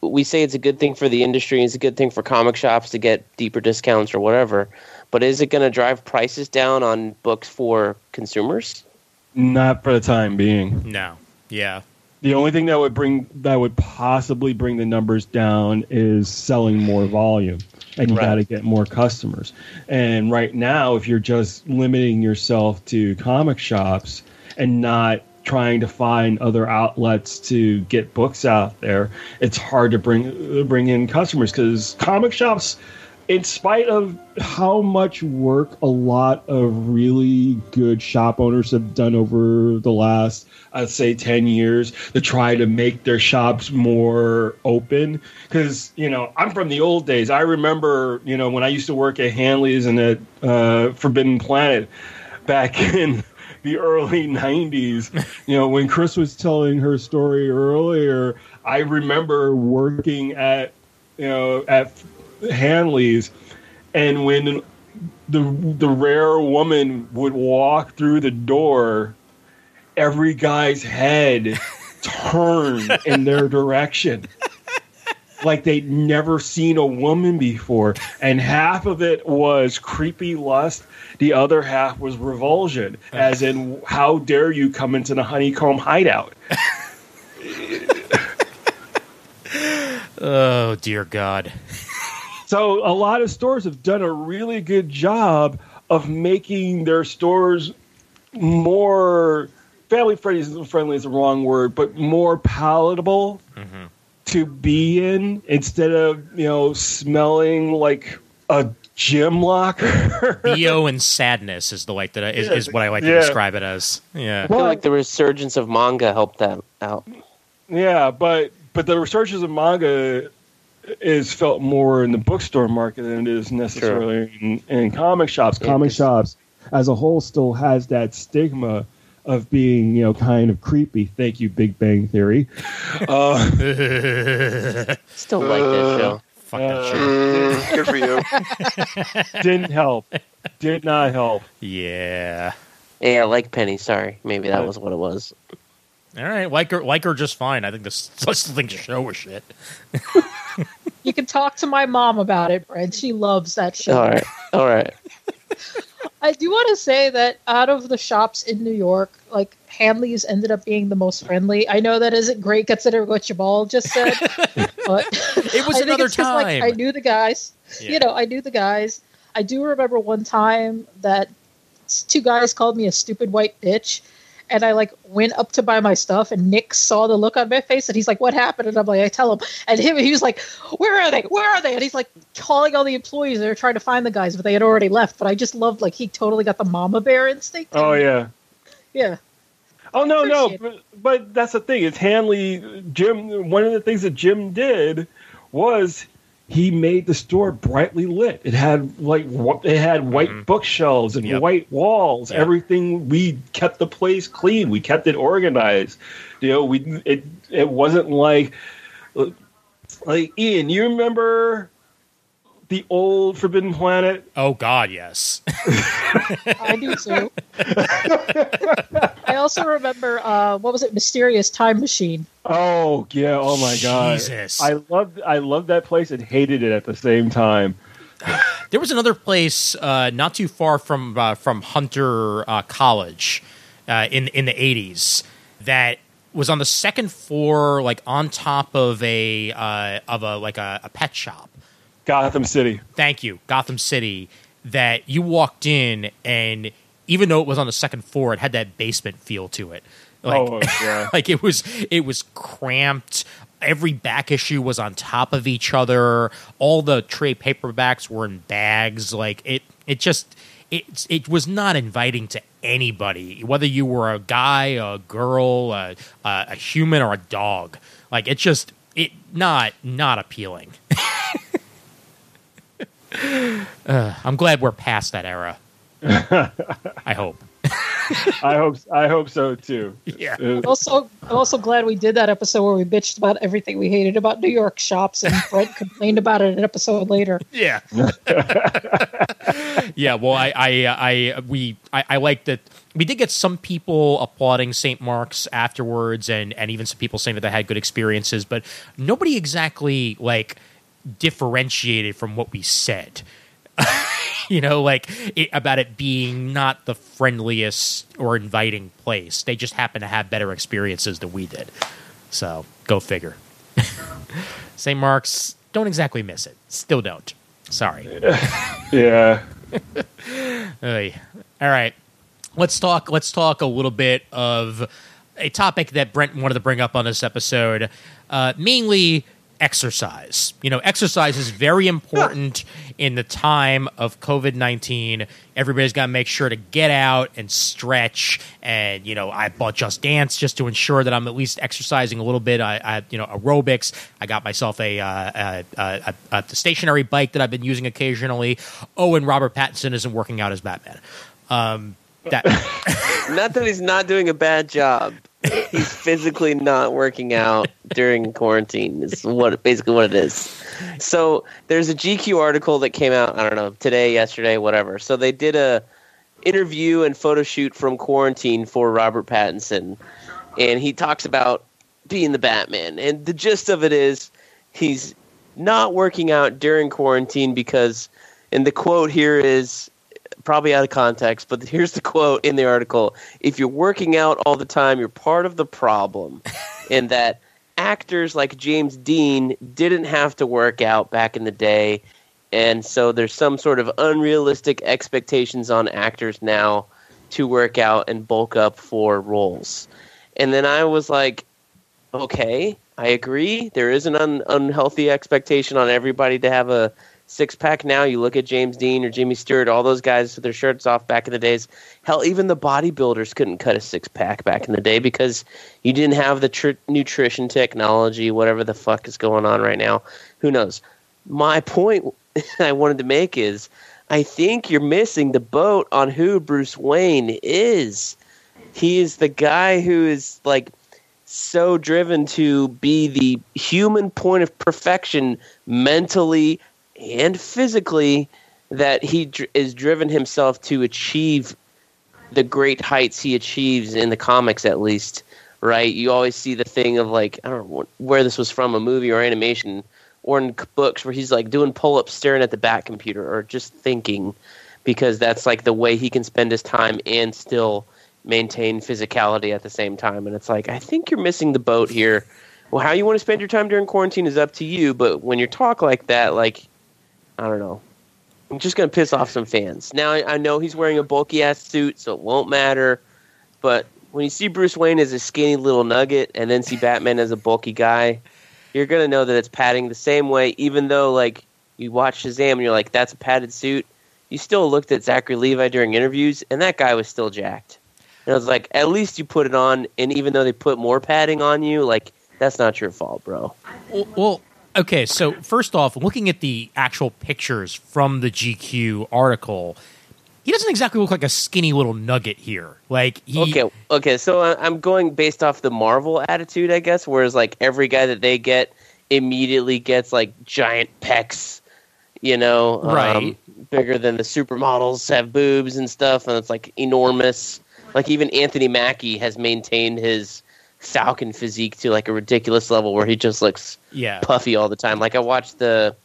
we say it's a good thing for the industry it's a good thing for comic shops to get deeper discounts or whatever but is it going to drive prices down on books for consumers not for the time being. No. Yeah. The only thing that would bring that would possibly bring the numbers down is selling more volume, and you Right. got to get more customers. And right now, if you're just limiting yourself to comic shops and not trying to find other outlets to get books out there, it's hard to bring bring in customers because comic shops, in spite of how much work a lot of really good shop owners have done over the last, I'd say, ten years to try to make their shops more open. Because you know, I'm from the old days. I remember, you know, when I used to work at Hanley's and at uh, Forbidden Planet back in the early 90s you know when chris was telling her story earlier i remember working at you know at hanley's and when the the rare woman would walk through the door every guy's head turned in their direction like they'd never seen a woman before. And half of it was creepy lust. The other half was revulsion as in how dare you come into the honeycomb hideout? Oh dear God. so a lot of stores have done a really good job of making their stores more family friendly friendly is the wrong word but more palatable mm-hmm. To be in instead of you know smelling like a gym locker Bo and sadness is the like that I, is, is what I like to describe it as. Yeah. I feel like the resurgence of manga helped that out. Yeah, but but the resurgence of manga is felt more in the bookstore market than it is necessarily in, in comic shops. Comic comic 'cause- shops as a whole still has that stigma of being, you know, kind of creepy. Thank you, Big Bang Theory. Uh, Still like that show. Fuck that Uh, shit. Mm, good for you. didn't help. Did not help. Yeah. Yeah, I like Penny. Sorry, maybe that was what it was. All right. Like her, like her just fine. I think this, I still think the show was shit. You can talk to my mom about it, Brent. She loves that show. All right, all right. I do want to say that out of the shops in New York, like Hanley's ended up being the most friendly. I know that isn't great considering what Jamal just said, but It was another 'cause, like, time. I knew the guys. Yeah. You know, I knew the guys. I do remember one time that two guys called me a stupid white bitch, and I like went up to buy my stuff, and Nick saw the look on my face, and he's like, "What happened?" And I'm like, "I tell him," and him, he was like, "Where are they? Where are they?" And he's like calling all the employees. They're trying to find the guys, but they had already left. But I just loved like he totally got the mama bear instinct. Oh yeah. yeah. Oh no, no, but, but that's the thing. It's Hanley. Jim. One of the things that Jim did was he made the store brightly lit. It had like it had white mm-hmm. bookshelves and Yep. white walls. Yep. Everything. We kept the place clean. We kept it organized. You know, we it it wasn't like like Ian. You remember the old Forbidden Planet? Oh God, yes. I do too. I also remember uh, what was it? Mysterious Time Machine. Oh yeah! Oh my god! Jesus. I loved I loved that place and hated it at the same time. There was another place uh, not too far from uh, from Hunter uh, College uh, in in the eighties that was on the second floor, like on top of a uh, of a like a, a pet shop. Gotham City. Thank you, Gotham City. That you walked in and even though it was on the second floor, it had that basement feel to it. Like, oh yeah. like it was it was cramped every back issue was on top of each other all the trade paperbacks were in bags like it it just it it was not inviting to anybody whether you were a guy a girl a, a, a human or a dog like it just it not not appealing uh, i'm glad we're past that era i hope I hope I hope so too. yeah Uh, Also, I'm also glad we did that episode where we bitched about everything we hated about New York shops, and Brent complained about it an episode later. Yeah. yeah. Well, I, I, I, we, I, I like that. We did get some people applauding St. Mark's afterwards, and and even some people saying that they had good experiences, but nobody exactly like differentiated from what we said. you know, like it, about it being not the friendliest or inviting place. They just happen to have better experiences than we did. So go figure. St. Mark's, don't exactly miss it. Still don't. Sorry. yeah. All right. Let's talk. Let's talk a little bit of a topic that Brent wanted to bring up on this episode, uh, mainly exercise. You know, exercise is very important in the time of COVID 19. Everybody's got to make sure to get out and stretch. And, you know, I bought Just Dance just to ensure that I'm at least exercising a little bit. I, I you know, aerobics. I got myself a, uh, a, a, a, stationary bike that I've been using occasionally. Oh, and Robert Pattinson isn't working out as Batman. Um, that Not that he's not doing a bad job. He's physically not working out during quarantine. Is what basically what it is. So there's a GQ article that came out. I don't know today, yesterday, whatever. So they did a interview and photo shoot from quarantine for Robert Pattinson, and he talks about being the Batman. And the gist of it is he's not working out during quarantine because, and the quote here is probably out of context, but here's the quote in the article. If you're working out all the time, you're part of the problem. in that actors like James Dean didn't have to work out back in the day. And so there's some sort of unrealistic expectations on actors now to work out and bulk up for roles. And then I was like, okay, I agree. There is an un- unhealthy expectation on everybody to have a six pack now. You look at James Dean or Jimmy Stewart, all those guys with their shirts off back in the days. Hell, even the bodybuilders couldn't cut a six pack back in the day because you didn't have the tr- nutrition technology, whatever the fuck is going on right now. Who knows? My point I wanted to make is I think you're missing the boat on who Bruce Wayne is. He is the guy who is like so driven to be the human point of perfection mentally and physically that he dr- is driven himself to achieve the great heights he achieves in the comics at least right? You always see the thing of like i don't know where this was from a movie or animation or in books where he's like doing pull-ups staring at the back computer or just thinking because that's like the way he can spend his time and still maintain physicality at the same time. And it's like i think you're missing the boat here. Well how you want to spend your time during quarantine is up to you but when you talk like that like I don't know. I'm just gonna piss off some fans. Now I, know he's wearing a bulky ass suit, so it won't matter. But when you see Bruce Wayne as a skinny little nugget, and then see Batman as a bulky guy, you're gonna know that it's padding the same way. Even though like you watch Shazam and you're like, that's a padded suit. You still looked at Zachary Levi during interviews, and that guy was still jacked. And I was like, at least you put it on, and even though they put more padding on you, like that's not your fault, bro. Well, okay. So first off, looking at the actual pictures from the GQ article, he doesn't exactly look like a skinny little nugget here. Like he, Okay, okay. So I'm going based off the Marvel attitude, I guess. Whereas like every guy that they get immediately gets like giant pecs, you know, um, Right. bigger than the supermodels have boobs and stuff, and it's like enormous. Like even Anthony Mackie has maintained his Falcon physique to like a ridiculous level where he just looks yeah, puffy all the time. Like I watched the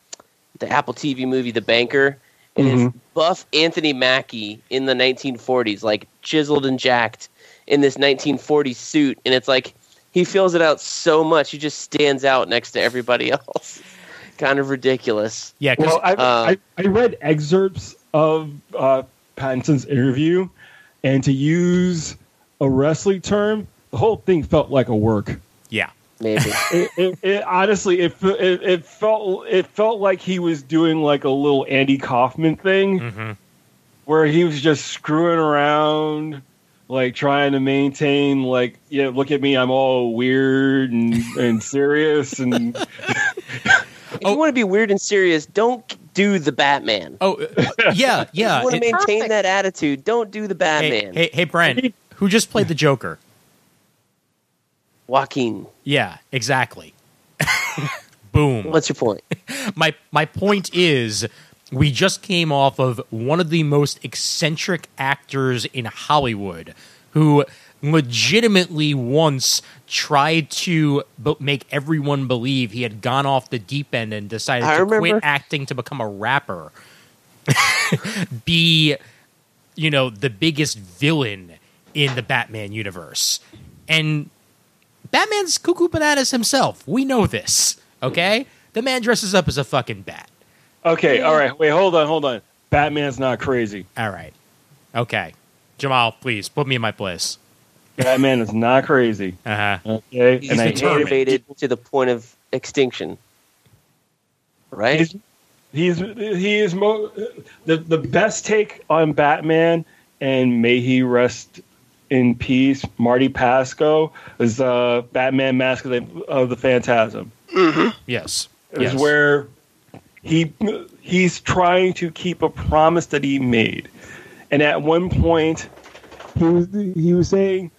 the Apple TV movie The Banker, and it's buff Anthony Mackie in the 1940s, like chiseled and jacked in this 1940s suit, and it's like he fills it out so much, he just stands out next to everybody else. kind of ridiculous. Yeah. Well, I, Uh, I, I read excerpts of uh, Pattinson's interview, and to use a wrestling term, the whole thing felt like a work. yeah. Maybe. It, it, it honestly, it, it it felt it felt like he was doing like a little Andy Kaufman thing, hmm where he was just screwing around, like trying to maintain, like, yeah, look at me, I'm all weird and, and serious, and if you want to be weird and serious, don't do the Batman. Oh, uh, yeah, yeah. if you want to maintain Perfect. that attitude, don't do the hey, Batman. hey, hey, Brent, who just played the Joker? Joaquin, Yeah, exactly. Boom. what's your point? my my point is we just came off of one of the most eccentric actors in Hollywood who legitimately once tried to b- make everyone believe he had gone off the deep end and decided I to quit acting to become a rapper be you know the biggest villain in the Batman universe and Batman's cuckoo bananas himself we know this okay the man dresses up as a fucking bat okay, all right, wait, hold on, hold on. Batman's not crazy. All right. Okay. Jamal, please put me in my place. Batman is not crazy. Uh-huh. Okay, He's and I hate it. motivated to the point of extinction. Right? He's he's he is mo- the the best take on Batman, and may he rest in peace. Marty Pasko is uh, Batman Mask of the, of the Phantasm. Yes. Is Yes. where he he's trying to keep a promise that he made, and at one point he was he was saying.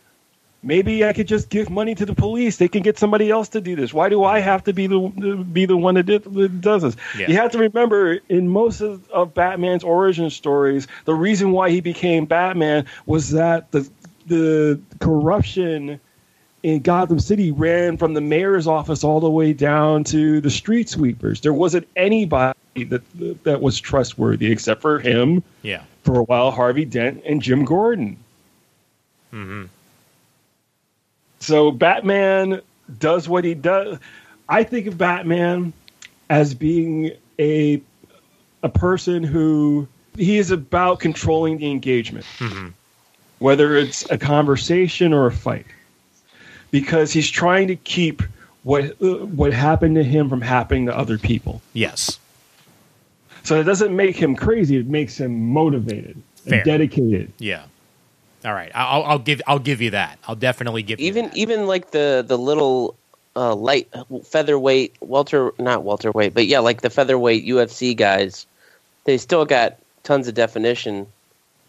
Maybe I could just give money to the police. They can get somebody else to do this. Why do I have to be the be the one that, did, that does this? Yeah. You have to remember, in most of, of Batman's origin stories, the reason why he became Batman was that the the corruption in Gotham City ran from the mayor's office all the way down to the street sweepers. There wasn't anybody that that was trustworthy except for him Yeah. for a while, Harvey Dent and Jim Gordon. Mm-hmm. So Batman does what he does. I think of Batman as being a a person who he is about controlling the engagement, Mhm. Whether it's a conversation or a fight, because he's trying to keep what uh, what happened to him from happening to other people. Yes. So it doesn't make him crazy; it makes him motivated Fair. and dedicated. Yeah. All right. I'll, I'll give I'll give you that. I'll definitely give you even that. even like the the little uh, light featherweight welter not welterweight but yeah like the featherweight UFC guys they still got tons of definition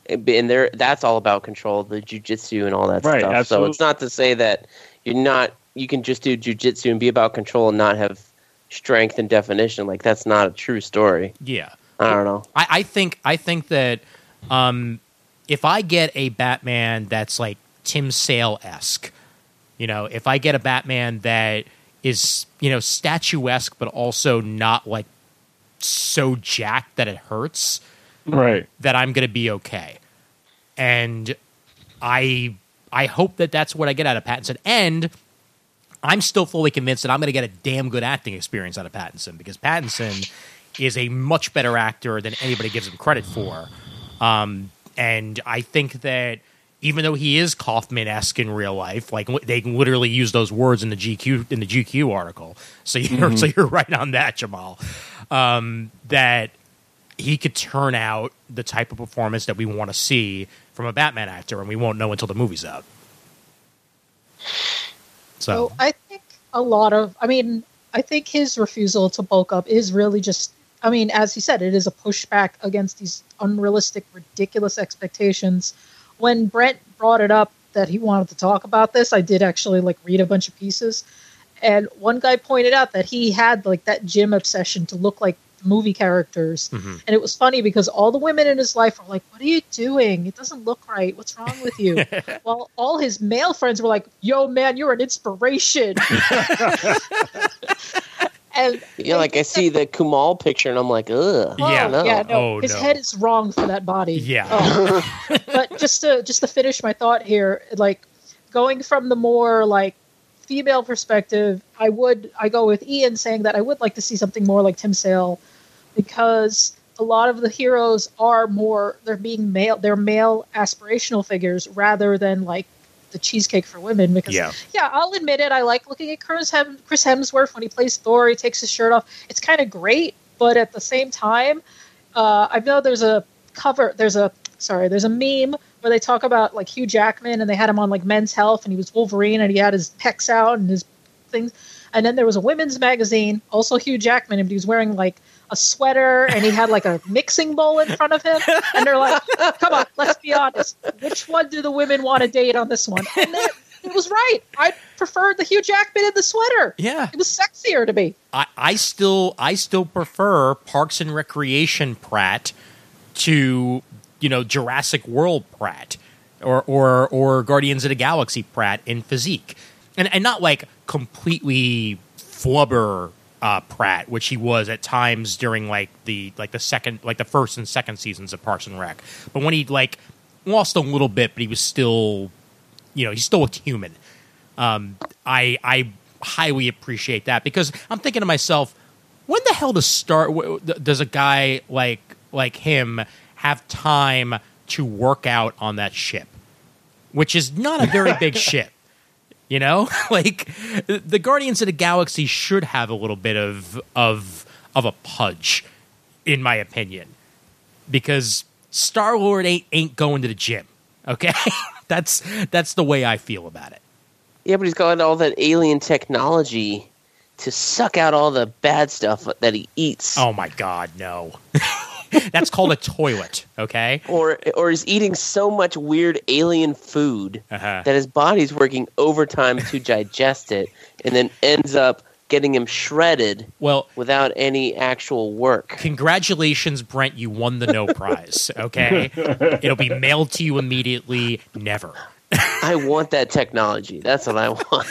and they're that's all about control the jujitsu and all that Right, stuff. So it's not to say that you're not you can just do jujitsu and be about control and not have strength and definition. Like that's not a true story. Yeah. I don't know. I, I think I think that um, if I get a Batman that's like Tim Sale esque, you know, if I get a Batman that is you know statuesque but also not like so jacked that it hurts, Right. that I'm going to be okay. And I I hope that that's what I get out of Pattinson. And I'm still fully convinced that I'm going to get a damn good acting experience out of Pattinson because Pattinson is a much better actor than anybody gives him credit for. Um, and I think that even though he is Kaufman esque in real life, like they can literally use those words in the GQ in the GQ article. So you're so you're right on that, Jamal. Um, that he could turn out the type of performance that we want to see from a Batman actor, and we won't know until the movie's out. So, So I think a lot of, I mean, I think his refusal to bulk up is really just, I mean, as he said, it is a pushback against these unrealistic, ridiculous expectations. When Brent brought it up that he wanted to talk about this, I did actually like read a bunch of pieces. And one guy pointed out that he had like that gym obsession to look like movie characters. Mhm. And it was funny because all the women in his life were like, What are you doing? It doesn't look right. What's wrong with you? While all his male friends were like, Yo, man, you're an inspiration. and yeah like I see the Kumail picture and I'm like ugh Yeah. don't know. yeah, no, Oh, his no. head is wrong for that body. Yeah. Oh. but just to just to finish my thought here, like going from the more like female perspective, I would I go with Ian saying that I would like to see something more like Tim Sale because a lot of the heroes are more they're being male they're male aspirational figures rather than like the cheesecake for women because Yeah. yeah, I'll admit it. I like looking at Chris, Hem- Chris Hemsworth when he plays Thor. He takes his shirt off. It's kind of great, but at the same time, uh, I know there's a cover. There's a sorry. There's a meme where they talk about like Hugh Jackman and they had him on like Men's Health and he was Wolverine and he had his pecs out and his things. And then there was a women's magazine, also Hugh Jackman, and he was wearing like a sweater and he had like a mixing bowl in front of him. And they're like, come on, let's be honest. Which one do the women want to date on this one? And then, it was right. I preferred the Hugh Jackman in the sweater. Yeah. It was sexier to me. I, I still I still prefer Parks and Recreation Pratt to you know Jurassic World Pratt or or or Guardians of the Galaxy Pratt in physique, and and not like completely flubber uh, Pratt, which he was at times during like the like the second like the first and second seasons of Parks and Rec, but when he like lost a little bit, but he was still you know he's still a human. Um, I I highly appreciate that because I'm thinking to myself, when the hell does start does a guy like like him have time to work out on that ship? which is not a very big ship. You know, like the Guardians of the Galaxy should have a little bit of of of a pudge, in my opinion, because Star Lord ain't ain't going to the gym. Okay, that's that's the way I feel about it. Yeah, but he's got all that alien technology to suck out all the bad stuff that he eats. Oh my God, no. That's called a toilet, okay? Or or is eating so much weird alien food Uh-huh. that his body's working overtime to digest it, and then ends up getting him shredded Well, without any actual work. congratulations, Brent. You won the no prize, okay? It'll be mailed to you immediately. Never. I want that technology. That's what I want.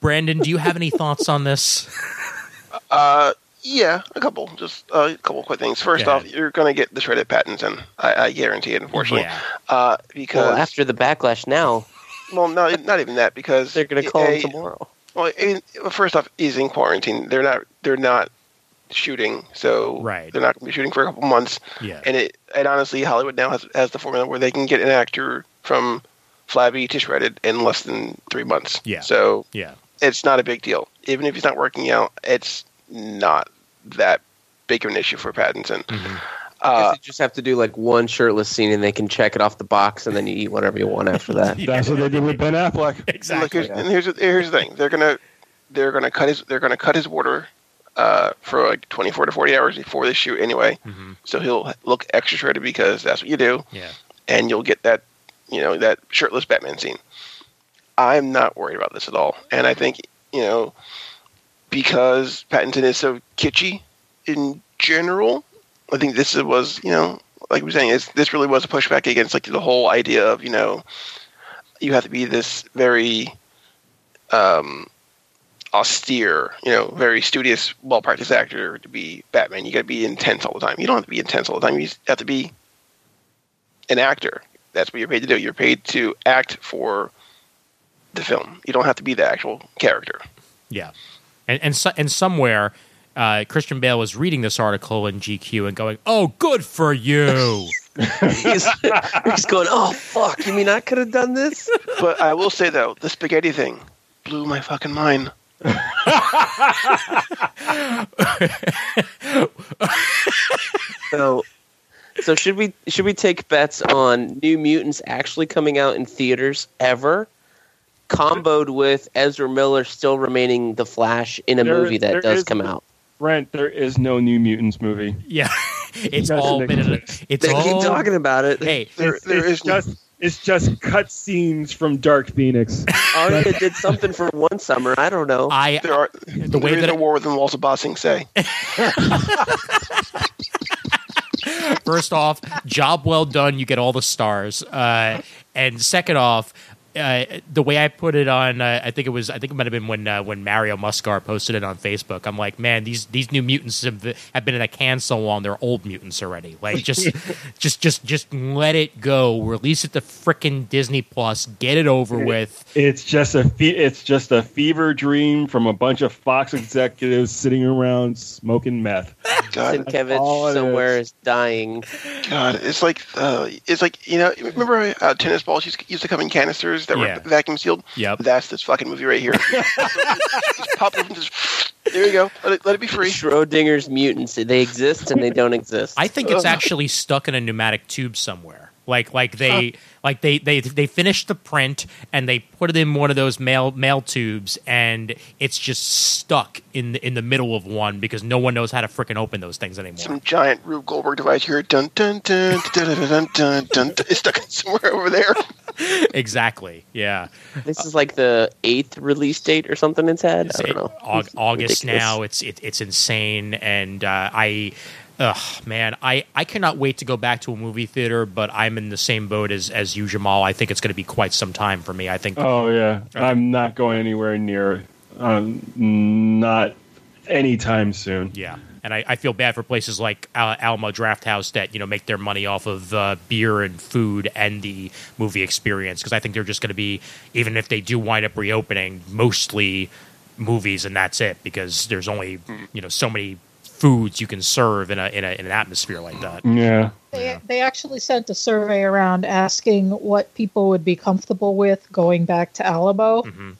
Brandon, do you have any thoughts on this? Uh, yeah, a couple. Just a couple quick things. First off, you're going to get the shredded Pattinson, and I, I guarantee it. Unfortunately, Yeah. uh, because Well, after the backlash, now well, no, not even that. Because they're going to call A- him tomorrow. Well, in, well, first off, he's in quarantine. They're not. They're not shooting, so Right. they're not going to be shooting for a couple months. Yeah. And it and honestly, Hollywood now has has the formula where they can get an actor from flabby to shredded in less than three months. Yeah. So Yeah. it's not a big deal. Even if he's not working out, it's not that big of an issue for Pattinson. Mm-hmm. I Uh, guess you just have to do like one shirtless scene, and they can check it off the box, and then you eat whatever you want after that. That's what they did with Ben Affleck. Look, Exactly. here's, and here's here's the thing. They're gonna they're gonna cut his they're gonna cut his water uh, for like 24 to 40 hours before they shoot anyway. Mhm. So he'll look extra shredded because that's what you do, Yeah. and you'll get that you know that shirtless Batman scene. I'm not worried about this at all, and I think you know because Pattinson is so kitschy in general. I think this was you know like we were saying it's, this really was a pushback against like the whole idea of you know you have to be this very um, austere, you know, very studious, well practiced actor to be Batman. You got to be intense all the time. You don't have to be intense all the time. You have to be an actor. That's what you're paid to do. You're paid to act for the film. You don't have to be the actual character. Yeah, and and so, and somewhere, uh, Christian Bale was reading this article in GQ and going, "Oh, good for you." he's, he's going, oh fuck! You mean I could have done this? But I will say though, the spaghetti thing blew my fucking mind. So, so should we should we take bets on New Mutants actually coming out in theaters ever, comboed with Ezra Miller still remaining the Flash in a There- movie that does is- come out? Brent, there is no New Mutants movie. yeah, it's That's all been. In a, it's They keep talking about it. Hey, There, it's, there it's is no- just it's just cut scenes from Dark Phoenix. Arya did something for one summer. I don't know. I there are the way that no it- war within the walls of Bossing say. First off, job well done. You get all the stars. Uh, and second off, uh, the way I put it on, uh, I think it was, I think it might have been when uh, when Mario Muscar posted it on Facebook. I'm like, man, these these new mutants have, have been in a can so long, they're old mutants already. Like, just just just just let it go. Release it to frickin' Disney Plus. Get it over with. It's just a fe- it's just a fever dream from a bunch of Fox executives sitting around smoking meth. God, all Sienkiewicz somewhere is. is dying. God, it's like uh, it's like you know. Remember uh, tennis balls used, used to come in canisters that Yeah. were vacuum sealed. Yep. That's this fucking movie right here. just pop it and just there you go. Let it, let it be free. Schrodinger's mutants. They exist and they don't exist. I think it's actually stuck in a pneumatic tube somewhere. Like like they like they they they finished the print and they put it in one of those mail mail tubes and it's just stuck in the, in the middle of one because no one knows how to frickin' open those things anymore. Some giant Rube Goldberg device here. Dun dun dun dun dun dun dun dun. dun. It's stuck somewhere over there. exactly. Yeah. this is like the eighth release date or something. It's had. I don't know. Aug- August ridiculous. now. It's it, it's insane, and uh, I, ugh, man, I I cannot wait to go back to a movie theater. But I'm in the same boat as as you, Jamal. I think it's going to be quite some time for me. I think. Oh yeah, I'm not going anywhere near. Um, not anytime soon. Yeah, and I, I feel bad for places like Al- Alamo Drafthouse that you know make their money off of uh, beer and food and the movie experience because I think they're just going to be even if they do wind up reopening mostly movies and that's it because there's only you know so many foods you can serve in a in, a, in an atmosphere like that. Yeah. They, they actually sent a survey around asking what people would be comfortable with going back to Alamo. Mhm.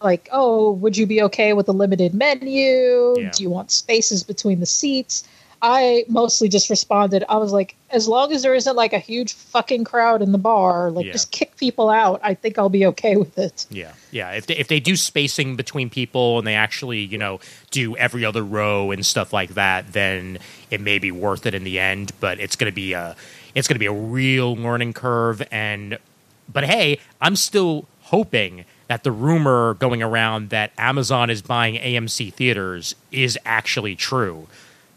Like, oh, would you be okay with a limited menu? Yeah. Do you want spaces between the seats? I mostly just responded. I was like, as long as there isn't like a huge fucking crowd in the bar, like Yeah. just kick people out. I think I'll be okay with it. Yeah, yeah. If they, if they do spacing between people and they actually, you know, do every other row and stuff like that, then it may be worth it in the end. But it's gonna be a it's gonna be a real learning curve. And but hey, I'm still hoping that the rumor going around that Amazon is buying AMC theaters is actually true,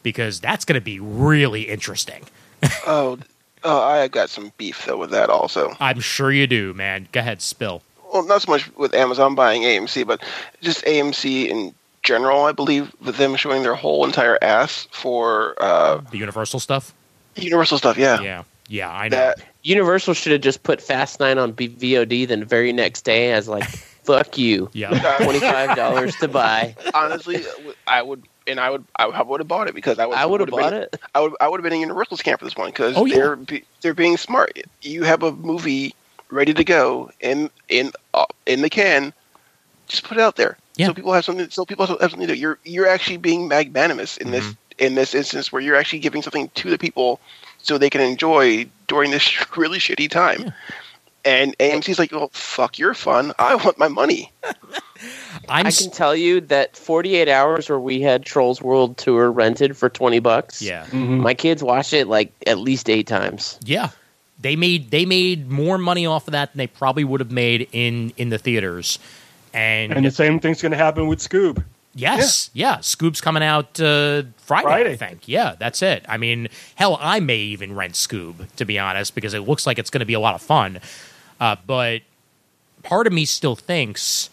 because that's gonna be really interesting. Oh, oh, I got some beef though with that also. I'm sure you do, man. Go ahead, spill. Well, not so much with Amazon buying AMC, but just AMC in general. I believe with them showing their whole entire ass for uh, The Universal stuff. Universal stuff. Yeah, Yeah, yeah. I know. that Universal should have just put Fast Nine on B- VOD. Then the very next day, as like, "Fuck you." yeah. Twenty five dollars to buy. honestly, I would, and I would, I would have bought it because I would. I would have bought been- it. I would, I would have been in Universal's camp for this one because Oh, yeah. they're be, they're being smart. You have a movie ready to go in in uh, in the can. Just put it out there, Yeah. so people have something. So people have something to do. You're you're actually being magnanimous in this Mm-hmm. in this instance where you're actually giving something to the people so they can enjoy during this really shitty time. And AMC's like, "Well, fuck your fun. I want my money." I'm I s- can tell you that 48 hours where we had Trolls World Tour rented for 20 bucks. yeah. My kids watched it like at least eight times. Yeah. They made they made more money off of that than they probably would have made in in the theaters. And, And the same thing's going to happen with Scoob. yes, yeah. Scoob's coming out uh, Friday, I think. Yeah, that's it. I mean, hell, I may even rent Scoob to be honest because it looks like it's going to be a lot of fun. Uh, but part of me still thinks,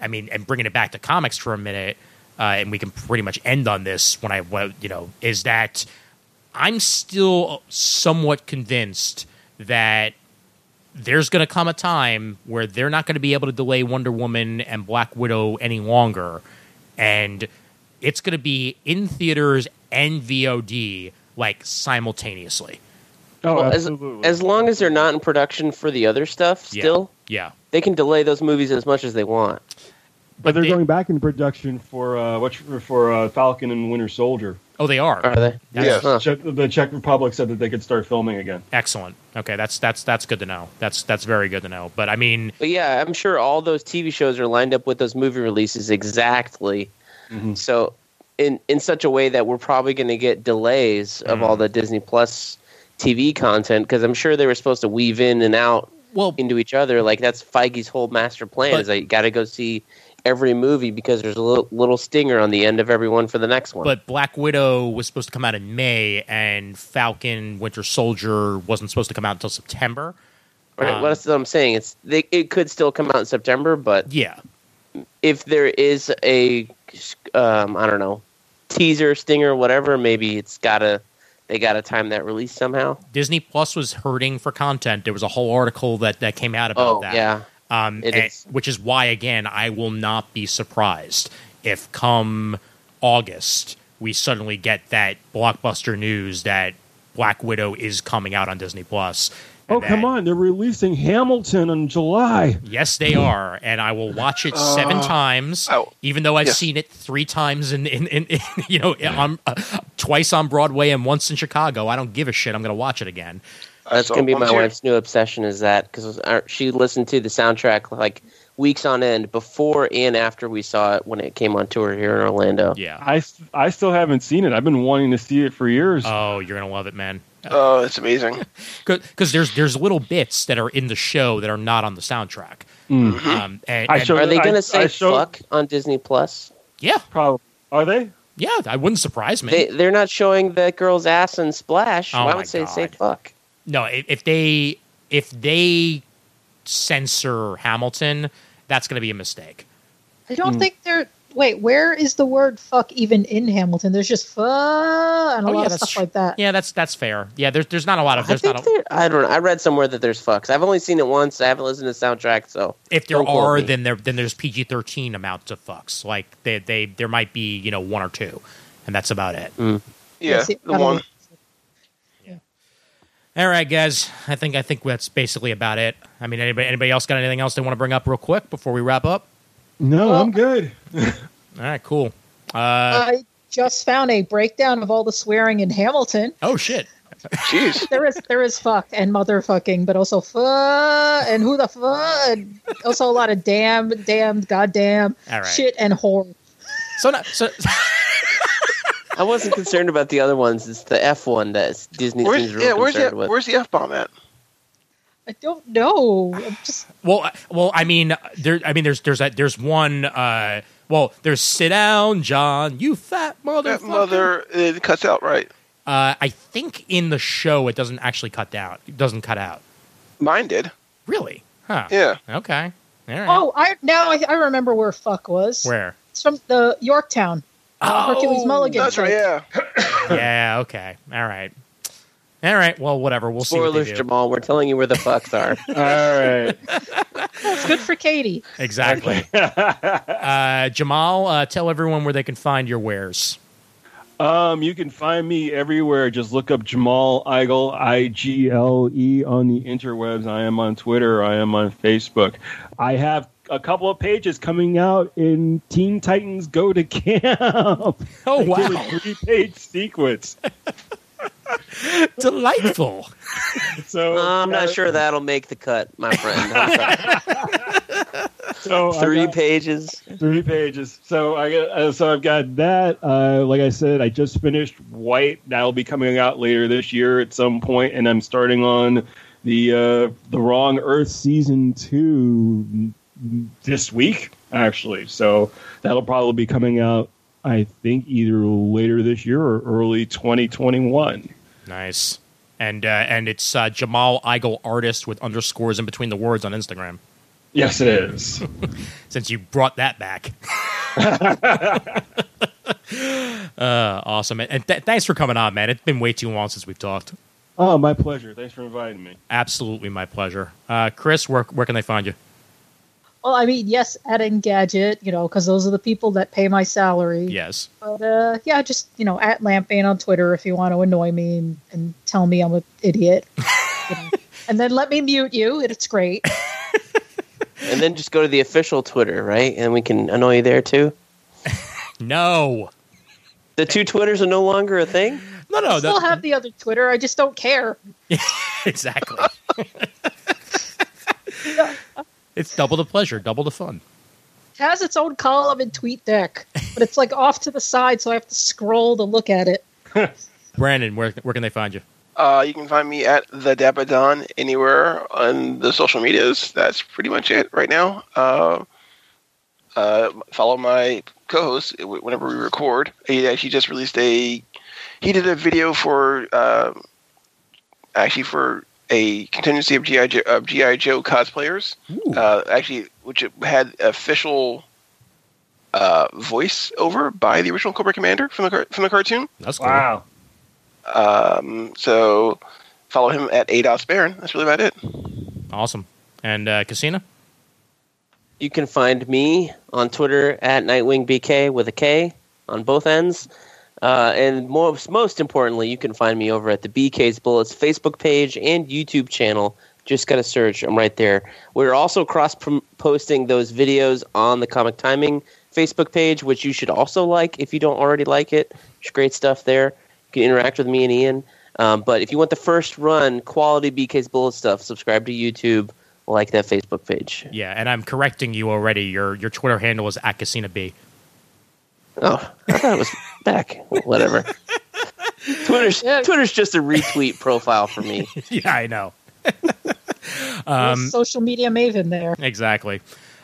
I mean, and bringing it back to comics for a minute, uh, and we can pretty much end on this when I, when, you know, is that I'm still somewhat convinced that there's going to come a time where they're not going to be able to delay Wonder Woman and Black Widow any longer, and it's going to be in theaters and VOD like simultaneously. Oh, Well, as, absolutely. as long as they're not in production for the other stuff, still, Yeah, they can delay those movies as much as they want. but they're they- going back into production for uh, what for uh, Falcon and Winter Soldier. oh, they are. Are they? Yes. Huh. Czech, the Czech Republic said that they could start filming again. Excellent. Okay, that's that's that's good to know. That's that's very good to know. But I mean, But yeah, I'm sure all those TV shows are lined up with those movie releases exactly. Mhm. So, in in such a way that we're probably going to get delays of all the Disney Plus TV content because I'm sure they were supposed to weave in and out well, into each other. Like that's Feige's whole master plan But- is you got to go see every movie because there's a little, little stinger on the end of every one for the next one. but Black Widow was supposed to come out in May, and Falcon Winter Soldier wasn't supposed to come out until September. right, um, what I'm saying? It's they, it could still come out in September, but Yeah, if there is a um, I don't know teaser stinger whatever maybe it's gotta they gotta time that release somehow Disney Plus was hurting for content. There was a whole article that that came out about oh that. yeah um, and- is. which is why again I will not be surprised if come August we suddenly get that blockbuster news that Black Widow is coming out on Disney Plus. Oh and come on! They're releasing Hamilton in July. Yes, they are, and I will watch it seven uh, times, oh, even though I've yes. seen it three times in, in, in, in you know, on uh, twice on Broadway and once in Chicago. I don't give a shit. I'm going to watch it again. Uh, that's saw gonna be my too. wife's new obsession is that because uh, she listened to the soundtrack like weeks on end before and after we saw it when it came on tour here in Orlando Yeah. I, I still haven't seen it. I've been wanting to see it for years. Oh, you're going to love it, man. Oh, it's amazing. Because there's there's little bits that are in the show that are not on the soundtrack. Mm. Um, and, and- showed- are they gonna I say showed- fuck on Disney Plus yeah, Probably are they? yeah, I wouldn't surprise me. they they're not showing that girl's ass in Splash Oh why would they say fuck no, if, if they if they censor Hamilton, that's going to be a mistake. I don't think there. Wait, where is the word "fuck" even in Hamilton? There's just "fuck" and a Oh, lot yeah, of that's stuff tr- like that. Yeah, that's that's fair. Yeah, there's there's not a lot of I there's think not a, there, I don't know. I read somewhere that there's fucks. I've only seen it once. I haven't listened to the soundtrack, so if there are me. then there then there's PG thirteen amounts of fucks. Like they they there might be you know one or two. and that's about it. Mm. Yeah, see, the one. know. All right, guys. I think I think that's basically about it. I mean, anybody anybody else got anything else they want to bring up real quick before we wrap up? No, Well- I'm good. All right, cool. Uh, I just found a breakdown of all the swearing in Hamilton. oh shit. Jeez. There is there is fuck and motherfucking, but also fuck and who the fuck. and Also a lot of damn, damn, goddamn, All right. shit and whore. So, not, so I wasn't concerned about the other ones. It's the F one that Disney Where's, seems real yeah, where's concerned the with. where's the f bomb at? I don't know. I'm just well, well, I mean, there. I mean, there's there's a, there's one. Uh, well, there's sit down, John. You fat mother. That mother it cuts out right. Uh, I think in the show it doesn't actually cut down. It doesn't cut out. Mine did. Really? Huh. Yeah. Okay. All right. oh, I now I, I remember where fuck was. Where? It's from the Yorktown. Uh, Hercules Oh, Mulligan. That's right. Yeah. yeah. Okay. All right. All right. Well, whatever. We'll see. Spoilers, what. Jamal. We're telling you where the fucks are. All right. It's good for Katie. Exactly. uh, Jamal, uh, tell everyone where they can find your wares. Um, you can find me everywhere. Just look up Jamal Igle, I G L E, on the interwebs. I am on Twitter. I am on Facebook. I have a couple of pages coming out in Teen Titans Go to Camp. Oh wow! a three-page sequence. Delightful. So I'm uh, not sure that'll make the cut, my friend. So Three got- pages. Three pages. So I got, uh, so I've got that. Uh, like I said, I just finished White. That'll be coming out later this year at some point, and I'm starting on the uh, the Wrong Earth season two this week, actually. So that'll probably be coming out. I think either later this year or early 2021. Nice. And uh, and it's uh, Jamal Igle artist with underscores in between the words on Instagram. Yes, it is. Since you brought that back. uh, awesome. And th- thanks for coming on, man. It's been way too long since we've talked. oh, my pleasure. Thanks for inviting me. Absolutely my pleasure. Uh, Chris, where where can they find you? Well, I mean, yes, at Engadget, you know, because those are the people that pay my salary. Yes. But uh, yeah, just you know, at Lampane on Twitter if you want to annoy me and, and tell me I'm an idiot. You know. And then let me mute you. It's great. And then just go to the official Twitter, right? And we can annoy you there too. No. The two Twitters are no longer a thing. No, no. I still that- have the other Twitter. I just don't care. exactly. It's double the pleasure, double the fun. It has its own column and tweet deck, but it's like off to the side, so I have to scroll to look at it. Brandon, where where can they find you? Uh, you can find me at the Dabadon anywhere on the social medias. That's pretty much it right now. Uh, uh, follow my co-host whenever we record. He actually just released a. He did a video for uh, actually for a contingency of GI Joe, of GI Joe cosplayers. Uh, actually, which had official uh, voice over by the original Cobra Commander from the car- from the cartoon. That's cool. Wow. Um, so follow him at ADOS Baron. That's really about it. Awesome. And uh, Casina? You can find me on Twitter at NightwingBK with a K on both ends. Uh, and most, most importantly, you can find me over at the BK's Bullets Facebook page and YouTube channel. Just got to search. I'm right there. We're also cross posting those videos on the Comic Timing Facebook page, which you should also like if you don't already like it. Great stuff there. You can interact with me and Ian. Um, but if you want the first run quality BK's Bullet stuff, subscribe to YouTube, like that Facebook page. Yeah, and I'm correcting you already. Your your Twitter handle is at Casina B. Oh, I thought it was back. Whatever. Twitter's Yeah. Twitter's just a retweet profile for me. yeah, I know. Um, social media maven there. Exactly.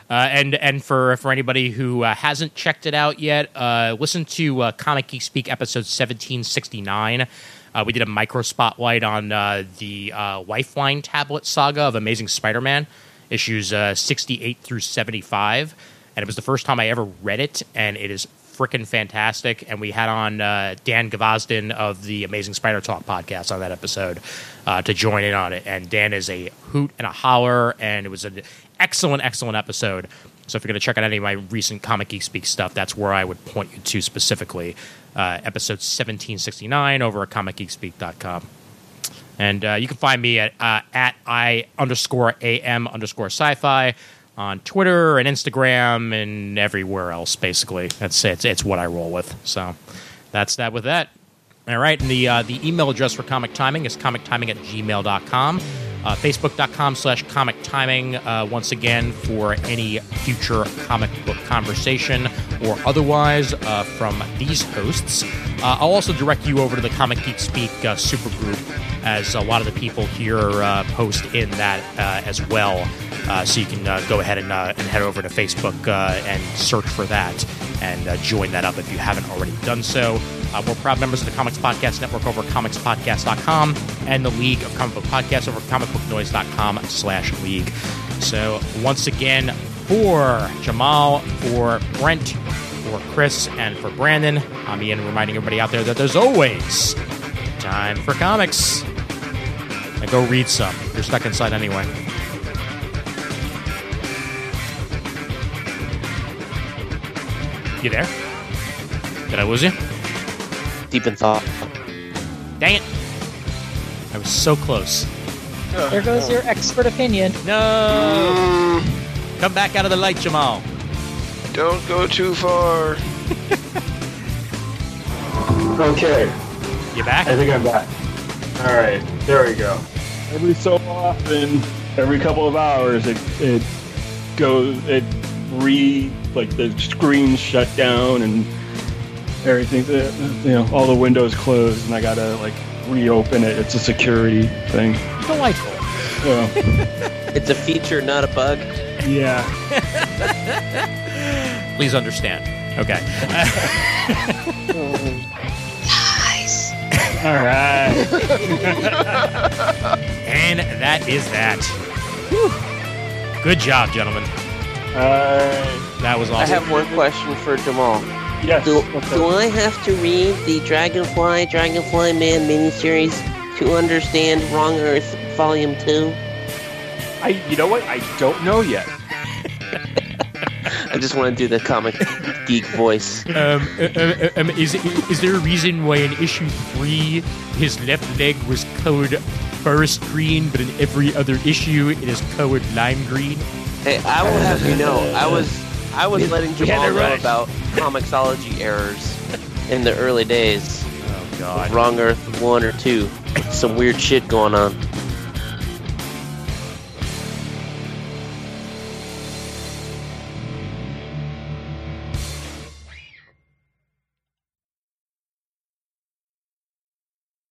Uh, and and for for anybody who uh, hasn't checked it out yet, uh, listen to uh, Comic Geek Speak episode seventeen sixty nine. Uh, we did a micro spotlight on uh, the uh, Lifeline tablet saga of Amazing Spider Man, issues uh, sixty eight through seventy five, and it was the first time I ever read it, and it is freaking fantastic. And we had on uh, Dan Gvozden of the Amazing Spider Talk podcast on that episode uh, to join in on it. And Dan is a hoot and a holler, and it was an excellent, excellent episode. So if you're going to check out any of my recent Comic Geek Speak stuff, that's where I would point you to specifically. Uh, episode 1769 over at comicgeekspeak.com. And uh, you can find me at uh, at i underscore am underscore sci-fi on Twitter and Instagram and everywhere else. Basically, that's it's it's what I roll with. So that's that with that. All right, and the uh, the email address for Comic Timing is comictiming at gmail.com. Uh, Facebook.com slash comic timing, uh, once again, for any future comic book conversation or otherwise uh, from these hosts. Uh, I'll also direct you over to the Comic Geek Speak uh, supergroup, as a lot of the people here uh, post in that as well. Uh, so you can uh, go ahead and, uh, and head over to Facebook uh, and search for that and uh, join that up if you haven't already done so. Uh, we're proud members of the Comics Podcast Network over at comicspodcast.com and the League of Comic Book Podcasts over at comicbooknoise.com slash league. So once again, for Jamal, for Brent, for Chris, and for Brandon, I'm Ian reminding everybody out there that there's always time for comics. Now go read some. You're stuck inside anyway. You there? Did I lose you? Deep in thought. Dang it. I was so close. There goes your expert opinion. No! Come back out of the light, Jamal. don't go too far. Okay, You back? I think I'm back. All right, there we go. Every so often, every couple of hours, it it goes it re like the screen shut down and everything. You know, all the windows closed, and I gotta like reopen it. It's a security thing. Delightful. So, It's a feature, not a bug. yeah. Please understand. Okay. Nice. All right. and that is that. Whew. Good job, gentlemen. Uh, That was awesome. I have one question for Jamal. yes. Do, what's do? I have to read the Dragonfly Dragonfly Man miniseries to understand Wrong Earth Volume 2? I, you know what? I don't know yet. I just want to do the comic geek voice. Um, uh, uh, um, is is there a reason why in issue three his left leg was colored forest green, but in every other issue it is colored lime green? Hey, I will have you know, I was I was letting Jamal know about comiXology errors in the early days. Oh of Wrong Earth 1 or 2. Some weird shit going on.